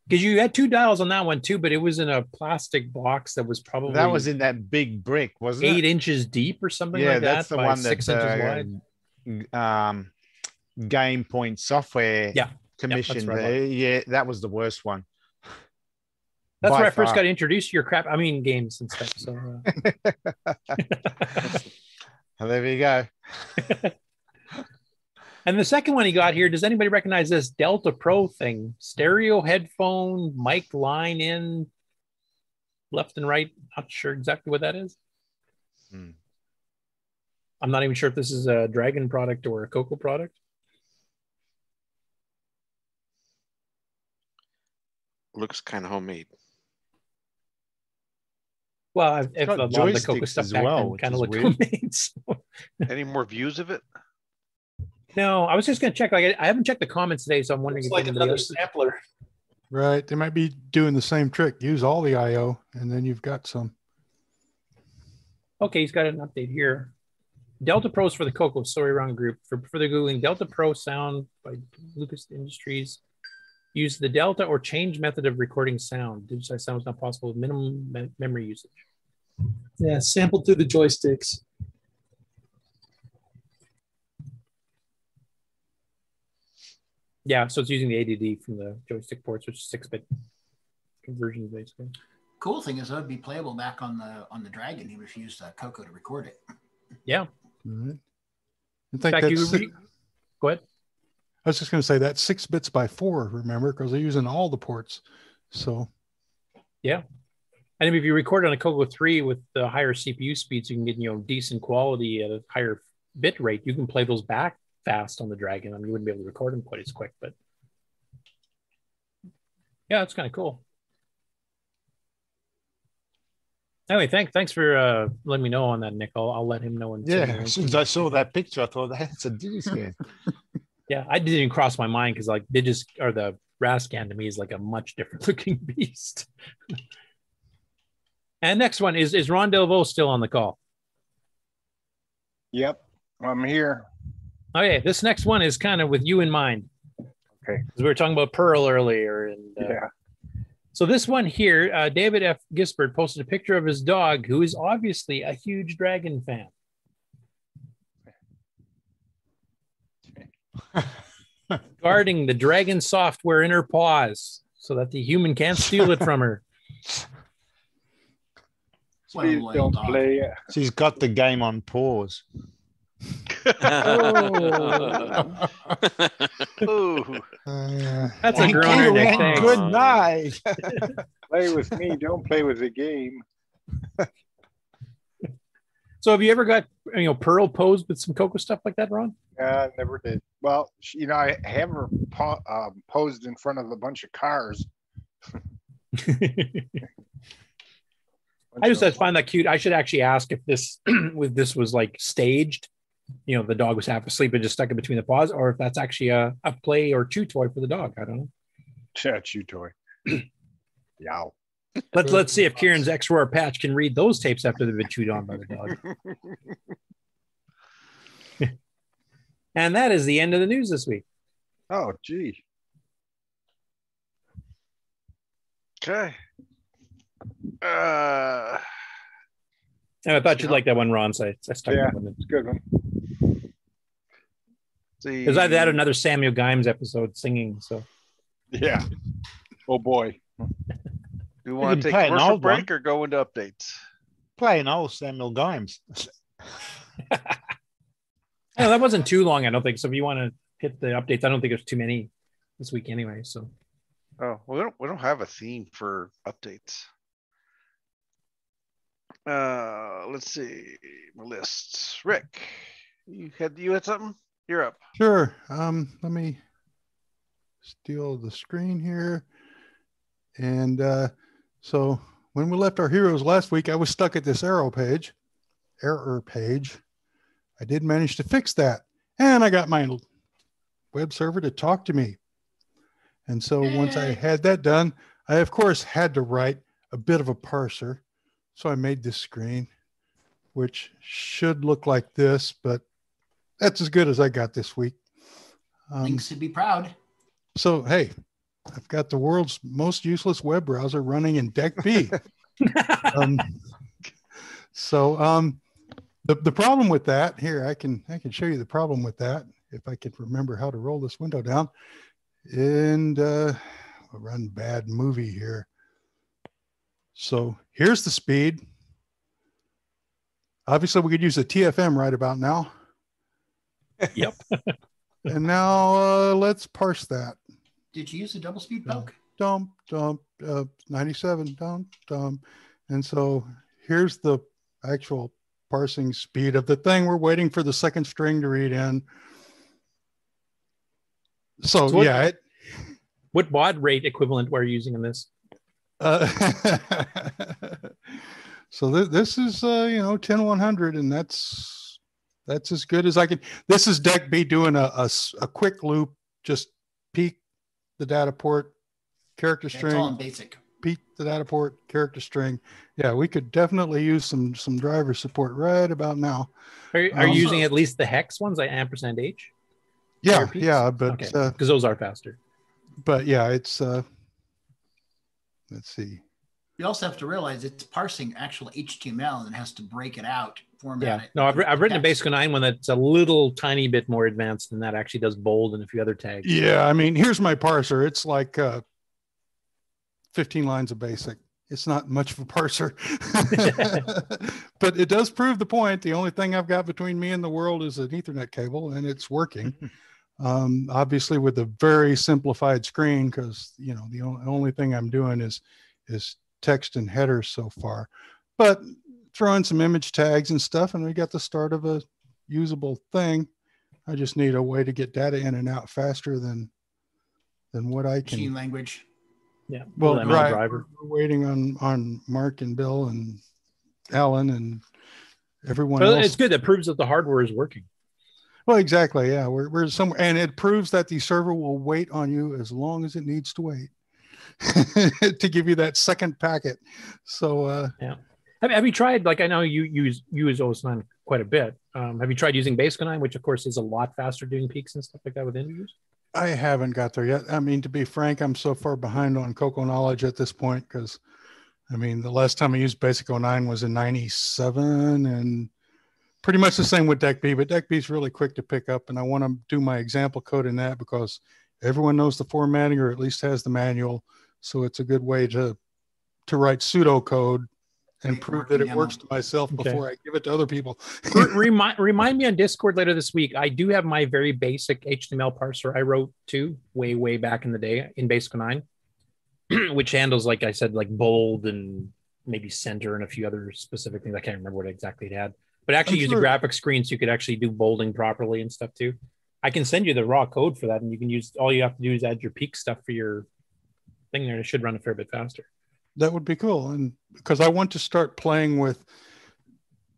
Because you had two dials on that one too, but it was in a plastic box that was probably That was in that big brick, wasn't eight it? inches deep or something yeah, like that's that. the one six that inches wide. uh, um, Game Point Software Yeah. Yep, commissioned. right. Uh, yeah, that was the worst one. *laughs* That's by where I first got introduced to your crap. I mean, games and stuff. So uh, *laughs* Well, there we go. *laughs* And the second one he got here, does anybody recognize this Delta Pro thing? Stereo headphone, mic line in left and right. Not sure exactly what that is. Hmm. I'm not even sure if this is a Dragon product or a Coco product. Looks kind of homemade. Well, I've, if a got lot of the Coco joysticks stuff as back well, kind of is looked weird. homemade. so- Any more views of it? No, I was just going to check. Like, I I haven't checked the comments today, so I'm wondering It's if like anybody another else. sampler. Right. They might be doing the same trick. Use all the IO, and then you've got some. Okay, he's got an update here. Delta Pros for the Coco. Sorry, wrong group. For further googling, Delta Pro sound by Lucas Industries. Use the Delta or change method of recording sound. Digitized sound is not possible with minimum me- memory usage. Yeah, sampled through the joysticks. Yeah, so it's using the ADD from the joystick ports, which is six bit conversion basically. Cool thing is, it would be playable back on the on the Dragon, even if you used uh, Coco to record it. Yeah. All right. I In think fact, you that's re- go ahead. I was just going to say that's six bits by four, remember, because they're using all the ports. So Yeah. And if you record on a Coco 3 with the higher CPU speeds, you can get, you know, decent quality at a higher bit rate. You can play those back fast on the Dragon. I mean, you wouldn't be able to record them quite as quick, but yeah, it's kind of cool. Anyway, thank, thanks for uh, letting me know on that, Nick. I'll, I'll let him know. And Yeah, as soon as I saw that picture, I thought that's a Digis *laughs* Yeah, I didn't even cross my mind because like Digis or the Rascan to me is like a much different *laughs* looking beast. and next one is is Ron Delvaux still on the call? Yep, I'm here. Okay, this next one is kind of with you in mind. Okay. Because we were talking about Pearl earlier, and uh, Yeah. So this one here, uh, David F. Gisbert posted a picture of his dog, who is obviously a huge dragon fan. *laughs* Guarding the dragon software in her paws so that the human can't steal it from her. *laughs* Please don't play. She's got the game on pause. Ooh. That's a groaner, Nick. Thanks. Good night. *laughs* play with me, don't play with the game. *laughs* So have you ever got you know Pearl posed with some Coco stuff like that, Ron? Uh, never did. Well, you know, I have her po- um, posed in front of a bunch of cars. *laughs* I just I find that cute. I should actually ask if this *clears throat* with this was like staged. You know, the dog was half asleep and just stuck it between the paws, or if that's actually a, a play or chew toy for the dog. I don't know. Yeah, chew toy. *clears throat* Yow. Let's let's see if Ciaran's X Roar patch can read those tapes after they've been chewed on by the dog. *laughs* *laughs* and that is the end of the news this week. Oh, gee. Okay. Uh, And I thought you'd like that one, Ron. So I, I stuck Yeah, that one it's a good one. see. Because I've had another Samuel Gimes episode singing. So Yeah. Oh boy. Do you want to take play a an commercial old one. break or go into updates? Playing old Samuel Gimes. *laughs* No, that wasn't too long. I don't think so. If you want to hit the updates, I don't think there's too many this week anyway. So Oh, we don't we don't have a theme for updates. Uh, let's see my lists. Rick, you had you had something? You're up. Sure. Um, let me steal the screen here. And uh, so when we left our heroes last week, I was stuck at this arrow page, error page. I did manage to fix that. And I got my web server to talk to me. And so once I *laughs* had that done, I of course had to write a bit of a parser. So I made this screen, which should look like this, but that's as good as I got this week. Um, Links to be proud. so hey, I've got the world's most useless web browser running in Deck B. *laughs* um, so um, the the problem with that here, I can I can show you the problem with that if I can remember how to roll this window down. And uh, I'll run bad movie here. So here's the speed. Obviously, we could use a TFM right about now. *laughs* Yep. *laughs* and now uh, let's parse that. Did you use a double speed poke? dump, dump, uh, 97, dump, dump. And so here's the actual parsing speed of the thing. We're waiting for the second string to read in. So, So what- yeah, it, what baud rate equivalent we're using in this? Uh, *laughs* so th- this is, uh, you know, 10, 100 and that's, that's as good as I can. This is DECB doing a a quick loop, just peek the data port, character That's string. all basic. Pete the data port character string. Yeah, we could definitely use some some driver support right about now. Are, are Um, you using at least the hex ones like ampersand H? Yeah, yeah, but Okay, uh, because those are faster. but yeah, it's uh let's see. You also have to realize it's parsing actual HTML and has to break it out, format Yeah. it. No, I've, I've written a Basic 9 one that's a little tiny bit more advanced than that. Actually, does bold and a few other tags. Yeah, I mean, here's my parser. It's like uh 15 lines of basic. it's not much of a parser. *laughs* but it does prove the point. The only thing I've got between me and the world is an Ethernet cable, and it's working. *laughs* um, obviously, with a very simplified screen, because you know the only, only thing I'm doing is is text and headers so far. But throw in some image tags and stuff, and we got the start of a usable thing. I just need a way to get data in and out faster than than what I can. Machine language. Yeah. Well, ML right. driver. We're waiting on on Mark and Bill and Alan and everyone Well, else. it's good. That proves that the hardware is working. Well, exactly. Yeah, we're we're somewhere, and it proves that the server will wait on you as long as it needs to wait *laughs* to give you that second packet. So, uh, Yeah. Have, have you tried? Like I know you use use OS9 quite a bit. Um, have you tried using Basic9, which of course is a lot faster doing peeks and stuff like that with interviews? I haven't got there yet. I mean, to be frank, I'm so far behind on Coco knowledge at this point because, I mean, the last time I used Basic 09 was in '97, and pretty much the same with DECB, But DECB is really quick to pick up, and I want to do my example code in that because everyone knows the formatting or at least has the manual, so it's a good way to to write pseudo code and prove that it works to myself Okay. before I give it to other people. *laughs* Remind remind me on Discord later this week. I do have my very basic HTML parser I wrote too, way way back in the day in Basic Nine, *clears throat* which handles like I said, like bold and maybe center and a few other specific things. I can't remember what exactly it had, but actually I'm used sure- a graphic screen so you could actually do bolding properly and stuff too. I can send you the raw code for that, and you can use all you have to do is add your peek stuff for your thing there, it should run a fair bit faster. That would be cool. And because I want to start playing with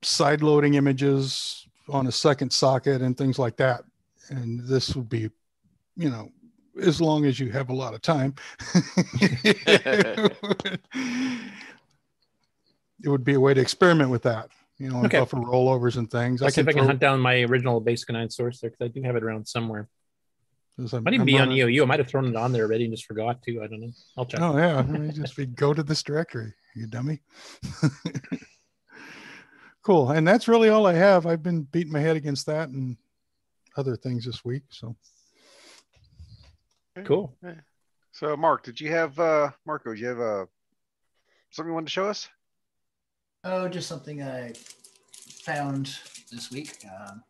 side loading images on a second socket and things like that. And this would be, you know, as long as you have a lot of time. *laughs* *laughs* it would be a way to experiment with that, you know, and Okay. buffer rollovers and things. I'll see if I can throw- hunt down my original Basic Nine source there because I do have it around somewhere. I'm- Might even I'm be on running- EOU. I might have thrown it on there already and just forgot to. I don't know. I'll check. Oh yeah, you just be, go to this directory, you dummy. *laughs* cool, and that's really all I have. I've been beating my head against that and other things this week. So Cool. So, Mark, did you have uh Marco? Did you have uh something you wanted to show us? Oh, just something I found this week. Um,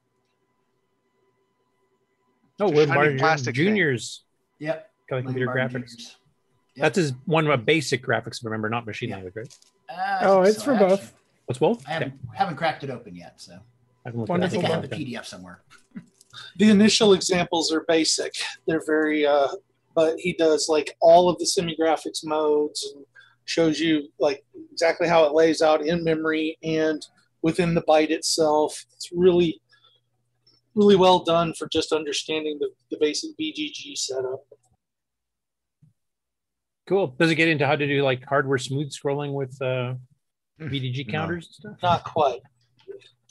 Oh, Just Will shiny Barger plastic thing. Juniors. Yep. Kelly William Computer Barden Graphics. Jr.'s. That's his one of my basic graphics, remember, not machine language, right? Uh, Oh, it's so, for both. actually. What's both? I haven't, haven't cracked it open yet, so I can look I at think I have the PDF somewhere. The initial examples are basic. They're very, uh, but he does like all of the semi-graphics modes and shows you like exactly how it lays out in memory and within the byte itself. It's really, really well done for just understanding the, the basic VDG setup. Cool. Does it get into how to do like hardware smooth scrolling with uh, VDG counters and stuff? Not quite.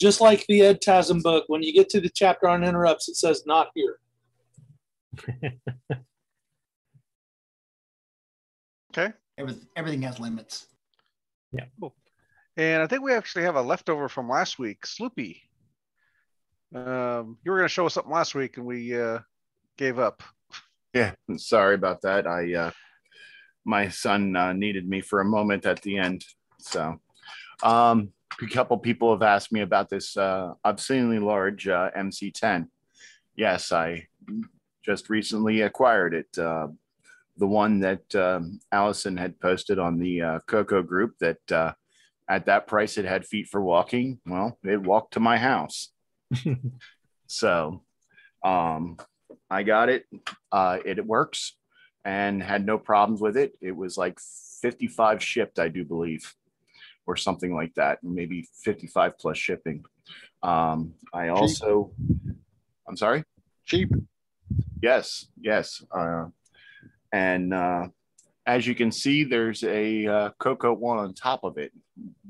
Just like the EDTASM book, when you get to the chapter on interrupts, it says not here. *laughs* Okay. Everything, everything has limits. Yeah. Cool. And I think we actually have a leftover from last week, Sloopy. Um, you were going to show us something last week, and we uh, gave up. Yeah, sorry about that. I uh my son uh, needed me for a moment at the end. So um a couple people have asked me about this uh obscenely large uh MC10. Yes, I just recently acquired it. Uh the one that um, Allison had posted on the uh, Coco group that uh, at that price it had feet for walking. Well, it walked to my house. *laughs* so um I got it. Uh, it, works and had no problems with it. It was like 55 shipped, I do believe, or something like that, maybe 55 plus shipping. Um, I also, I'm sorry, cheap. Yes, yes. Uh, and uh, as you can see, there's a uh, Coco one on top of it.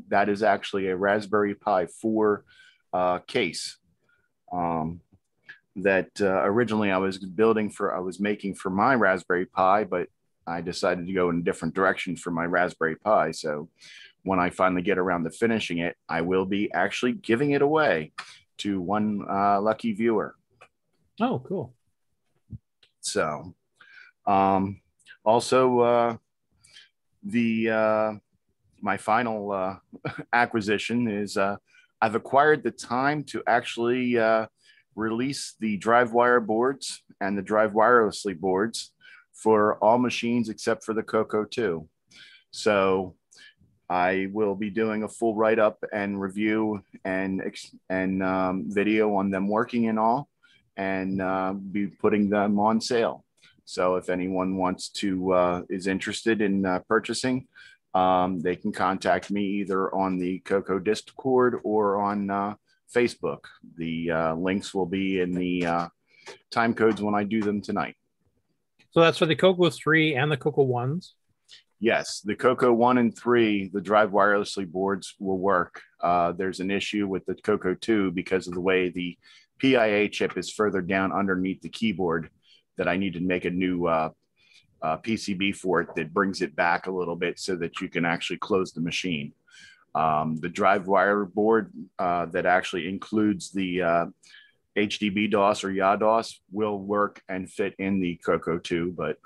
That is actually a Raspberry Pi 4 uh, case. Um, that uh, originally I was building for, I was making for my Raspberry Pi, but I decided to go in a different direction for my Raspberry Pi. So when I finally get around to finishing it, I will be actually giving it away to one uh, lucky viewer. Oh, cool. So, um, also, uh, the uh, my final uh, *laughs* acquisition is uh, I've acquired the time to actually uh, release the drive wire boards and the drive wirelessly boards for all machines except for the Coco 2. So I will be doing a full write up and review and and um, video on them working and all, and uh, be putting them on sale. So if anyone wants to uh, is interested in uh, purchasing, um, they can contact me either on the Coco Discord or on uh, Facebook. The uh, links will be in the uh, time codes when I do them tonight. So that's for the Coco 3 and the Coco 1s. Yes, the Coco 1 and 3, the drive wirelessly boards will work. Uh, there's an issue with the Coco 2 because of the way the PIA chip is further down underneath the keyboard that I need to make a new uh, uh, PCB for it that brings it back a little bit so that you can actually close the machine. Um, the drive wire board uh, that actually includes the uh, HDB DOS or YaDOS will work and fit in the Coco 2, but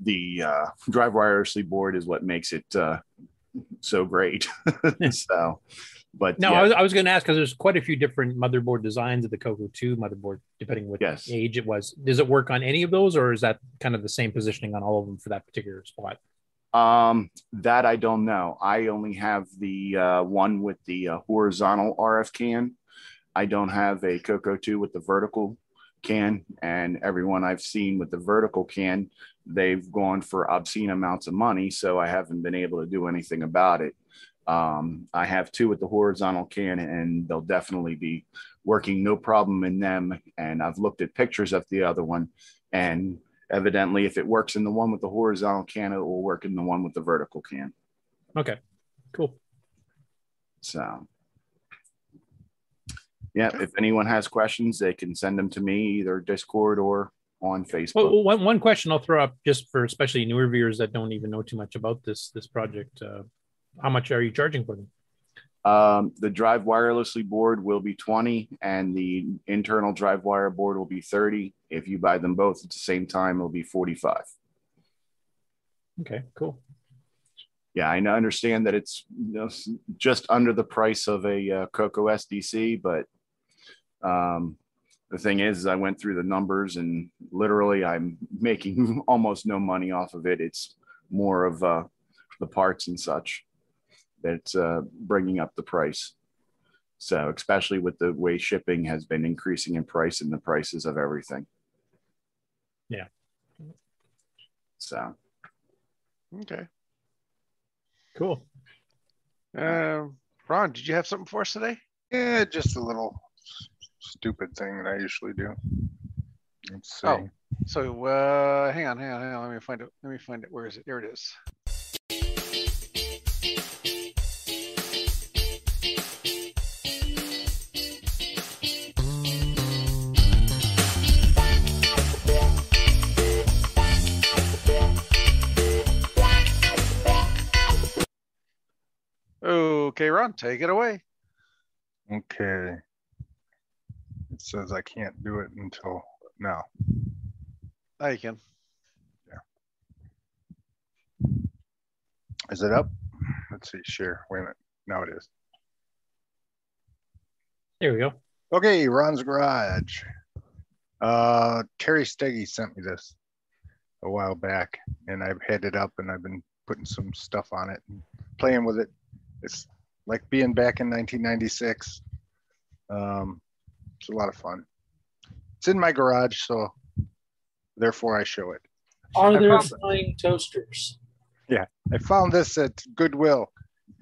the uh, drive wirelessly board is what makes it uh, so great. *laughs* so, but No, yeah. I was, I was going to ask because there's quite a few different motherboard designs of the Coco 2 motherboard, depending what Yes. age it was. Does it work on any of those, or is that kind of the same positioning on all of them for that particular spot? Um, that I don't know. I only have the uh, one with the uh, horizontal RF can. I don't have a Coco 2 with the vertical can, and everyone I've seen with the vertical can, they've gone for obscene amounts of money. So I haven't been able to do anything about it. Um, I have two with the horizontal can, and they'll definitely be working no problem in them. And I've looked at pictures of the other one, and evidently, if it works in the one with the horizontal can, it will work in the one with the vertical can. Okay, cool. So, yeah, if anyone has questions, they can send them to me either Discord or on Facebook. Well, one, one question I'll throw up just for especially newer viewers that don't even know too much about this this project. Uh, how much are you charging for them? Um, the drive wirelessly board will be 20 and the internal drive wire board will be 30. If you buy them both at the same time, it'll be 45. Okay, cool. Yeah, I understand that it's you know, just under the price of a uh, Coco SDC, but um, the thing is, is I went through the numbers and literally I'm making *laughs* almost no money off of it. It's more of uh, the parts and such that's uh, bringing up the price. So, especially with the way shipping has been increasing in price and the prices of everything. Yeah. So, Okay. Cool. Uh, Ron, did you have something for us today? Yeah, just a little stupid thing that I usually do. Let's see. Oh, so uh, hang on, hang on, hang on. Let me find it. Let me find it. Where is it? There it is. Okay, Ron, take it away. Okay. It says I can't do it until now. Now you can. Yeah. Is it up? Let's see, share. Wait a minute. Now it is. There we go. Okay, Ron's Garage. Uh, Terry Steggy sent me this a while back, and I've had it up and I've been putting some stuff on it and playing with it. It's like being back in 1996. Um, it's a lot of fun. It's in my garage, so therefore I show it. Are I there flying toasters? Yeah, I found this at Goodwill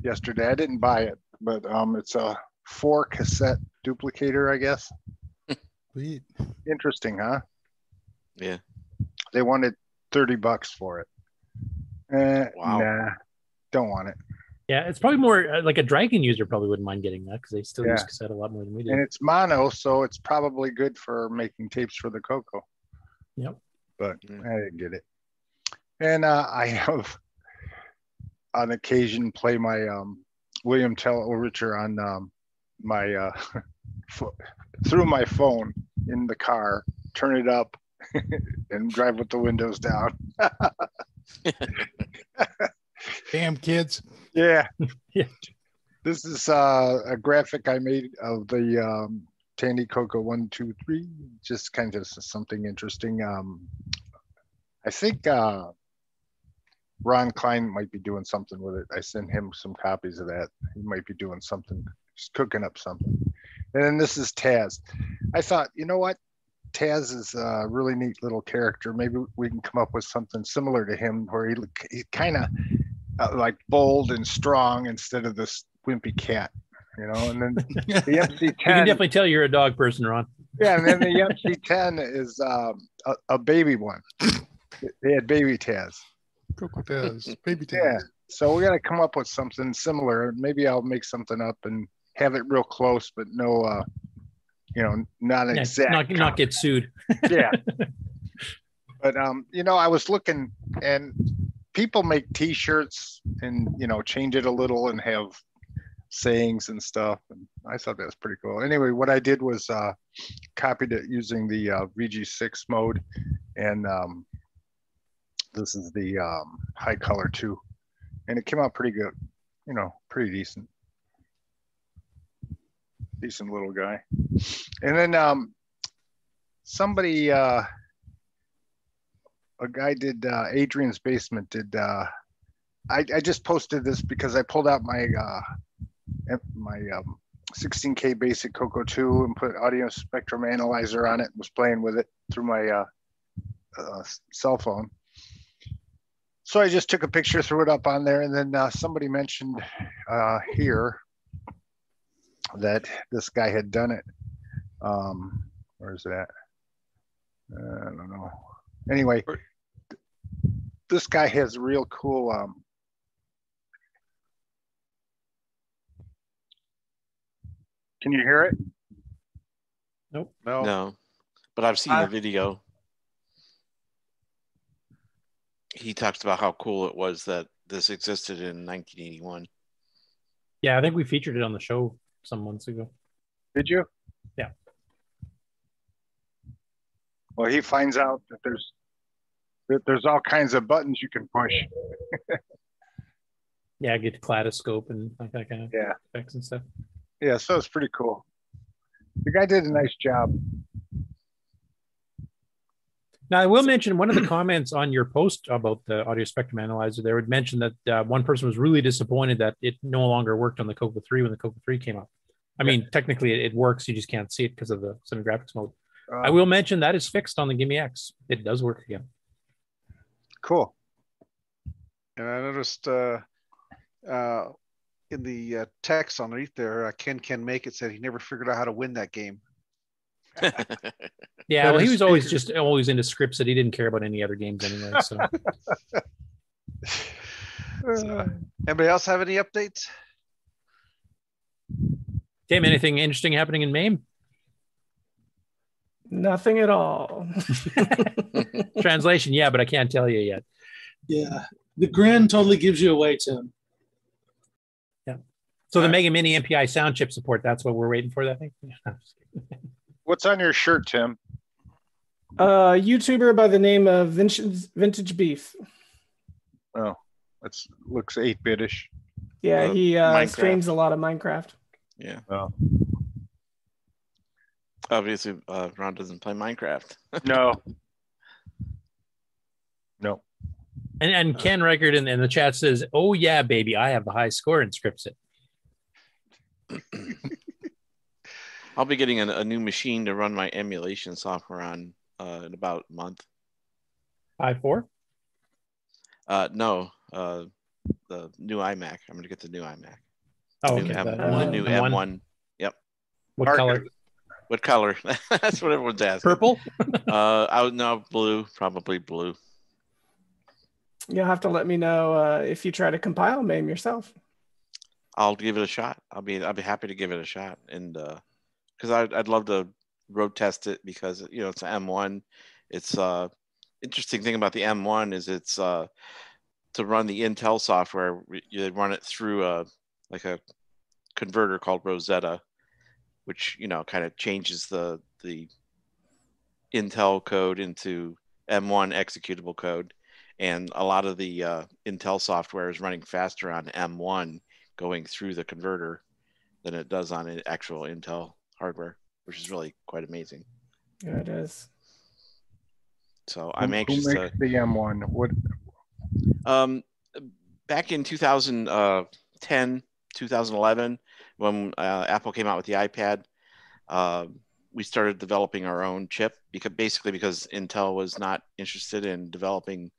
yesterday. I didn't buy it, but um, it's a four cassette duplicator, I guess. *laughs* Sweet. Interesting, huh? Yeah. They wanted 30 bucks for it. Eh, Wow. Nah, don't want it. Yeah, it's probably more uh, like a Dragon user probably wouldn't mind getting that because they still use Yeah. cassette a lot more than we do. And it's mono, so it's probably good for making tapes for the Coco. Yep. But I didn't get it. And uh, I have on occasion play my um, William Tell overture on um, my uh, *laughs* pho- through my phone in the car, turn it up, *laughs* and drive with the windows down. *laughs* Damn kids. Yeah. *laughs* yeah. This is uh, a graphic I made of the um, Tandy Coco one, two, three. Just kind of something interesting. Um, I think uh, Ron Klein might be doing something with it. I sent him some copies of that. He might be doing something, just cooking up something. And then this is Taz. I thought, you know what? Taz is a really neat little character. Maybe we can come up with something similar to him where he, he kind of uh, like bold and strong instead of this wimpy cat, you know. And then *laughs* the MC10. You can definitely tell you're a dog person, Ron. Yeah, and then the *laughs* MC10 is um, a, a baby one. They had baby Taz. Coco Taz, baby Taz. Yeah. So we got to come up with something similar. Maybe I'll make something up and have it real close, but no, uh, you know, not Yeah, exact. not not get sued. yeah. *laughs* But um, you know, I was looking and people make t-shirts and you know change it a little and have sayings and stuff and i thought that was pretty cool. Anyway what i did was uh copied it using the uh, vg6 mode and um this is the um high color too and it came out pretty good you know pretty decent. Decent little guy. And then um somebody uh a guy did uh, Adrian's basement did uh, I, I just posted this because I pulled out my uh, my um, 16k basic Coco 2 and put audio spectrum analyzer on it and was playing with it through my uh, uh, cell phone. So I just took a picture, threw it up on there, and then uh, somebody mentioned uh, here that this guy had done it. Um, where's that? I don't know. Anyway, this guy has real cool um can you hear it nope no No, but I've seen Uh, the video. He talks about how cool it was that this existed in 1981. Yeah, I think we featured it on the show some months ago. did you Yeah. well he finds out that there's that there's all kinds of buttons you can push *laughs* Yeah, get kaleidoscope and like that kind of Yeah. effects and stuff. yeah so it's pretty cool the guy did a nice job Now, I will mention one of the *clears throat* comments on your post about the audio spectrum analyzer. There would mention that uh, one person was really disappointed that it no longer worked on the Coco 3 when the Coco 3 came out. I mean, technically it, it works, you just can't see it because of the semi-graphics mode. I will mention that is fixed on the GIME-X. It does work again. Cool And I noticed uh, uh, in the uh, text underneath there, uh, Ken Can Make It said he never figured out how to win that game. *laughs* Yeah, well, he was always just always into scripts that he didn't care about any other games anyway. So *laughs* Uh, anybody else have any updates? Tim, anything interesting happening in Maine? Nothing at all. *laughs* Translation, yeah, but I can't tell you yet. Yeah. The grin totally gives you away, Tim. Yeah. So the Mega Mini MPI sound chip support, that's what we're waiting for, I think. *laughs* what's on your shirt tim Uh, YouTuber by the name of Vintage, Vintage Beef. oh that's looks 8-bitish Yeah, Uh, he uh, Minecraft. streams a lot of Minecraft. Yeah. oh Obviously, uh, Ron doesn't play Minecraft. *laughs* no no And, Uh. and Ken Record in, in the chat says, Oh, yeah, baby, I have the high score in scripts it. *clears throat* I'll be getting a, a new machine to run my emulation software on uh, in about a month. i four? Uh, no, uh, the new iMac. I'm going to get the new iMac. Oh, The new okay. M- The the new M1. M1. Yep. What Market. color? What color? *laughs* That's what everyone's asking. Purple? *laughs* Uh, I would know blue, probably blue. You'll have to let me know uh, if you try to compile MAME yourself. I'll give it a shot. I'll be I'll be happy to give it a shot, and because I'd I'd love to road test it because you know it's an M1. It's uh interesting thing about the M1 is it's uh to run the Intel software. You run it through a like a converter called Rosetta, which you know kind of changes the the Intel code into M1 executable code, and a lot of the uh, Intel software is running faster on M1 going through the converter than it does on an actual Intel hardware, which is really quite amazing. Yeah, it is. So I'm Who- anxious Who to. makes the M1? What? Um, back in 2010, 2011, when uh, Apple came out with the iPad, uh, we started developing our own chip because basically because Intel was not interested in developing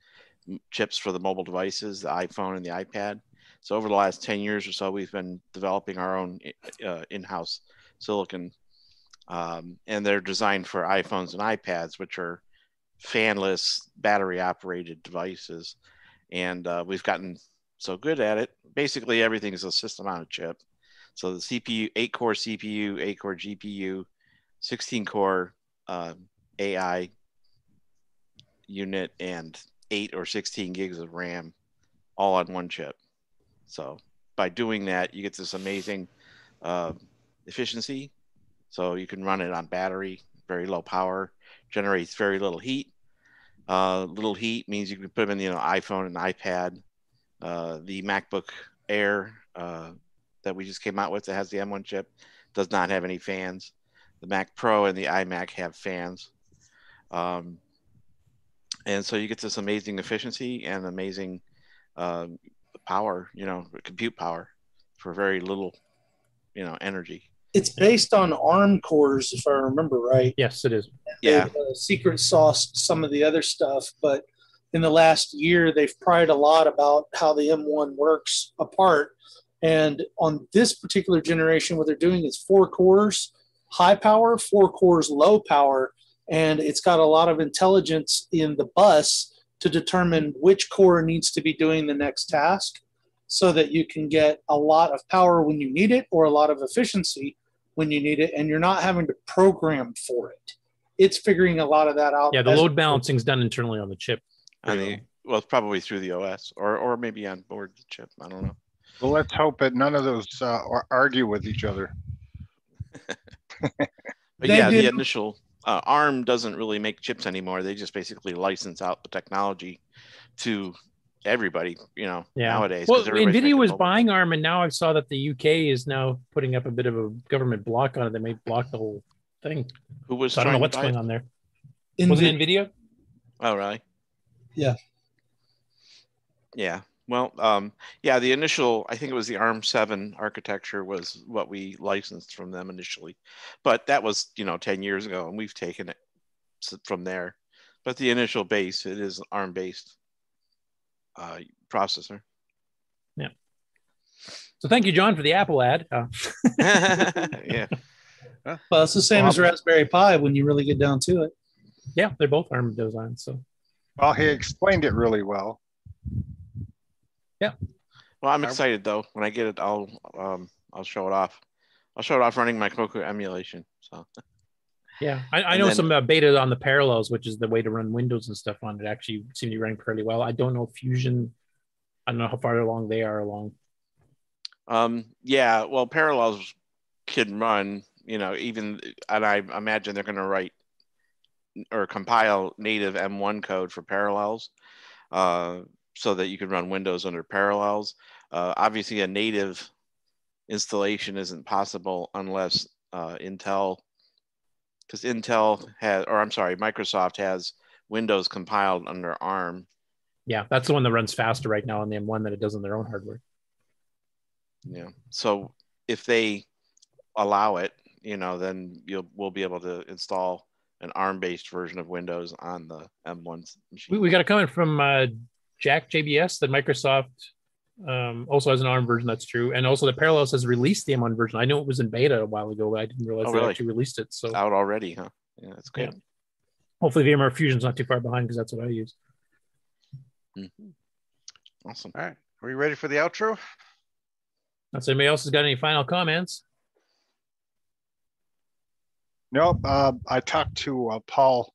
chips for the mobile devices, the iPhone and the iPad. So over the last 10 years or so, we've been developing our own uh, in-house silicon, um, and they're designed for iPhones and iPads, which are fanless, battery-operated devices and uh, we've gotten so good at it. Basically, everything is a system on a chip. So the CPU, eight core CPU, eight core GPU, 16 core um, AI unit, and eight or 16 gigs of RAM, all on one chip. So by doing that, you get this amazing uh, efficiency. So you can run it on battery, very low power, generates very little heat. Uh, little heat means you can put them in, you know, iPhone and iPad. Uh, the MacBook Air uh, that we just came out with that has the M1 chip does not have any fans. The Mac Pro and the iMac have fans. Um, and so you get this amazing efficiency and amazing um, power, you know, compute power for very little, you know, energy. It's based on ARM cores, if I remember right. Yes, it is. Yeah. They've, uh, secret sauce some of the other stuff, but in the last year, they've pried a lot about how the M1 works apart. And on this particular generation, what they're doing is four cores high power, four cores low power, and it's got a lot of intelligence in the bus to determine which core needs to be doing the next task so that you can get a lot of power when you need it or a lot of efficiency when you need it and you're not having to program for it it's figuring a lot of that out Yeah, the load balancing is done internally on the chip. On the, well, it's probably through the OS or, or maybe on board the chip. I don't know. Well, let's hope that none of those uh, argue with each other. *laughs* But They yeah, the initial uh, ARM doesn't really make chips anymore. They just basically license out the technology to everybody, you know, Yeah. nowadays. Well, 'cause everybody's Nvidia was mobile. buying ARM, and now I saw that the UK is now putting up a bit of a government block on it. They may block the whole thing. Who was So I don't know what's going it? on there. Nvi- Was it Nvidia? Oh, really? Yeah. Yeah. Well, um, yeah, the initial, I think it was the ARM7 architecture was what we licensed from them initially. But that was, you know, 10 years ago, and we've taken it from there. But the initial base, it is ARM based uh, processor. Yeah. So thank you, John, for the Apple ad. Uh, *laughs* yeah. well it's the same as raspberry pi when you really get down to it yeah, they're both ARM designs. So Well, he explained it really well. Yeah. Well, I'm excited though. When I get it, I'll um, I'll show it off. I'll show it off running my Coco emulation. So *laughs* yeah, I, I know then- some uh, beta on the Parallels, which is the way to run Windows and stuff on it. Actually, seem to be running fairly well. I don't know Fusion. I don't know how far along they are along. Um, yeah, well, Parallels can run, you know, even, and I imagine they're going to write or compile native M1 code for Parallels uh, so that you can run Windows under Parallels. Uh, obviously, a native installation isn't possible unless uh, Intel, because Intel has, or I'm sorry, Microsoft has Windows compiled under ARM. Yeah, that's the one that runs faster right now on the M1 than it does on their own hardware. Yeah. So if they allow it, you know, then you'll we'll be able to install an ARM-based version of Windows on the M1 machine. We, we got a comment from uh, Jack JBS that Microsoft um, also has an ARM version. That's true, and also the Parallels has released the M1 version. I know it was in beta a while ago, but I didn't realize Oh, they really? actually released it. So Out already, huh? Yeah, that's good. Yeah. hopefully VMware Fusion's not too far behind because that's what I use. Awesome. All right. Are you ready for the outro? Unless anybody else has got any final comments. Nope. Uh, I talked to uh, Paul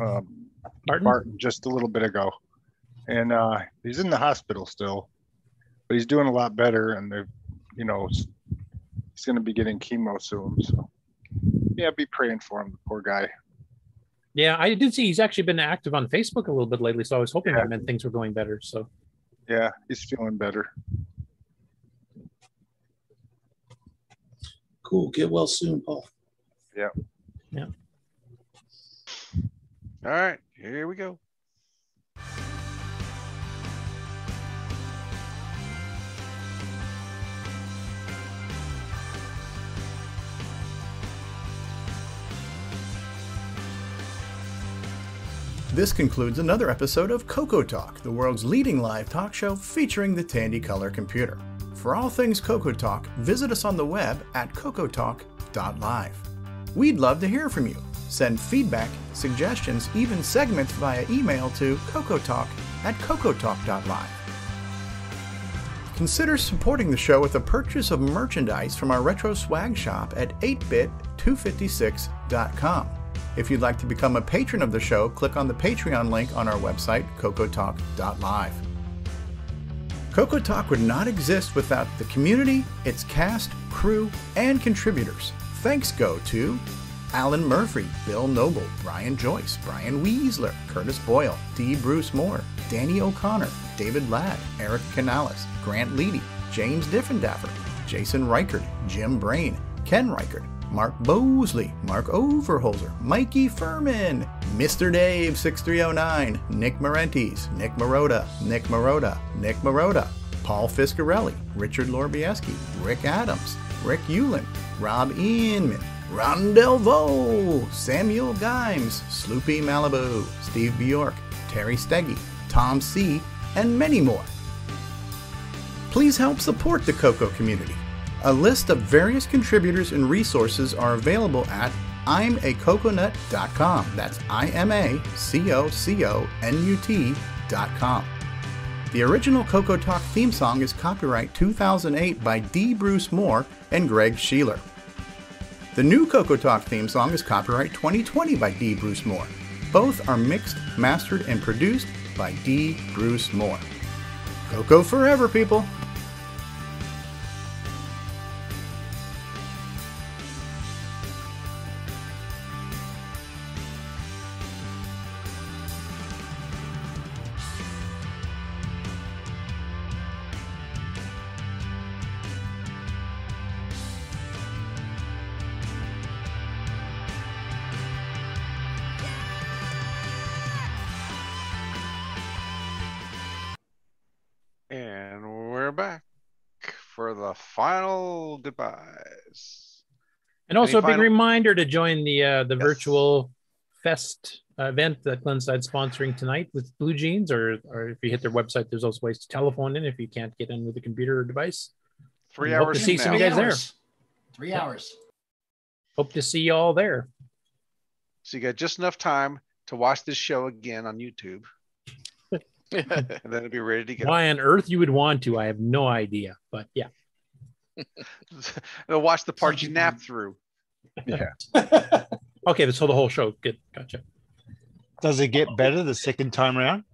um, Martin? just a little bit ago, and uh, he's in the hospital still, but he's doing a lot better. And they've, you know, he's going to be getting chemo soon. So, yeah, be praying for him, the poor guy. Yeah, I did see he's actually been active on Facebook a little bit lately, so I was hoping that meant things were going better. So Yeah, he's feeling better. Cool. Get well soon, Paul. Yeah. Yeah. All right, here we go. This concludes another episode of Coco Talk, the world's leading live talk show featuring the Tandy Color computer. For all things Coco Talk, visit us on the web at cocotalk.live. We'd love to hear from you. Send feedback, suggestions, even segments via email to cocotalk at cocotalk.live. Consider supporting the show with a purchase of merchandise from our retro swag shop at 8bit256.com. If you'd like to become a patron of the show, click on the Patreon link on our website, cocotalk.live. Coco Talk would not exist without the community, its cast, crew, and contributors. Thanks go to Alan Murphy, Bill Noble, Brian Joyce, Brian Weasler, Curtis Boyle, D. Bruce Moore, Danny O'Connor, David Ladd, Eric Canales, Grant Leedy, James Diffendaffer, Jason Reichert, Jim Brain, Ken Reichert, Mark Bosley, Mark Overholzer, Mikey Furman, Mr. Dave 6309, Nick Marentes, Nick Maroda, Nick Maroda, Nick Maroda, Paul Fiscarelli, Richard Lorbieski, Rick Adams, Rick Ulland, Rob Inman, Ron Delvaux, Samuel Gimes, Sloopy Malibu, Steve Bjork, Terry Steggy, Tom C., and many more. Please help support the Coco community. A list of various contributors and resources are available at imacoconut.com. That's I M A C O C O N U T.com. The original Coco Talk theme song is copyright 2008 by D. Bruce Moore and Greg Sheeler. The new Coco Talk theme song is copyright 2020 by D. Bruce Moore. Both are mixed, mastered, and produced by D. Bruce Moore. Coco forever, people! The final goodbyes. And also Any a big final- reminder to join the uh, the virtual fest uh, event that Glenside's sponsoring tonight with Blue Jeans, or or if you hit their website, there's also ways to telephone in if you can't get in with a computer or device. Three And hope hours to see from some of you guys there. Hours. Three hours. Hope to see you all there. So you got just enough time to watch this show again on YouTube. *laughs* *laughs* and then it'll be ready to go. Why on earth you would want to, I have no idea. But yeah. *laughs* They'll watch the part you nap through. Yeah. *laughs* Okay, so the whole show. Good. Gotcha. Does it get better the second time around?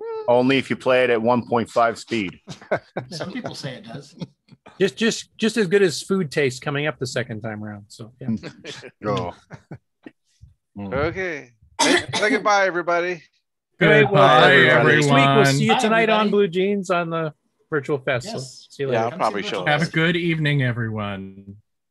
Mm. Only if you play it at 1.5 speed. *laughs* Some people say it does. Just just just as good as food taste coming up the second time around. So yeah. Mm. Oh. Go. Mm. Okay. Say, say goodbye, everybody. Great. Well, Goodbye, everybody, Next week we'll see you Bye, tonight on. Blue Jeans on the virtual fest. So Yes. see you Yeah, later. I'll probably show. Have a good evening, everyone.